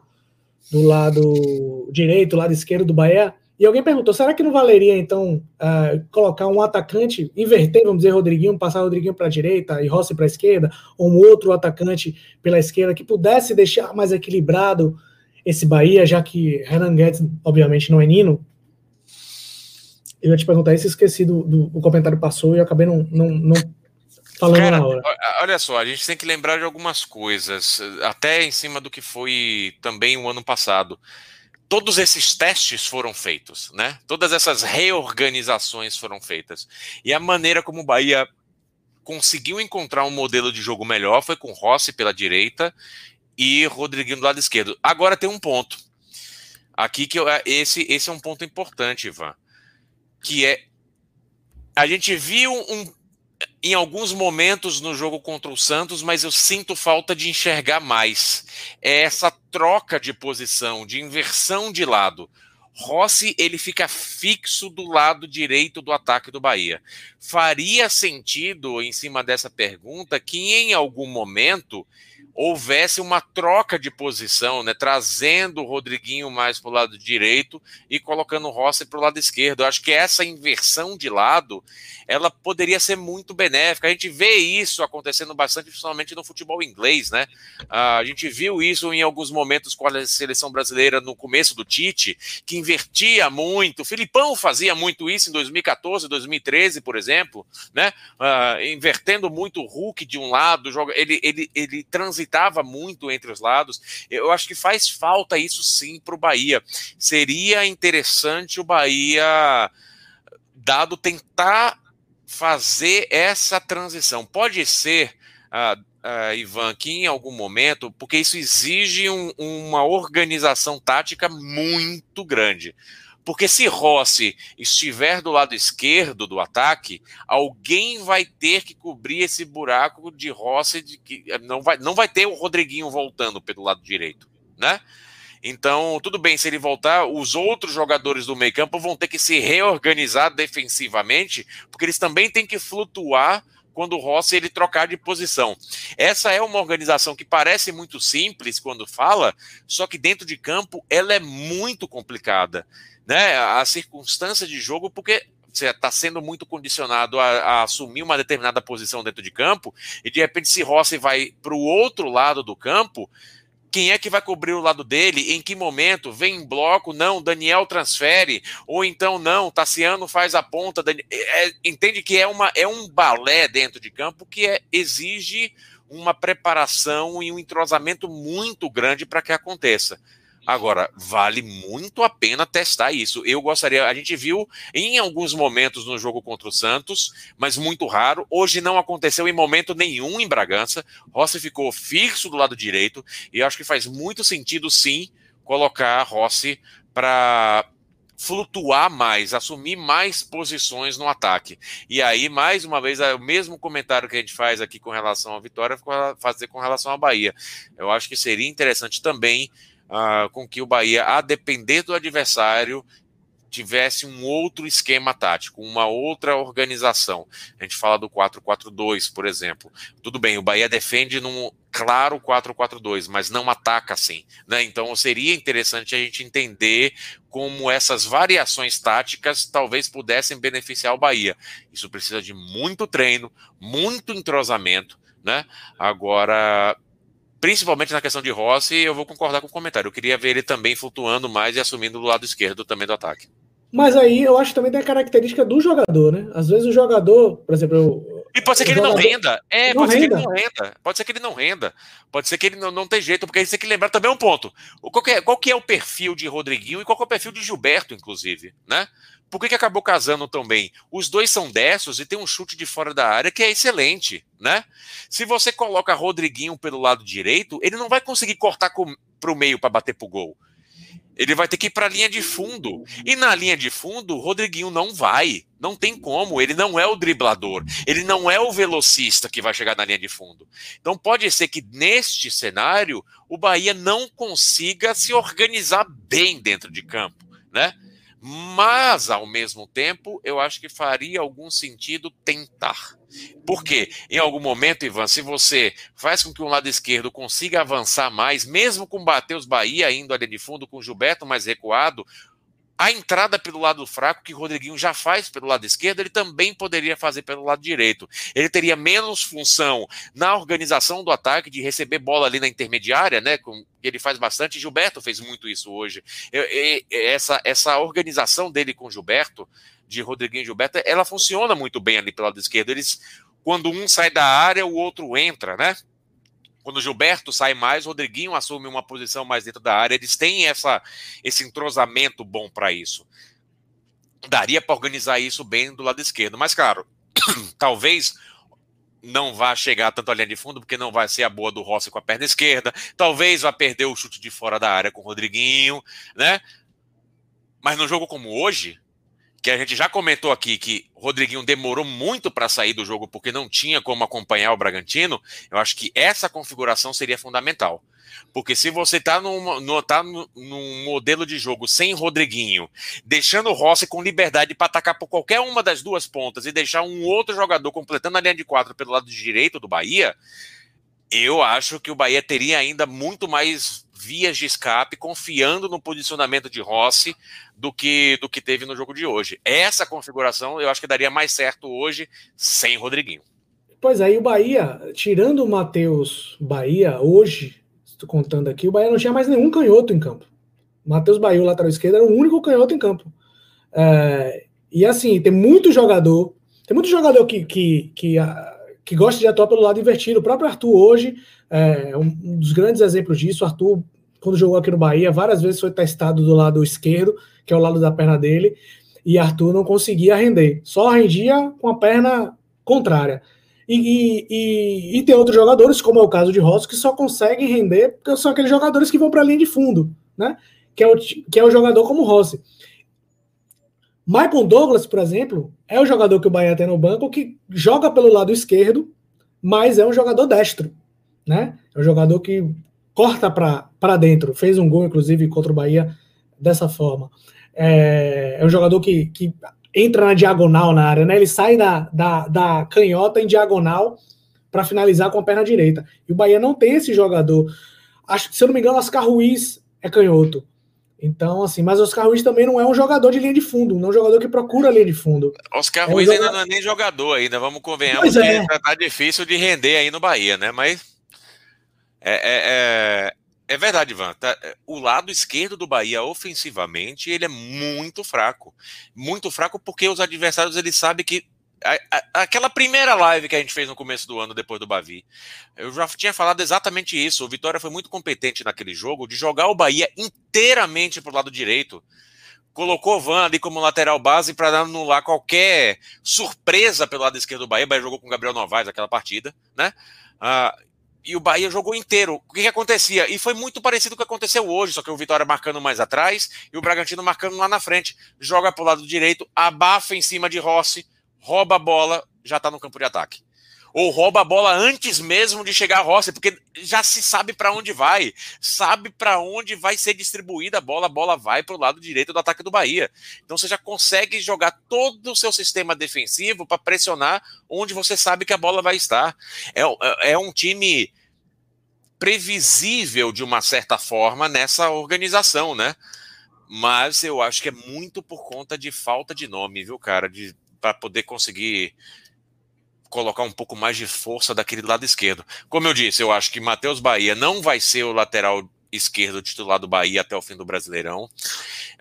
do lado direito, lado esquerdo do Bahia, e alguém perguntou: será que não valeria então uh, colocar um atacante, inverter, vamos dizer, Rodriguinho, passar Rodriguinho para a direita e Rossi para a esquerda, ou um outro atacante pela esquerda que pudesse deixar mais equilibrado esse Bahia, já que Renan Guedes, obviamente, não é Nino, eu ia te perguntar isso, esqueci do, do o comentário passou e eu acabei não, não, não falando Cara, na hora. Olha só, a gente tem que lembrar de algumas coisas, até em cima do que foi também o ano passado. Todos esses testes foram feitos, né? Todas essas reorganizações foram feitas. E a maneira como o Bahia conseguiu encontrar um modelo de jogo melhor foi com Rossi pela direita e Rodriguinho do lado esquerdo. Agora tem um ponto. Aqui que eu, esse, esse é um ponto importante, Ivan que é a gente viu um, em alguns momentos no jogo contra o Santos, mas eu sinto falta de enxergar mais. É essa troca de posição, de inversão de lado. Rossi ele fica fixo do lado direito do ataque do Bahia. Faria sentido, em cima dessa pergunta, que em algum momento houvesse uma troca de posição, né, trazendo o Rodriguinho mais para o lado direito e colocando o Rossi para o lado esquerdo. Eu acho que essa inversão de lado, ela poderia ser muito benéfica. A gente vê isso acontecendo bastante, principalmente no futebol inglês, né? a gente viu isso em alguns momentos com a seleção brasileira no começo do Tite, que invertia muito. O Filipão fazia muito isso em 2014, 2013, por exemplo, né? Uh, invertendo muito o Hulk de um lado, ele, ele, ele transitava transitava muito entre os lados. Eu acho que faz falta isso sim para o Bahia. Seria interessante o Bahia, dado tentar fazer essa transição. Pode ser, uh, uh, Ivan, que em algum momento, porque isso exige um, uma organização tática muito grande. Porque se Rossi estiver do lado esquerdo do ataque, alguém vai ter que cobrir esse buraco de Rossi, de que eh, não vai, não vai ter o Rodriguinho voltando pelo lado direito, né? Então, tudo bem, se ele voltar, os outros jogadores do meio-campo vão ter que se reorganizar defensivamente, porque eles também têm que flutuar quando o Rossi ele trocar de posição. Essa é uma organização que parece muito simples quando fala, só que dentro de campo ela é muito complicada né, a circunstância de jogo, porque você está sendo muito condicionado a, a, assumir uma determinada posição dentro de campo, e de repente, se Rossi vai para o outro lado do campo, quem é que vai cobrir o lado dele? Em que momento? Vem em bloco? Não, Daniel transfere. Ou então, não, Tassiano faz a ponta. É, entende que é, uma, é um balé dentro de campo que é, exige uma preparação e um entrosamento muito grande para que aconteça. Agora, vale muito a pena testar isso. Eu gostaria, a gente viu em alguns momentos no jogo contra o Santos, mas muito raro. Hoje não aconteceu em momento nenhum em Bragança. Rossi ficou fixo do lado direito e acho que faz muito sentido sim colocar Rossi para flutuar mais, assumir mais posições no ataque. E aí, mais uma vez, é o mesmo comentário que a gente faz aqui com relação à vitória, fazer com relação à Bahia. Eu acho que seria interessante também uh, com que o Bahia, a depender do adversário, tivesse um outro esquema tático, uma outra organização. A gente fala do 4-4-2, por exemplo. Tudo bem, o Bahia defende num claro 4-4-2, mas não ataca assim. Né? Então seria interessante a gente entender como essas variações táticas talvez pudessem beneficiar o Bahia. Isso precisa de muito treino, muito entrosamento. Né? Agora, principalmente na questão de Rossi, eu vou concordar com o comentário. Eu queria ver ele também flutuando mais e assumindo do lado esquerdo também do ataque. Mas aí eu acho também tem a característica do jogador, né? Às vezes o jogador, por exemplo. Eu, e pode ser que ele não renda. É, não pode renda. ser que ele não renda. Pode ser que ele não renda. Pode ser que ele não, não tem jeito, porque a gente tem que lembrar também um ponto. Qual que, é, qual que é o perfil de Rodriguinho e qual que é o perfil de Gilberto, inclusive, né? Por que, que acabou casando tão bem? Os dois são destros e tem um chute de fora da área que é excelente, né? Se você coloca Rodriguinho pelo lado direito, ele não vai conseguir cortar para o meio para bater pro gol. Ele vai ter que ir para a linha de fundo. E na linha de fundo, o Rodriguinho não vai. Não tem como. Ele não é o driblador. Ele não é o velocista que vai chegar na linha de fundo. Então pode ser que neste cenário o Bahia não consiga se organizar bem dentro de campo, né? Mas, ao mesmo tempo, eu acho que faria algum sentido tentar. Porque, em algum momento, Ivan, se você faz com que o lado esquerdo consiga avançar mais, mesmo com o Matheus Bahia indo ali de fundo, com Gilberto mais recuado, a entrada pelo lado fraco, que o Rodriguinho já faz pelo lado esquerdo, ele também poderia fazer pelo lado direito. Ele teria menos função na organização do ataque, de receber bola ali na intermediária, né? Com, ele faz bastante. Gilberto fez muito isso hoje. essa, essa organização dele com Gilberto, de Rodriguinho e Gilberto, ela funciona muito bem ali pelo lado esquerdo. Eles, quando um sai da área, o outro entra, né? Quando o Gilberto sai mais, o Rodriguinho assume uma posição mais dentro da área. Eles têm essa, esse entrosamento bom para isso. Daria para organizar isso bem do lado esquerdo. Mas, claro, talvez não vá chegar tanto à linha de fundo, porque não vai ser a boa do Rossi com a perna esquerda. Talvez vá perder o chute de fora da área com o Rodriguinho, né? Mas num jogo como hoje, que a gente já comentou aqui que Rodriguinho demorou muito para sair do jogo porque não tinha como acompanhar o Bragantino, eu acho que essa configuração seria fundamental. Porque se você está num, no, tá num modelo de jogo sem Rodriguinho, deixando o Rossi com liberdade para atacar por qualquer uma das duas pontas e deixar um outro jogador completando a linha de quatro pelo lado direito do Bahia, eu acho que o Bahia teria ainda muito mais vias de escape, confiando no posicionamento de Rossi do que do que teve no jogo de hoje. Essa configuração eu acho que daria mais certo hoje sem Rodriguinho. Pois aí, é, o Bahia, tirando o Matheus Bahia, hoje, estou contando aqui, o Bahia não tinha mais nenhum canhoto em campo. Matheus Bahia, o lateral esquerdo, era o único canhoto em campo. É, e assim, tem muito jogador, tem muito jogador que, que, que, que gosta de atuar pelo lado invertido. O próprio Arthur hoje é um dos grandes exemplos disso. O Arthur, quando jogou aqui no Bahia, várias vezes foi testado do lado esquerdo, que é o lado da perna dele, e Arthur não conseguia render. Só rendia com a perna contrária. E, e, e, e, tem outros jogadores, como é o caso de Rossi, que só conseguem render porque são aqueles jogadores que vão para a linha de fundo, né? Que é, o, que é o jogador como Rossi. Michael Douglas, por exemplo, é o jogador que o Bahia tem no banco que joga pelo lado esquerdo, mas é um jogador destro, né? É um jogador que corta para dentro. Fez um gol, inclusive, contra o Bahia dessa forma. É, é um jogador que, que entra na diagonal na área, né? Ele sai da, da, da canhota em diagonal para finalizar com a perna direita. E o Bahia não tem esse jogador. Acho, se eu não me engano, Oscar Ruiz é canhoto. Então, assim, mas Oscar Ruiz também não é um jogador de linha de fundo, não é um jogador que procura linha de fundo. Oscar é Ruiz ainda não é nem jogador ainda, vamos convenhamos é. que tá difícil de render aí no Bahia, né? Mas é, é, é, é verdade, Ivan. Tá, o lado esquerdo do Bahia, ofensivamente, ele é muito fraco. Muito fraco porque os adversários, eles sabem que aquela primeira live que a gente fez no começo do ano, depois do Bavi, eu já tinha falado exatamente isso. O Vitória foi muito competente naquele jogo de jogar o Bahia inteiramente pro lado direito. Colocou o Van ali como lateral base para anular qualquer surpresa pelo lado esquerdo do Bahia. O Bahia jogou com o Gabriel Novaes aquela partida, né? Ah, e o Bahia jogou inteiro. O que, que, acontecia? E foi muito parecido com o que aconteceu hoje, só que o Vitória marcando mais atrás e o Bragantino marcando lá na frente. Joga pro lado direito, abafa em cima de Rossi, rouba a bola, já está no campo de ataque. Ou rouba a bola antes mesmo de chegar a Rossi, porque já se sabe para onde vai, sabe para onde vai ser distribuída a bola, a bola vai para o lado direito do ataque do Bahia. Então você já consegue jogar todo o seu sistema defensivo para pressionar onde você sabe que a bola vai estar. É, é, é um time previsível de uma certa forma nessa organização, né? Mas eu acho que é muito por conta de falta de nome, viu, cara? De para poder conseguir colocar um pouco mais de força daquele lado esquerdo. Como eu disse, eu acho que Matheus Bahia não vai ser o lateral esquerdo titular do Bahia até o fim do Brasileirão.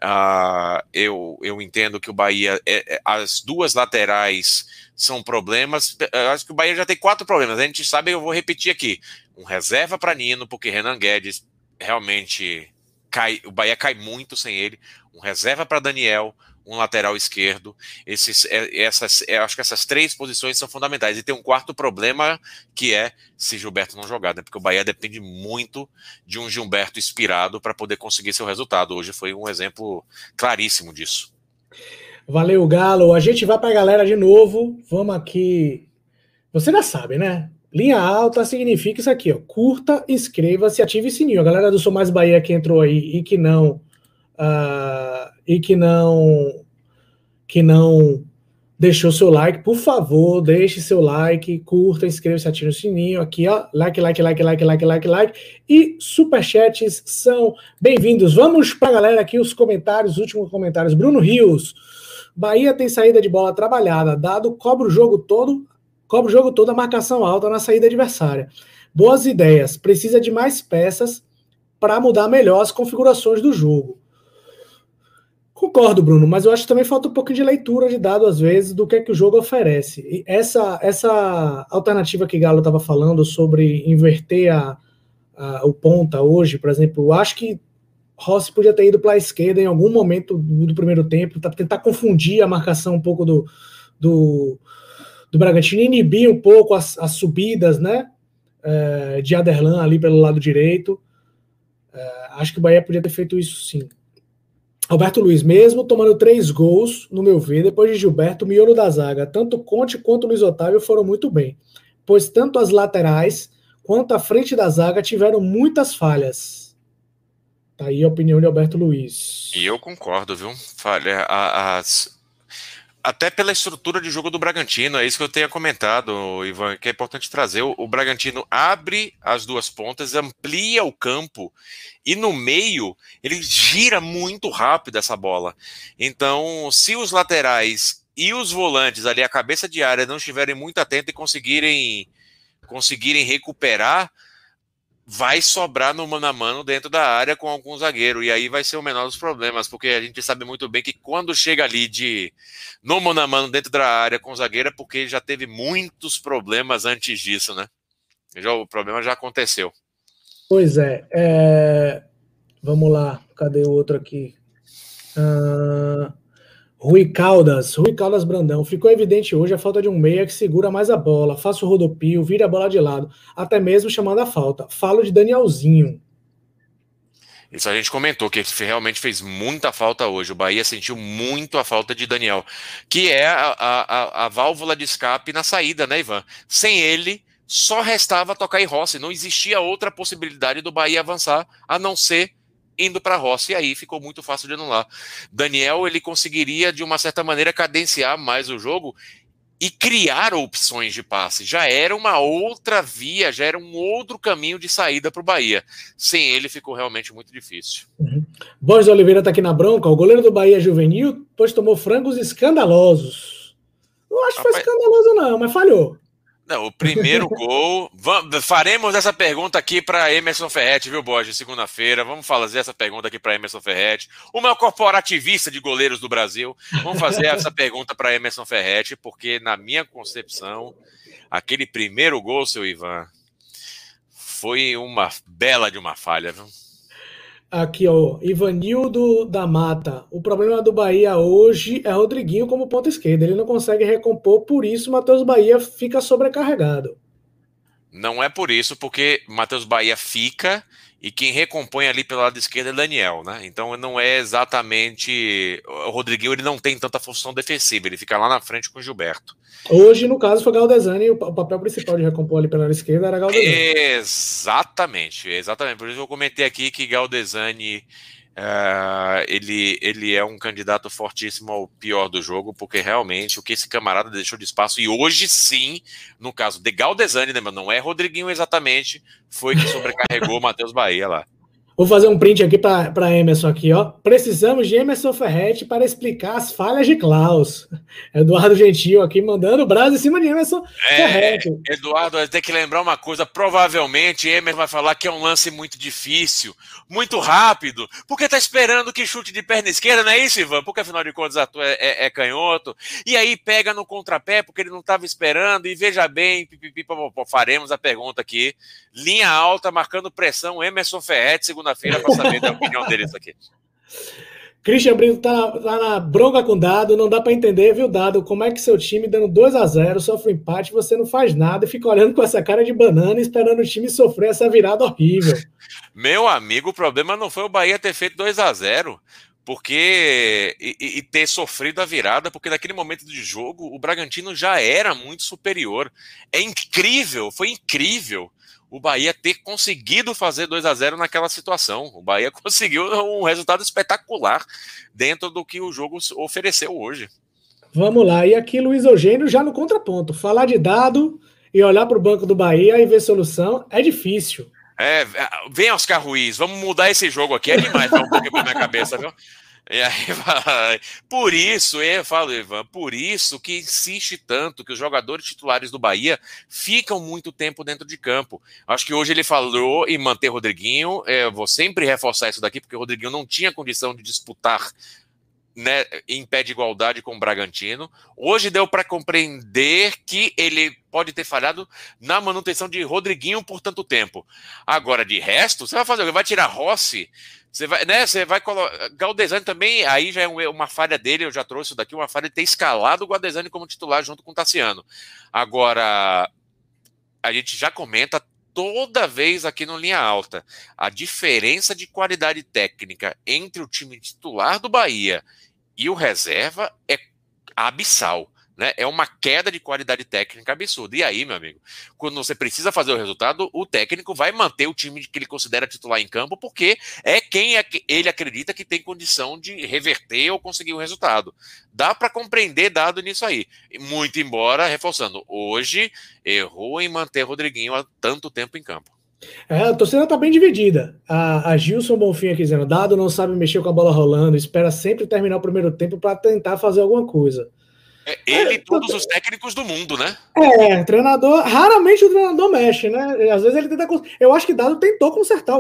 Uh, eu, eu entendo que o Bahia, é, é, as duas laterais são problemas. Eu acho que o Bahia já tem quatro problemas. A gente sabe, eu vou repetir aqui: um reserva para Nino, porque Renan Guedes realmente cai, o Bahia cai muito sem ele. Um reserva para Daniel, um lateral esquerdo. Esses, é, essas, é, acho que essas três posições são fundamentais. E tem um quarto problema que é se Gilberto não jogar, né? porque o Bahia depende muito de um Gilberto inspirado para poder conseguir seu resultado. Hoje foi um exemplo claríssimo disso. Valeu, Galo. A gente vai para a galera de novo. Vamos aqui. Você já sabe, né? Linha alta significa isso aqui, ó. Curta, inscreva-se, ative o sininho. A galera do Sou Mais Bahia que entrou aí e que não uh, e que não que não deixou seu like, por favor, deixe seu like, curta, inscreva-se, ative o sininho aqui, ó, like, like, like, like, like, like, like, e superchats são bem-vindos. Vamos para a galera aqui, os comentários, os últimos comentários. Bruno Rios, Bahia tem saída de bola trabalhada, dado cobra o jogo todo, cobra o jogo todo a marcação alta na saída adversária. Boas ideias, precisa de mais peças para mudar melhor as configurações do jogo. Concordo, Bruno, mas eu acho que também falta um pouco de leitura de dado, às vezes, do que é que o jogo oferece. E essa, essa alternativa que Galo estava falando sobre inverter a, a, o ponta hoje, por exemplo, eu acho que Rossi podia ter ido para a esquerda em algum momento do, do primeiro tempo, para tentar confundir a marcação um pouco do, do, do Bragantino, inibir um pouco as, as subidas né, é, de Aderlan ali pelo lado direito. É, acho que o Bahia podia ter feito isso sim. Roberto Luiz, mesmo tomando três gols, no meu ver, depois de Gilberto, miolo da zaga, tanto Conte quanto Luiz Otávio foram muito bem, pois tanto as laterais quanto a frente da zaga tiveram muitas falhas. Tá aí a opinião de Alberto Luiz. E eu concordo, viu? Falha, as, até pela estrutura de jogo do Bragantino, é isso que eu tenho comentado, Ivan, que é importante trazer. O, o, Bragantino abre as duas pontas, amplia o campo e no meio ele gira muito rápido essa bola. Então, se os laterais e os volantes ali, a cabeça de área, não estiverem muito atentos e conseguirem, conseguirem recuperar, vai sobrar no mano a mano dentro da área com algum zagueiro. E aí vai ser o menor dos problemas, porque a gente sabe muito bem que quando chega ali de no mano a mano dentro da área com o zagueiro é porque já teve muitos problemas antes disso, né? Já, o problema já aconteceu. Pois é. é... Vamos lá, cadê o outro aqui? Uh... Rui Caldas, Rui Caldas Brandão. Ficou evidente hoje a falta de um meia que segura mais a bola, faça o rodopio, vira a bola de lado, até mesmo chamando a falta. Falo de Danielzinho. Isso a gente comentou, que realmente fez muita falta hoje. O Bahia sentiu muito a falta de Daniel, que é a, a, a válvula de escape na saída, né, Ivan? Sem ele, só restava tocar em Rossi. Não existia outra possibilidade do Bahia avançar, a não ser indo para a roça, e aí ficou muito fácil de anular. Daniel, ele conseguiria, de uma certa maneira, cadenciar mais o jogo e criar opções de passe. Já era uma outra via, já era um outro caminho de saída para o Bahia. Sem ele ficou realmente muito difícil. Uhum. Borges Oliveira está aqui na bronca. O goleiro do Bahia juvenil, pois tomou frangos escandalosos. Não acho que foi escandaloso, não, mas falhou. Não, o primeiro gol. Vamos, faremos essa pergunta aqui para Emerson Ferretti, viu, Borges? Segunda-feira. Vamos fazer essa pergunta aqui para Emerson Ferretti, o maior corporativista de goleiros do Brasil. Vamos fazer essa pergunta para Emerson Ferretti, porque, na minha concepção, aquele primeiro gol, seu Ivan, foi uma bela de uma falha, viu? Aqui, ó, Ivanildo da Mata. O problema do Bahia hoje é Rodriguinho como ponta esquerda. Ele não consegue recompor, por isso Matheus Bahia fica sobrecarregado. Não é por isso, porque Matheus Bahia fica e quem recompõe ali pelo lado esquerdo é Daniel, né? Então não é exatamente. O Rodriguinho ele não tem tanta função defensiva, ele fica lá na frente com o Gilberto. Hoje, no caso, foi Galdesani, o papel principal de recompor ali pela esquerda era Galdesani. Exatamente, exatamente. Por isso eu comentei aqui que Galdesani uh, ele, ele é um candidato fortíssimo ao pior do jogo, porque realmente o que esse camarada deixou de espaço, e hoje sim, no caso de Galdesani, né, não é Rodriguinho exatamente, foi que sobrecarregou o Matheus Bahia lá. Vou fazer um print aqui para Emerson aqui, ó. Precisamos de Emerson Ferretti para explicar as falhas de Klaus. Eduardo Gentil aqui mandando o braço em cima de Emerson é, Ferretti. Eduardo, tem que lembrar uma coisa. Provavelmente Emerson vai falar que é um lance muito difícil, muito rápido, porque tá esperando que chute de perna esquerda, não é isso, Ivan? Porque afinal de contas é, é, é canhoto. E aí pega no contrapé porque ele não estava esperando. E veja bem, pipipi, faremos a pergunta aqui. Linha alta, marcando pressão, Emerson Ferretti, segunda-feira para saber da opinião deles aqui. Christian Brito tá, tá, na bronca com o Dado, não dá para entender, viu, Dado, como é que seu time dando 2 a 0 sofre um empate, você não faz nada e fica olhando com essa cara de banana esperando o time sofrer essa virada horrível. Meu amigo, o problema não foi o Bahia ter feito 2 a 0 porque e, e, ter sofrido a virada, porque naquele momento de jogo o Bragantino já era muito superior. É incrível, foi incrível o Bahia ter conseguido fazer 2 a 0 naquela situação. O Bahia conseguiu um resultado espetacular dentro do que o jogo ofereceu hoje. Vamos lá, e aqui Luiz Eugênio já no contraponto. Falar de dado e olhar para o banco do Bahia e ver solução é difícil. É, vem Oscar Ruiz, vamos mudar esse jogo aqui. É demais, tá um pouquinho pra minha cabeça, viu? E aí, por isso, eu falo, Ivan, por isso que insiste tanto que os jogadores titulares do Bahia ficam muito tempo dentro de campo. Acho que hoje ele falou em manter Rodriguinho. É, eu vou sempre reforçar isso daqui, porque o Rodriguinho não tinha condição de disputar né, em pé de igualdade com o Bragantino. Hoje deu para compreender que ele pode ter falhado na manutenção de Rodriguinho por tanto tempo. Agora, de resto, você vai fazer o Vai tirar Rossi? Você vai, né? Você vai colocar. Galdesani também, aí já é uma falha dele, eu já trouxe isso daqui, uma falha de ter escalado o Galdesani como titular junto com o Tassiano. Agora, a gente já comenta toda vez aqui no linha alta. A diferença de qualidade técnica entre o time titular do Bahia e o reserva é abissal. Né? É uma queda de qualidade técnica absurda. E aí, meu amigo, quando você precisa fazer o resultado, o técnico vai manter o time que ele considera titular em campo, porque é quem é ele acredita que tem condição de reverter ou conseguir o resultado. Dá para compreender dado nisso aí. Muito embora, reforçando, hoje errou em manter Rodriguinho há tanto tempo em campo. É, a torcida tá bem dividida. A, a Gilson Bonfim aqui dizendo: Dado não sabe mexer com a bola rolando, espera sempre terminar o primeiro tempo para tentar fazer alguma coisa. É ele e todos os técnicos do mundo, né? É, treinador. Raramente o treinador mexe, né? Às vezes ele tenta. Eu acho que Dado tentou consertar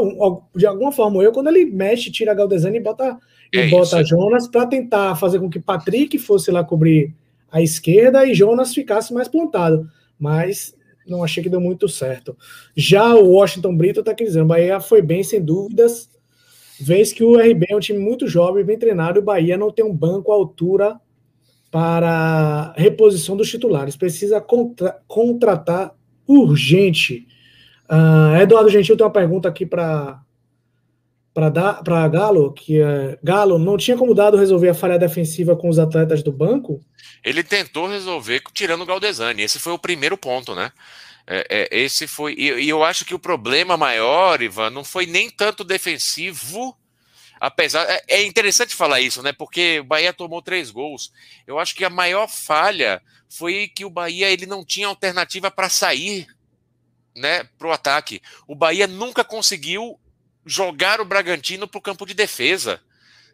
de alguma forma. Eu, quando ele mexe, tira Galdesani e bota, e é bota isso. Jonas para tentar fazer com que Patrick fosse lá cobrir a esquerda e Jonas ficasse mais plantado. Mas não achei que deu muito certo. Já o Washington Brito tá aqui dizendo: Bahia foi bem, sem dúvidas. Vez que o RB é um time muito jovem, bem treinado, e o Bahia não tem um banco à altura para reposição dos titulares. Precisa contra contratar urgente. Uh, Eduardo Gentil tem uma pergunta aqui para para Galo, que é, Galo não tinha como dado resolver a falha defensiva com os atletas do banco? Ele tentou resolver tirando o Galdesani. Esse foi o primeiro ponto, né? É, é, esse foi. E, e, eu acho que o problema maior, Ivan, não foi nem tanto defensivo apesar. É, é interessante falar isso, né? Porque o Bahia tomou três gols. Eu acho que a maior falha foi que o Bahia ele não tinha alternativa para sair né, para o ataque. O Bahia nunca conseguiu jogar o Bragantino para o campo de defesa.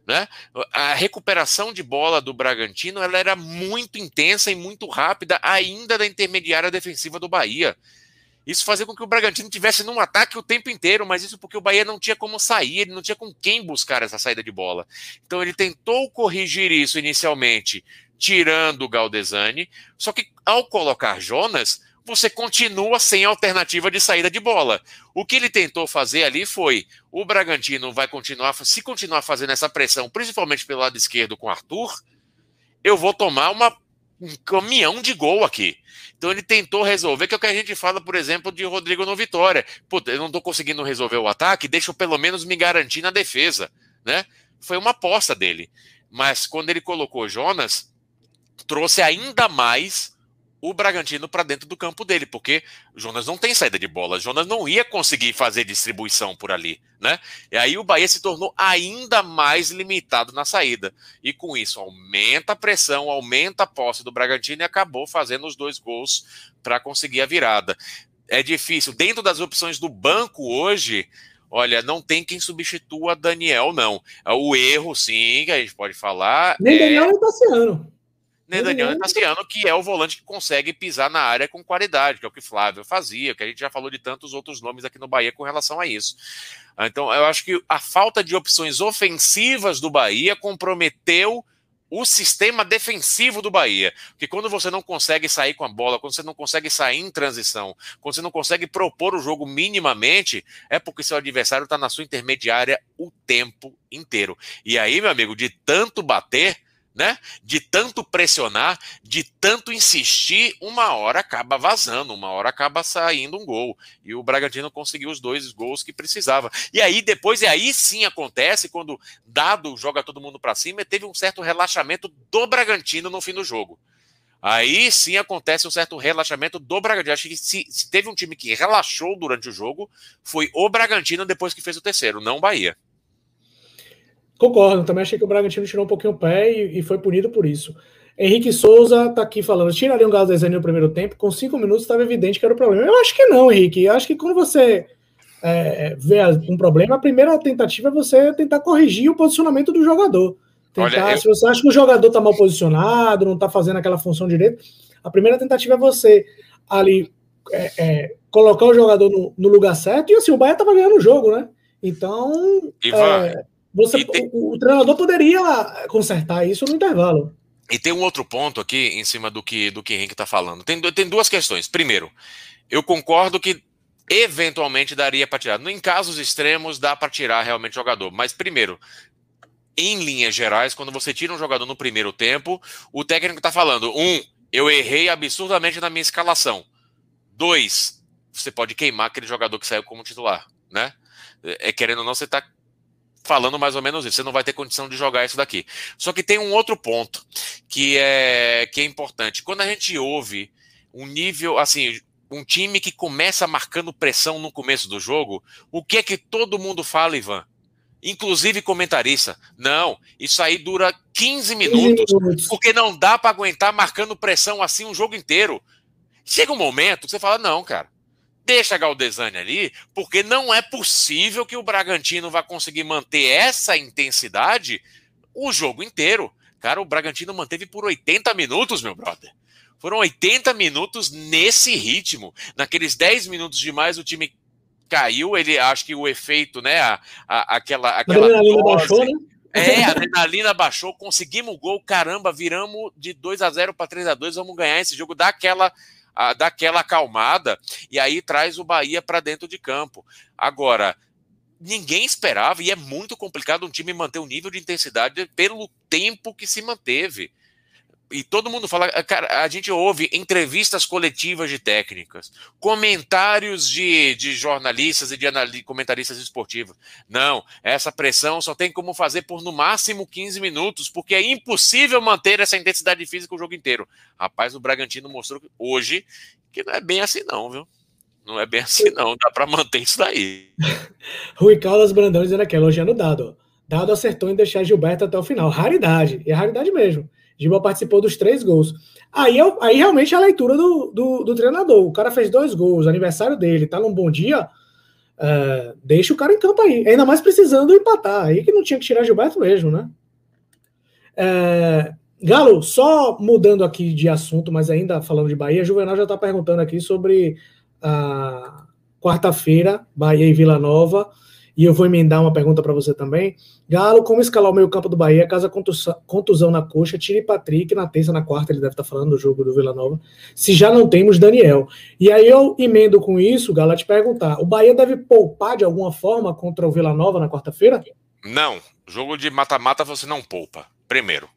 Né? A recuperação de bola do Bragantino ela era muito intensa e muito rápida, ainda da intermediária defensiva do Bahia. Isso fazia com que o Bragantino tivesse num ataque o tempo inteiro, mas isso porque o Bahia não tinha como sair, ele não tinha com quem buscar essa saída de bola. Então ele tentou corrigir isso inicialmente, tirando o Galdesani, só que ao colocar Jonas, você continua sem alternativa de saída de bola. O que ele tentou fazer ali foi: o Bragantino vai continuar, se continuar fazendo essa pressão, principalmente pelo lado esquerdo com Arthur, eu vou tomar uma, um caminhão de gol aqui. Então ele tentou resolver, que é o que a gente fala, por exemplo, de Rodrigo no Vitória. Puta, eu não estou conseguindo resolver o ataque, deixa eu pelo menos me garantir na defesa, né? Foi uma aposta dele. Mas quando ele colocou Jonas, trouxe ainda mais o Bragantino para dentro do campo dele, porque Jonas não tem saída de bola, Jonas não ia conseguir fazer distribuição por ali, né? E aí o Bahia se tornou ainda mais limitado na saída. E com isso aumenta a pressão, aumenta a posse do Bragantino e acabou fazendo os dois gols para conseguir a virada. É difícil. Dentro das opções do banco hoje, olha, não tem quem substitua Daniel, não. O erro, sim, que a gente pode falar. Nem é... Daniel nem Tassiano nem Daniel Tassiano, que é o volante que consegue pisar na área com qualidade, que é o que Flávio fazia, que a gente já falou de tantos outros nomes aqui no Bahia com relação a isso. Então, eu acho que a falta de opções ofensivas do Bahia comprometeu o sistema defensivo do Bahia. Porque quando você não consegue sair com a bola, quando você não consegue sair em transição, quando você não consegue propor o jogo minimamente, é porque seu adversário está na sua intermediária o tempo inteiro. E aí, meu amigo, de tanto bater né? De tanto pressionar, de tanto insistir, uma hora acaba vazando, uma hora acaba saindo um gol. E o Bragantino conseguiu os dois gols que precisava. E aí depois, e aí sim acontece quando dado joga todo mundo para cima, teve um certo relaxamento do Bragantino no fim do jogo. Aí sim acontece um certo relaxamento do Bragantino. Acho que se, se teve um time que relaxou durante o jogo, foi o Bragantino depois que fez o terceiro, não o Bahia. Concordo, também achei que o Bragantino tirou um pouquinho o pé e, e foi punido por isso. Henrique Souza está aqui falando, tiraria um Galo no primeiro tempo, com cinco minutos estava evidente que era o problema. Eu acho que não, Henrique. Eu acho que quando você é, vê um problema, a primeira tentativa é você tentar corrigir o posicionamento do jogador. Tentar, Olha, eu... Se você acha que o jogador está mal posicionado, não está fazendo aquela função direito, a primeira tentativa é você ali é, é, colocar o jogador no, no, lugar certo. E assim, o Bahia estava ganhando o jogo, né? Então. Ivan, é, você, tem... o, o, treinador poderia consertar isso no intervalo. E tem um outro ponto aqui em cima do que do que Henrique está falando. Tem, tem duas questões. Primeiro, eu concordo que eventualmente daria para tirar. Em casos extremos, dá para tirar realmente jogador. Mas, primeiro, em linhas gerais, quando você tira um jogador no primeiro tempo, o técnico está falando: um, eu errei absurdamente na minha escalação. Dois, você pode queimar aquele jogador que saiu como titular, né? É, é querendo ou não, você está falando mais ou menos isso. Você não vai ter condição de jogar isso daqui. Só que tem um outro ponto que é que é importante. Quando a gente ouve um nível assim, um time que começa marcando pressão no começo do jogo, o que é que todo mundo fala, Ivan? Inclusive comentarista. Não, isso aí dura 15 minutos, 15 minutos. porque não dá para aguentar marcando pressão assim um jogo inteiro. Chega um momento que você fala: não, cara, deixa a Galdesani ali, porque não é possível que o Bragantino vá conseguir manter essa intensidade o jogo inteiro. Cara, o Bragantino manteve por 80 minutos, meu brother. Foram 80 minutos nesse ritmo. Naqueles 10 minutos de mais, o time caiu. Ele acho que o efeito, né? A, a, aquela. aquela a adrenalina baixou, né? É, a adrenalina baixou, conseguimos o gol, caramba, viramos de 2 a 0 para 3 a 2 vamos ganhar esse jogo, dá aquela, a, dá acalmada, e aí traz o Bahia para dentro de campo. Agora, ninguém esperava, e é muito complicado um time manter o nível de intensidade pelo tempo que se manteve e todo mundo fala, cara, a gente ouve entrevistas coletivas de técnicas, comentários de, de jornalistas e de comentaristas esportivos. Não, essa pressão só tem como fazer por no máximo 15 minutos, porque é impossível manter essa intensidade física o jogo inteiro. Rapaz, o Bragantino mostrou hoje que não é bem assim não, viu? Não é bem assim não, dá para manter isso daí. Rui Carlos Brandão dizendo aqui, elogiando o Dado. Dado acertou em deixar Gilberto até o final. Raridade, é raridade mesmo. Giba participou dos três gols. Aí, eu, aí realmente é a leitura do, do, do, treinador. O cara fez dois gols, aniversário dele, tá num bom dia. Uh, deixa o cara em campo aí. Ainda mais precisando empatar. Aí que não tinha que tirar Gilberto mesmo, né? Uh, Galo, só mudando aqui de assunto, mas ainda falando de Bahia, Juvenal já está perguntando aqui sobre a quarta-feira, Bahia e Vila Nova. E eu vou emendar uma pergunta para você também. Galo, como escalar o meio campo do Bahia, caso contusão na coxa, tire Patrick na terça, na quarta, ele deve estar tá falando do jogo do Vila Nova, se já não temos Daniel. E aí eu emendo com isso, Galo, a te perguntar, o Bahia deve poupar de alguma forma contra o Vila Nova na quarta-feira? Não, jogo de mata-mata você não poupa, primeiro.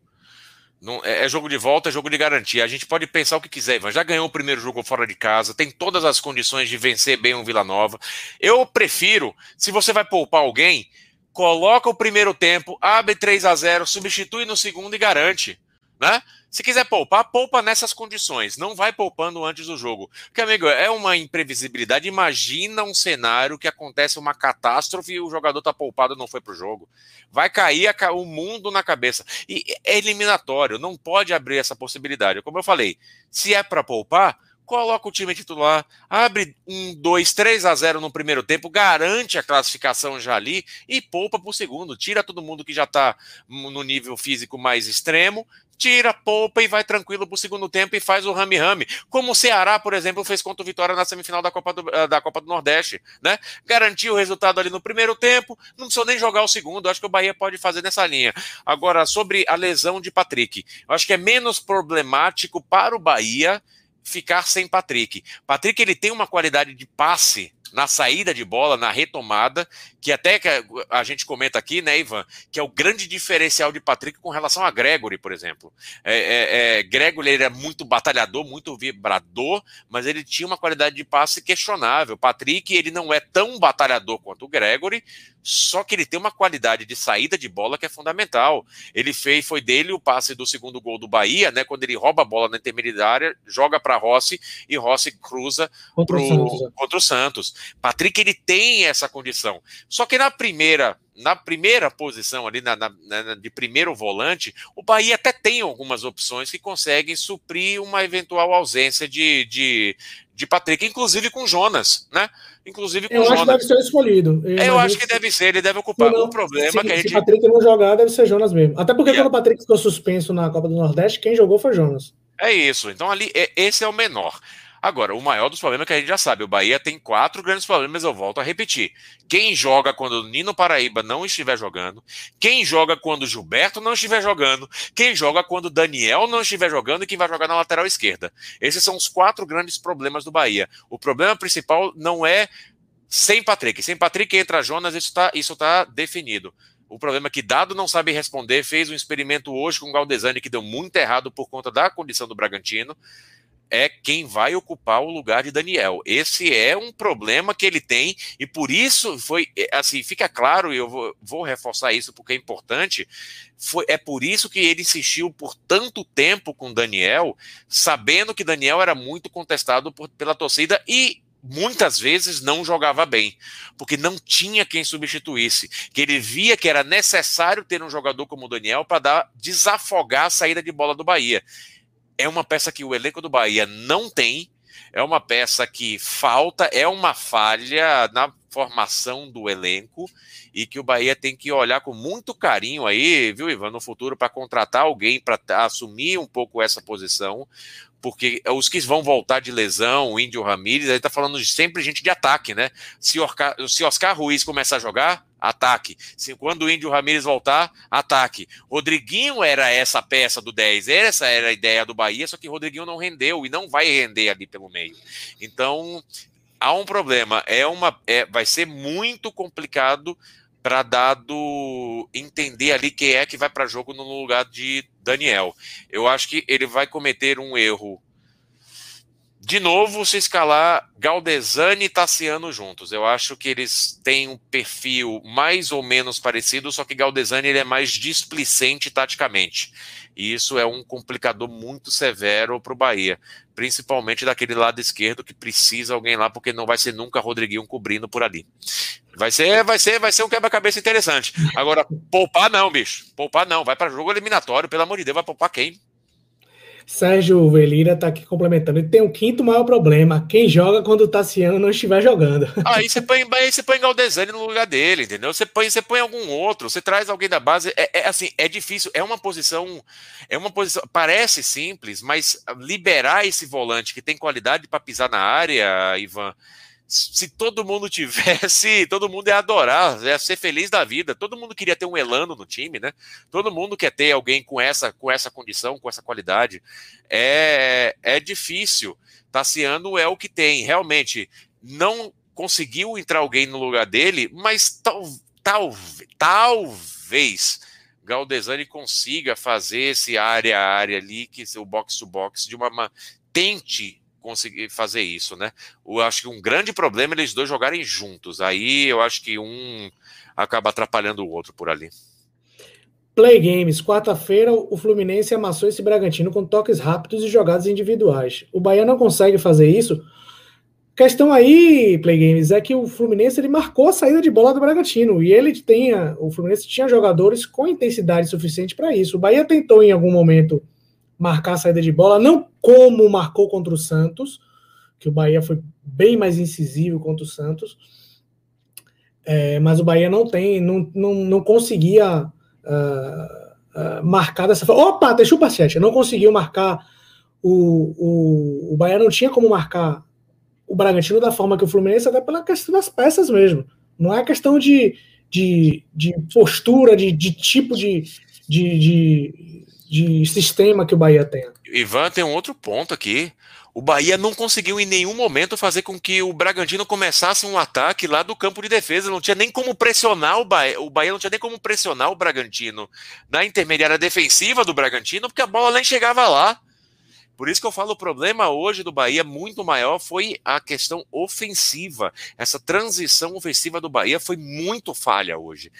Não, é, é, jogo de volta, é jogo de garantia. A gente pode pensar o que quiser, Ivan. Já ganhou o primeiro jogo fora de casa, tem todas as condições de vencer bem o Vila Nova. Eu prefiro, se você vai poupar alguém, coloca o primeiro tempo, abre 3 a 0 substitui no segundo e garante. Né? Se quiser poupar, poupa nessas condições. Não vai poupando antes do jogo. Porque, amigo, é uma imprevisibilidade. Imagina um cenário que acontece uma catástrofe e o jogador tá poupado e não foi pro jogo. Vai cair o mundo na cabeça. E é eliminatório, não pode abrir essa possibilidade. Como eu falei, se é para poupar, coloca o time titular, abre um 2, 3 a 0 no primeiro tempo, garante a classificação já ali e poupa para o segundo. Tira todo mundo que já está no nível físico mais extremo tira, poupa e vai tranquilo para o segundo tempo e faz o rame-rame. Como o Ceará, por exemplo, fez contra o Vitória na semifinal da Copa do, eh, da Copa do Nordeste, né? Garantiu o resultado ali no primeiro tempo, não precisou nem jogar o segundo. Acho que o Bahia pode fazer nessa linha. Agora, sobre a lesão de Patrick, acho que é menos problemático para o Bahia ficar sem Patrick. Patrick ele tem uma qualidade de passe na saída de bola, na retomada, que até que a gente comenta aqui, né, Ivan, que é o grande diferencial de Patrick com relação a Gregory, por exemplo. É, é, é, Gregory ele é muito batalhador, muito vibrador, mas ele tinha uma qualidade de passe questionável. Patrick ele não é tão batalhador quanto o Gregory, só que ele tem uma qualidade de saída de bola que é fundamental. Ele fez, foi dele o passe do segundo gol do Bahia, né? Quando ele rouba a bola na intermediária, joga para Rossi e Rossi cruza contra, pro, o Santos, é. contra o Santos. Patrick ele tem essa condição. Só que na primeira na primeira posição ali, na, na, na, de primeiro volante, o Bahia até tem algumas opções que conseguem suprir uma eventual ausência de, de, de Patrick, inclusive com Jonas, né? Inclusive com eu Jonas. acho que deve ser escolhido. Eu, eu acho que deve ser, ele deve ocupar. Não, o problema se, é que a gente. Se Patrick não jogar, deve ser Jonas mesmo. Até porque yeah. quando o Patrick ficou suspenso na Copa do Nordeste, quem jogou foi Jonas. É isso. Então ali, é, esse é o menor. Agora, o maior dos problemas é que a gente já sabe, o Bahia tem quatro grandes problemas, eu volto a repetir. Quem joga quando o Nino Paraíba não estiver jogando, quem joga quando o Gilberto não estiver jogando, quem joga quando o Daniel não estiver jogando e quem vai jogar na lateral esquerda. Esses são os quatro grandes problemas do Bahia. O problema principal não é sem Patrick. Sem Patrick entra Jonas, isso está isso tá definido. O problema é que Dado não sabe responder, fez um experimento hoje com o Galdesani que deu muito errado por conta da condição do Bragantino é quem vai ocupar o lugar de Daniel. Esse é um problema que ele tem e por isso foi é, assim, fica claro e eu vou, vou, reforçar isso porque é importante. Foi, é por isso que ele insistiu por tanto tempo com Daniel, sabendo que Daniel era muito contestado por, pela torcida e muitas vezes não jogava bem, porque não tinha quem substituísse, que ele via que era necessário ter um jogador como o Daniel para desafogar a saída de bola do Bahia. É uma peça que o elenco do Bahia não tem, é uma peça que falta, é uma falha na formação do elenco e que o Bahia tem que olhar com muito carinho aí, viu, Ivan, no futuro para contratar alguém para assumir um pouco essa posição, porque os que vão voltar de lesão, o Índio Ramírez, aí tá falando de sempre gente de ataque, né? Se, Oscar, se Oscar Ruiz começar a jogar, ataque. Se, quando o Índio Ramírez voltar, ataque. Rodriguinho era essa peça do 10, essa era a ideia do Bahia, só que Rodriguinho não rendeu e não vai render ali pelo meio. Então, há um problema. É uma, é, vai ser muito complicado para dado entender ali quem é que vai para jogo no lugar de Daniel. Eu acho que ele vai cometer um erro. De novo, se escalar Galdesani e Tassiano juntos. Eu acho que eles têm um perfil mais ou menos parecido, só que Galdesani ele é mais displicente taticamente. E isso é um complicador muito severo para o Bahia, principalmente daquele lado esquerdo que precisa alguém lá, porque não vai ser nunca Rodriguinho cobrindo por ali. Vai ser, vai ser, vai ser um quebra-cabeça interessante. Agora, poupar não, bicho. Poupar não. Vai para jogo eliminatório, pelo amor de Deus, vai poupar quem? Sérgio Velira está aqui complementando. E tem um quinto maior problema: quem joga quando o Tassiano não estiver jogando. Aí você põe, aí você põe Galdesani no lugar dele, entendeu? Você põe, você põe algum outro, você traz alguém da base. É, é assim, é difícil. É uma posição, é uma posição. Parece simples, mas liberar esse volante que tem qualidade para pisar na área, Ivan se todo mundo tivesse, todo mundo ia adorar, ia ser feliz da vida. Todo mundo queria ter um Elano no time, né? Todo mundo quer ter alguém com essa, com essa condição, com essa qualidade. É, é difícil. Tassiano é o que tem. Realmente, não conseguiu entrar alguém no lugar dele, mas tal, tal, talvez Galdesani consiga fazer esse área a área ali, que o box to box, de uma tente conseguir fazer isso, né? Eu acho que um grande problema é eles dois jogarem juntos. Aí eu acho que um acaba atrapalhando o outro por ali. Play Games, quarta-feira, o Fluminense amassou esse Bragantino com toques rápidos e jogadas individuais. O Bahia não consegue fazer isso. Questão aí, Play Games, é que o Fluminense ele marcou a saída de bola do Bragantino e ele tinha, o Fluminense tinha jogadores com intensidade suficiente para isso. O Bahia tentou em algum momento marcar a saída de bola, não como marcou contra o Santos, que o Bahia foi bem mais incisivo contra o Santos, é, mas o Bahia não tem, não, não, não conseguia uh, uh, marcar dessa forma. Opa, deixa o paciente, não conseguiu marcar o, o, o Bahia não tinha como marcar o Bragantino da forma que o Fluminense, até pela questão das peças mesmo. Não é questão de, de, de postura, de, de tipo de, de, de de sistema que o Bahia tem. Ivan, tem um outro ponto aqui. O Bahia não conseguiu em nenhum momento fazer com que o Bragantino começasse um ataque lá do campo de defesa. Não tinha nem como pressionar o Bahia. O Bahia não tinha nem como pressionar o Bragantino na intermediária defensiva do Bragantino, porque a bola nem chegava lá. Por isso que eu falo, o problema hoje do Bahia muito maior foi a questão ofensiva. Essa transição ofensiva do Bahia foi muito falha hoje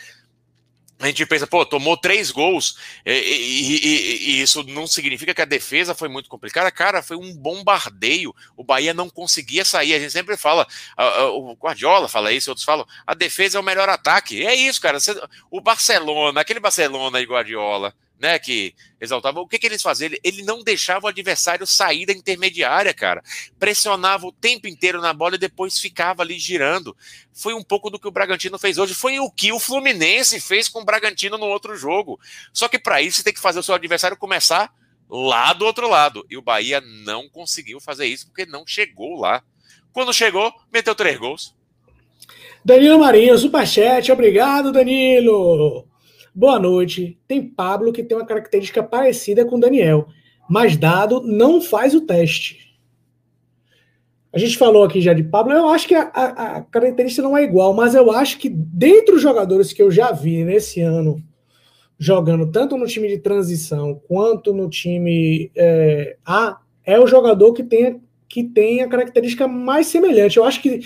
a gente pensa, pô, tomou três gols e, e, e, e, isso não significa que a defesa foi muito complicada. Cara, foi um bombardeio. O Bahia não conseguia sair. A gente sempre fala, o Guardiola fala isso, outros falam, a defesa é o melhor ataque. É isso, cara. O Barcelona, aquele Barcelona de Guardiola, né, que exaltava, o que, que eles faziam? Ele, ele não deixava o adversário sair da intermediária, cara. Pressionava o tempo inteiro na bola e depois ficava ali girando. Foi um pouco do que o Bragantino fez hoje. Foi o que o Fluminense fez com o Bragantino no outro jogo. Só que para isso você tem que fazer o seu adversário começar lá do outro lado. E o Bahia não conseguiu fazer isso porque não chegou lá. Quando chegou, meteu três gols. Danilo Marinho, superchat, obrigado, Danilo. Boa noite. Tem Pablo que tem uma característica parecida com Daniel, mas Dado não faz o teste. A gente falou aqui já de Pablo, eu acho que a, a, a característica não é igual, mas eu acho que dentre os jogadores que eu já vi nesse ano jogando tanto no time de transição quanto no time é, A, é o jogador que tem, que tem a característica mais semelhante. Eu acho que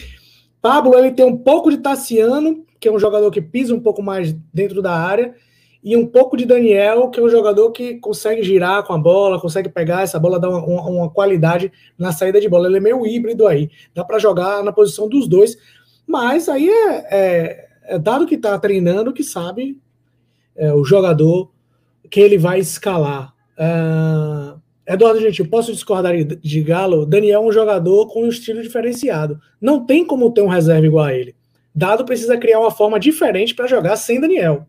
Pablo ele tem um pouco de Tassiano, que é um jogador que pisa um pouco mais dentro da área, e um pouco de Daniel, que é um jogador que consegue girar com a bola, consegue pegar essa bola, dar uma, uma qualidade na saída de bola. Ele é meio híbrido aí, dá para jogar na posição dos dois, mas aí é, é, é dado que está treinando, que sabe é, o jogador que ele vai escalar. Uh, Eduardo Gentil, posso discordar de Galo? Daniel é um jogador com um estilo diferenciado. Não tem como ter um reserva igual a ele. Dado precisa criar uma forma diferente para jogar sem Daniel.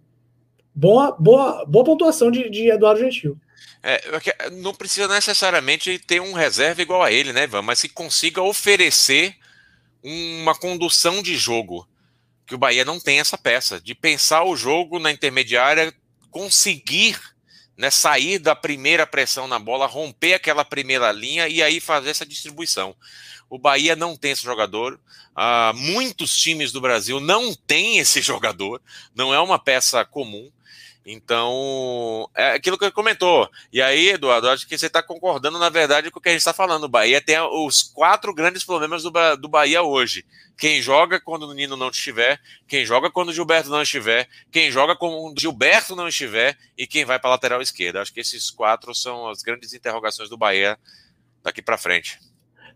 Boa, boa, boa pontuação de, de Eduardo Gentil. É, não precisa necessariamente ter um reserva igual a ele, né, Ivan? Mas que consiga oferecer uma condução de jogo. Que o Bahia não tem essa peça, de pensar o jogo na intermediária, conseguir né, sair da primeira pressão na bola, romper aquela primeira linha e aí fazer essa distribuição. O Bahia não tem esse jogador. Uh, muitos times do Brasil não têm esse jogador. Não é uma peça comum. Então, é aquilo que ele comentou. E aí, Eduardo, acho que você está concordando, na verdade, com o que a gente está falando. O Bahia tem os quatro grandes problemas do, do Bahia hoje. Quem joga quando o Nino não estiver, quem joga quando o Gilberto não estiver, quem joga quando o Gilberto não estiver e quem vai para a lateral esquerda. Acho que esses quatro são as grandes interrogações do Bahia daqui para frente.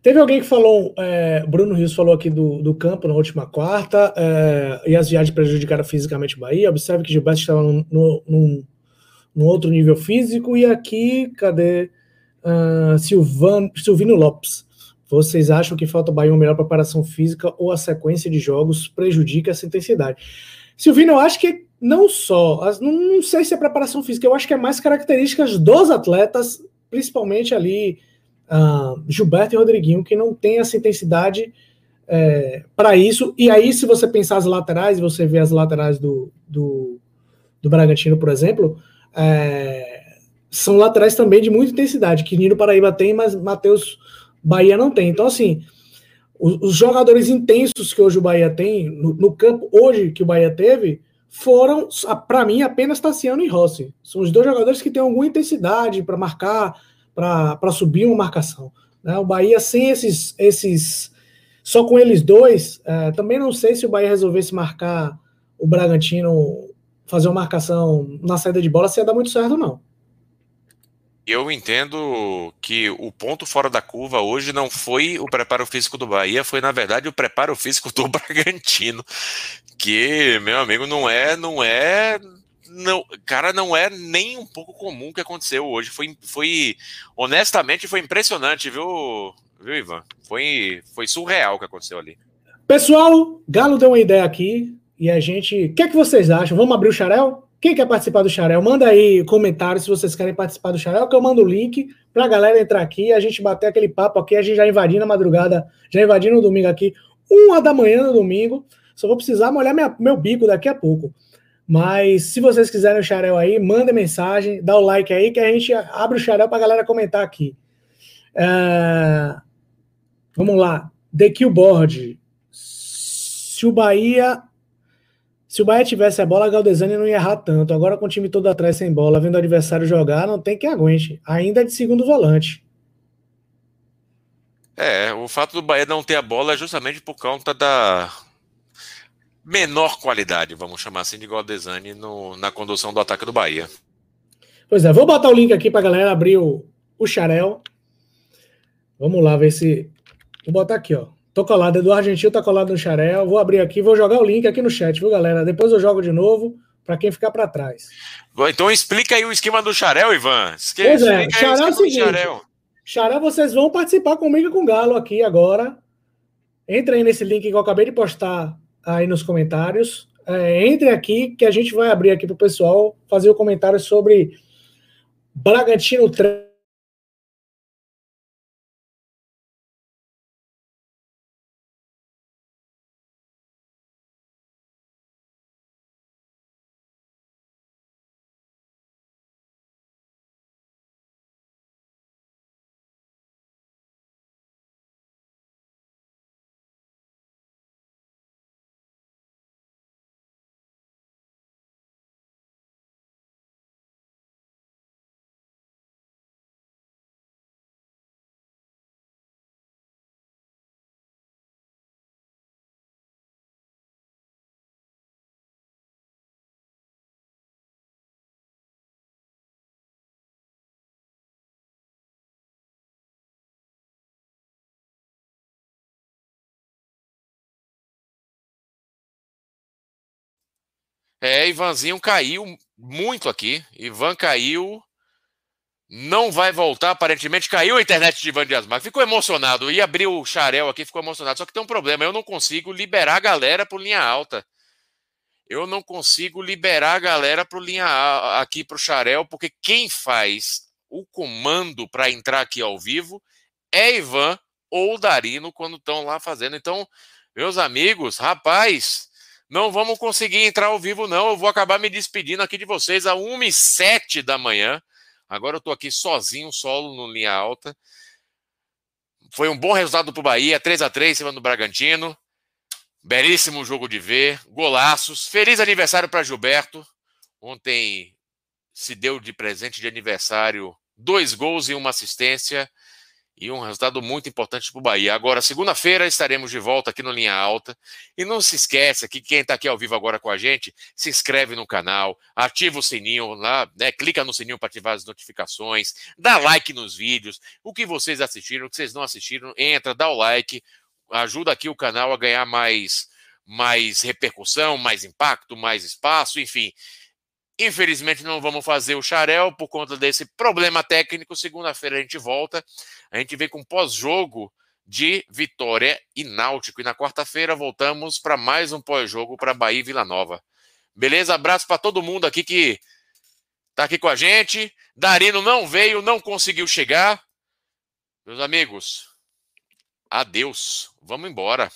Teve alguém que falou, é, Bruno Rios falou aqui do, do campo na última quarta, é, e as viagens prejudicaram fisicamente o Bahia. Observe que Gilberto estava num, num, num outro nível físico, e aqui, cadê uh, Silvan, Silvino Lopes? Vocês acham que falta o Bahia uma melhor preparação física ou a sequência de jogos prejudica essa intensidade? Silvino, eu acho que não só, não, não sei se é preparação física, eu acho que é mais características dos atletas, principalmente ali uh, Gilberto e Rodriguinho, que não tem essa intensidade é, para isso. E aí, se você pensar as laterais, você vê as laterais do, do, do Bragantino, por exemplo, é, são laterais também de muita intensidade, que Nino Paraíba tem, mas Matheus Bahia não tem. Então, assim, os, os, jogadores intensos que hoje o Bahia tem, no, no campo hoje que o Bahia teve, foram, para mim, apenas Tassiano e Rossi. São os dois jogadores que têm alguma intensidade para marcar, para subir uma marcação. Né? O Bahia sem esses, esses só com eles dois, é, também não sei se o Bahia resolvesse marcar o Bragantino, fazer uma marcação na saída de bola, se ia dar muito certo, não. Eu entendo que o ponto fora da curva hoje não foi o preparo físico do Bahia, foi na verdade o preparo físico do Bragantino, que meu amigo não é, não é não, cara, não é nem um pouco comum o que aconteceu hoje. Foi, foi honestamente, foi impressionante, viu, viu, Ivan? Foi, foi surreal o que aconteceu ali. Pessoal, Galo deu uma ideia aqui e a gente. O que é que vocês acham? Vamos abrir o Xarel? Quem quer participar do Xarel? Manda aí comentários se vocês querem participar do Xarel, que eu mando o link pra galera entrar aqui, a gente bater aquele papo aqui, a gente já invadindo na madrugada, já invadindo no domingo aqui, uma da manhã no domingo. Só vou precisar molhar minha, meu bico daqui a pouco. Mas se vocês quiserem o Xarel aí, manda mensagem, dá o like aí que a gente abre o Xarel para a galera comentar aqui. É... Vamos lá. The Killboard. Se o Bahia. Se o Bahia tivesse a bola, a Galdesani não ia errar tanto. Agora com o time todo atrás sem bola, vendo o adversário jogar, não tem que aguente. Ainda é de segundo volante. É, o fato do Bahia não ter a bola é justamente por conta da, menor qualidade, vamos chamar assim, de Galdesani no, na condução do ataque do Bahia. Pois é, vou botar o link aqui para a galera abrir o, o Xarel. Vamos lá ver se. Vou botar aqui, ó. Tô colado, Eduardo Gentil tá colado no Xarel. Vou abrir aqui, vou jogar o link aqui no chat, viu, galera? Depois eu jogo de novo para quem ficar para trás. Então explica aí o esquema do Xarel, Ivan. Esque... Pois é, Xarel é o seguinte. Xarel. Xarel, vocês vão participar comigo e com o Galo aqui agora. Entra aí nesse link que eu acabei de postar aí nos comentários. É, entre aqui que a gente vai abrir aqui para o pessoal fazer o comentário sobre Bragantino 3. É, Ivanzinho caiu muito aqui. Ivan caiu. Não vai voltar, aparentemente. Caiu a internet de Ivan Dias Marques. Ficou emocionado. Ia abrir o xarel aqui, ficou emocionado. Só que tem um problema. Eu não consigo liberar a galera por linha alta. Eu não consigo liberar a galera pro linha aqui pro xarel, porque quem faz o comando para entrar aqui ao vivo é Ivan ou Darino quando estão lá fazendo. Então, meus amigos, rapaz, não vamos conseguir entrar ao vivo, não. Eu vou acabar me despedindo aqui de vocês a 1 e 7 da manhã. Agora eu estou aqui sozinho, solo no linha alta. Foi um bom resultado para o Bahia, 3 a 3 em cima do Bragantino. Belíssimo jogo de ver, golaços. Feliz aniversário para Gilberto. Ontem se deu de presente de aniversário dois gols e uma assistência e um resultado muito importante para o Bahia. Agora, segunda-feira, estaremos de volta aqui no Linha Alta. E não se esqueça que quem está aqui ao vivo agora com a gente, se inscreve no canal, ativa o sininho lá, né, clica no sininho para ativar as notificações, dá like nos vídeos. O que vocês assistiram, o que vocês não assistiram, entra, dá o like, ajuda aqui o canal a ganhar mais, mais repercussão, mais impacto, mais espaço, enfim. Infelizmente não vamos fazer o Xarel por conta desse problema técnico. Segunda-feira a gente volta. A gente vem com pós-jogo de Vitória e Náutico. E na quarta-feira voltamos para mais um pós-jogo para Bahia e Vila Nova. Beleza? Abraço para todo mundo aqui que está aqui com a gente. Darino não veio, não conseguiu chegar. Meus amigos, adeus. Vamos embora.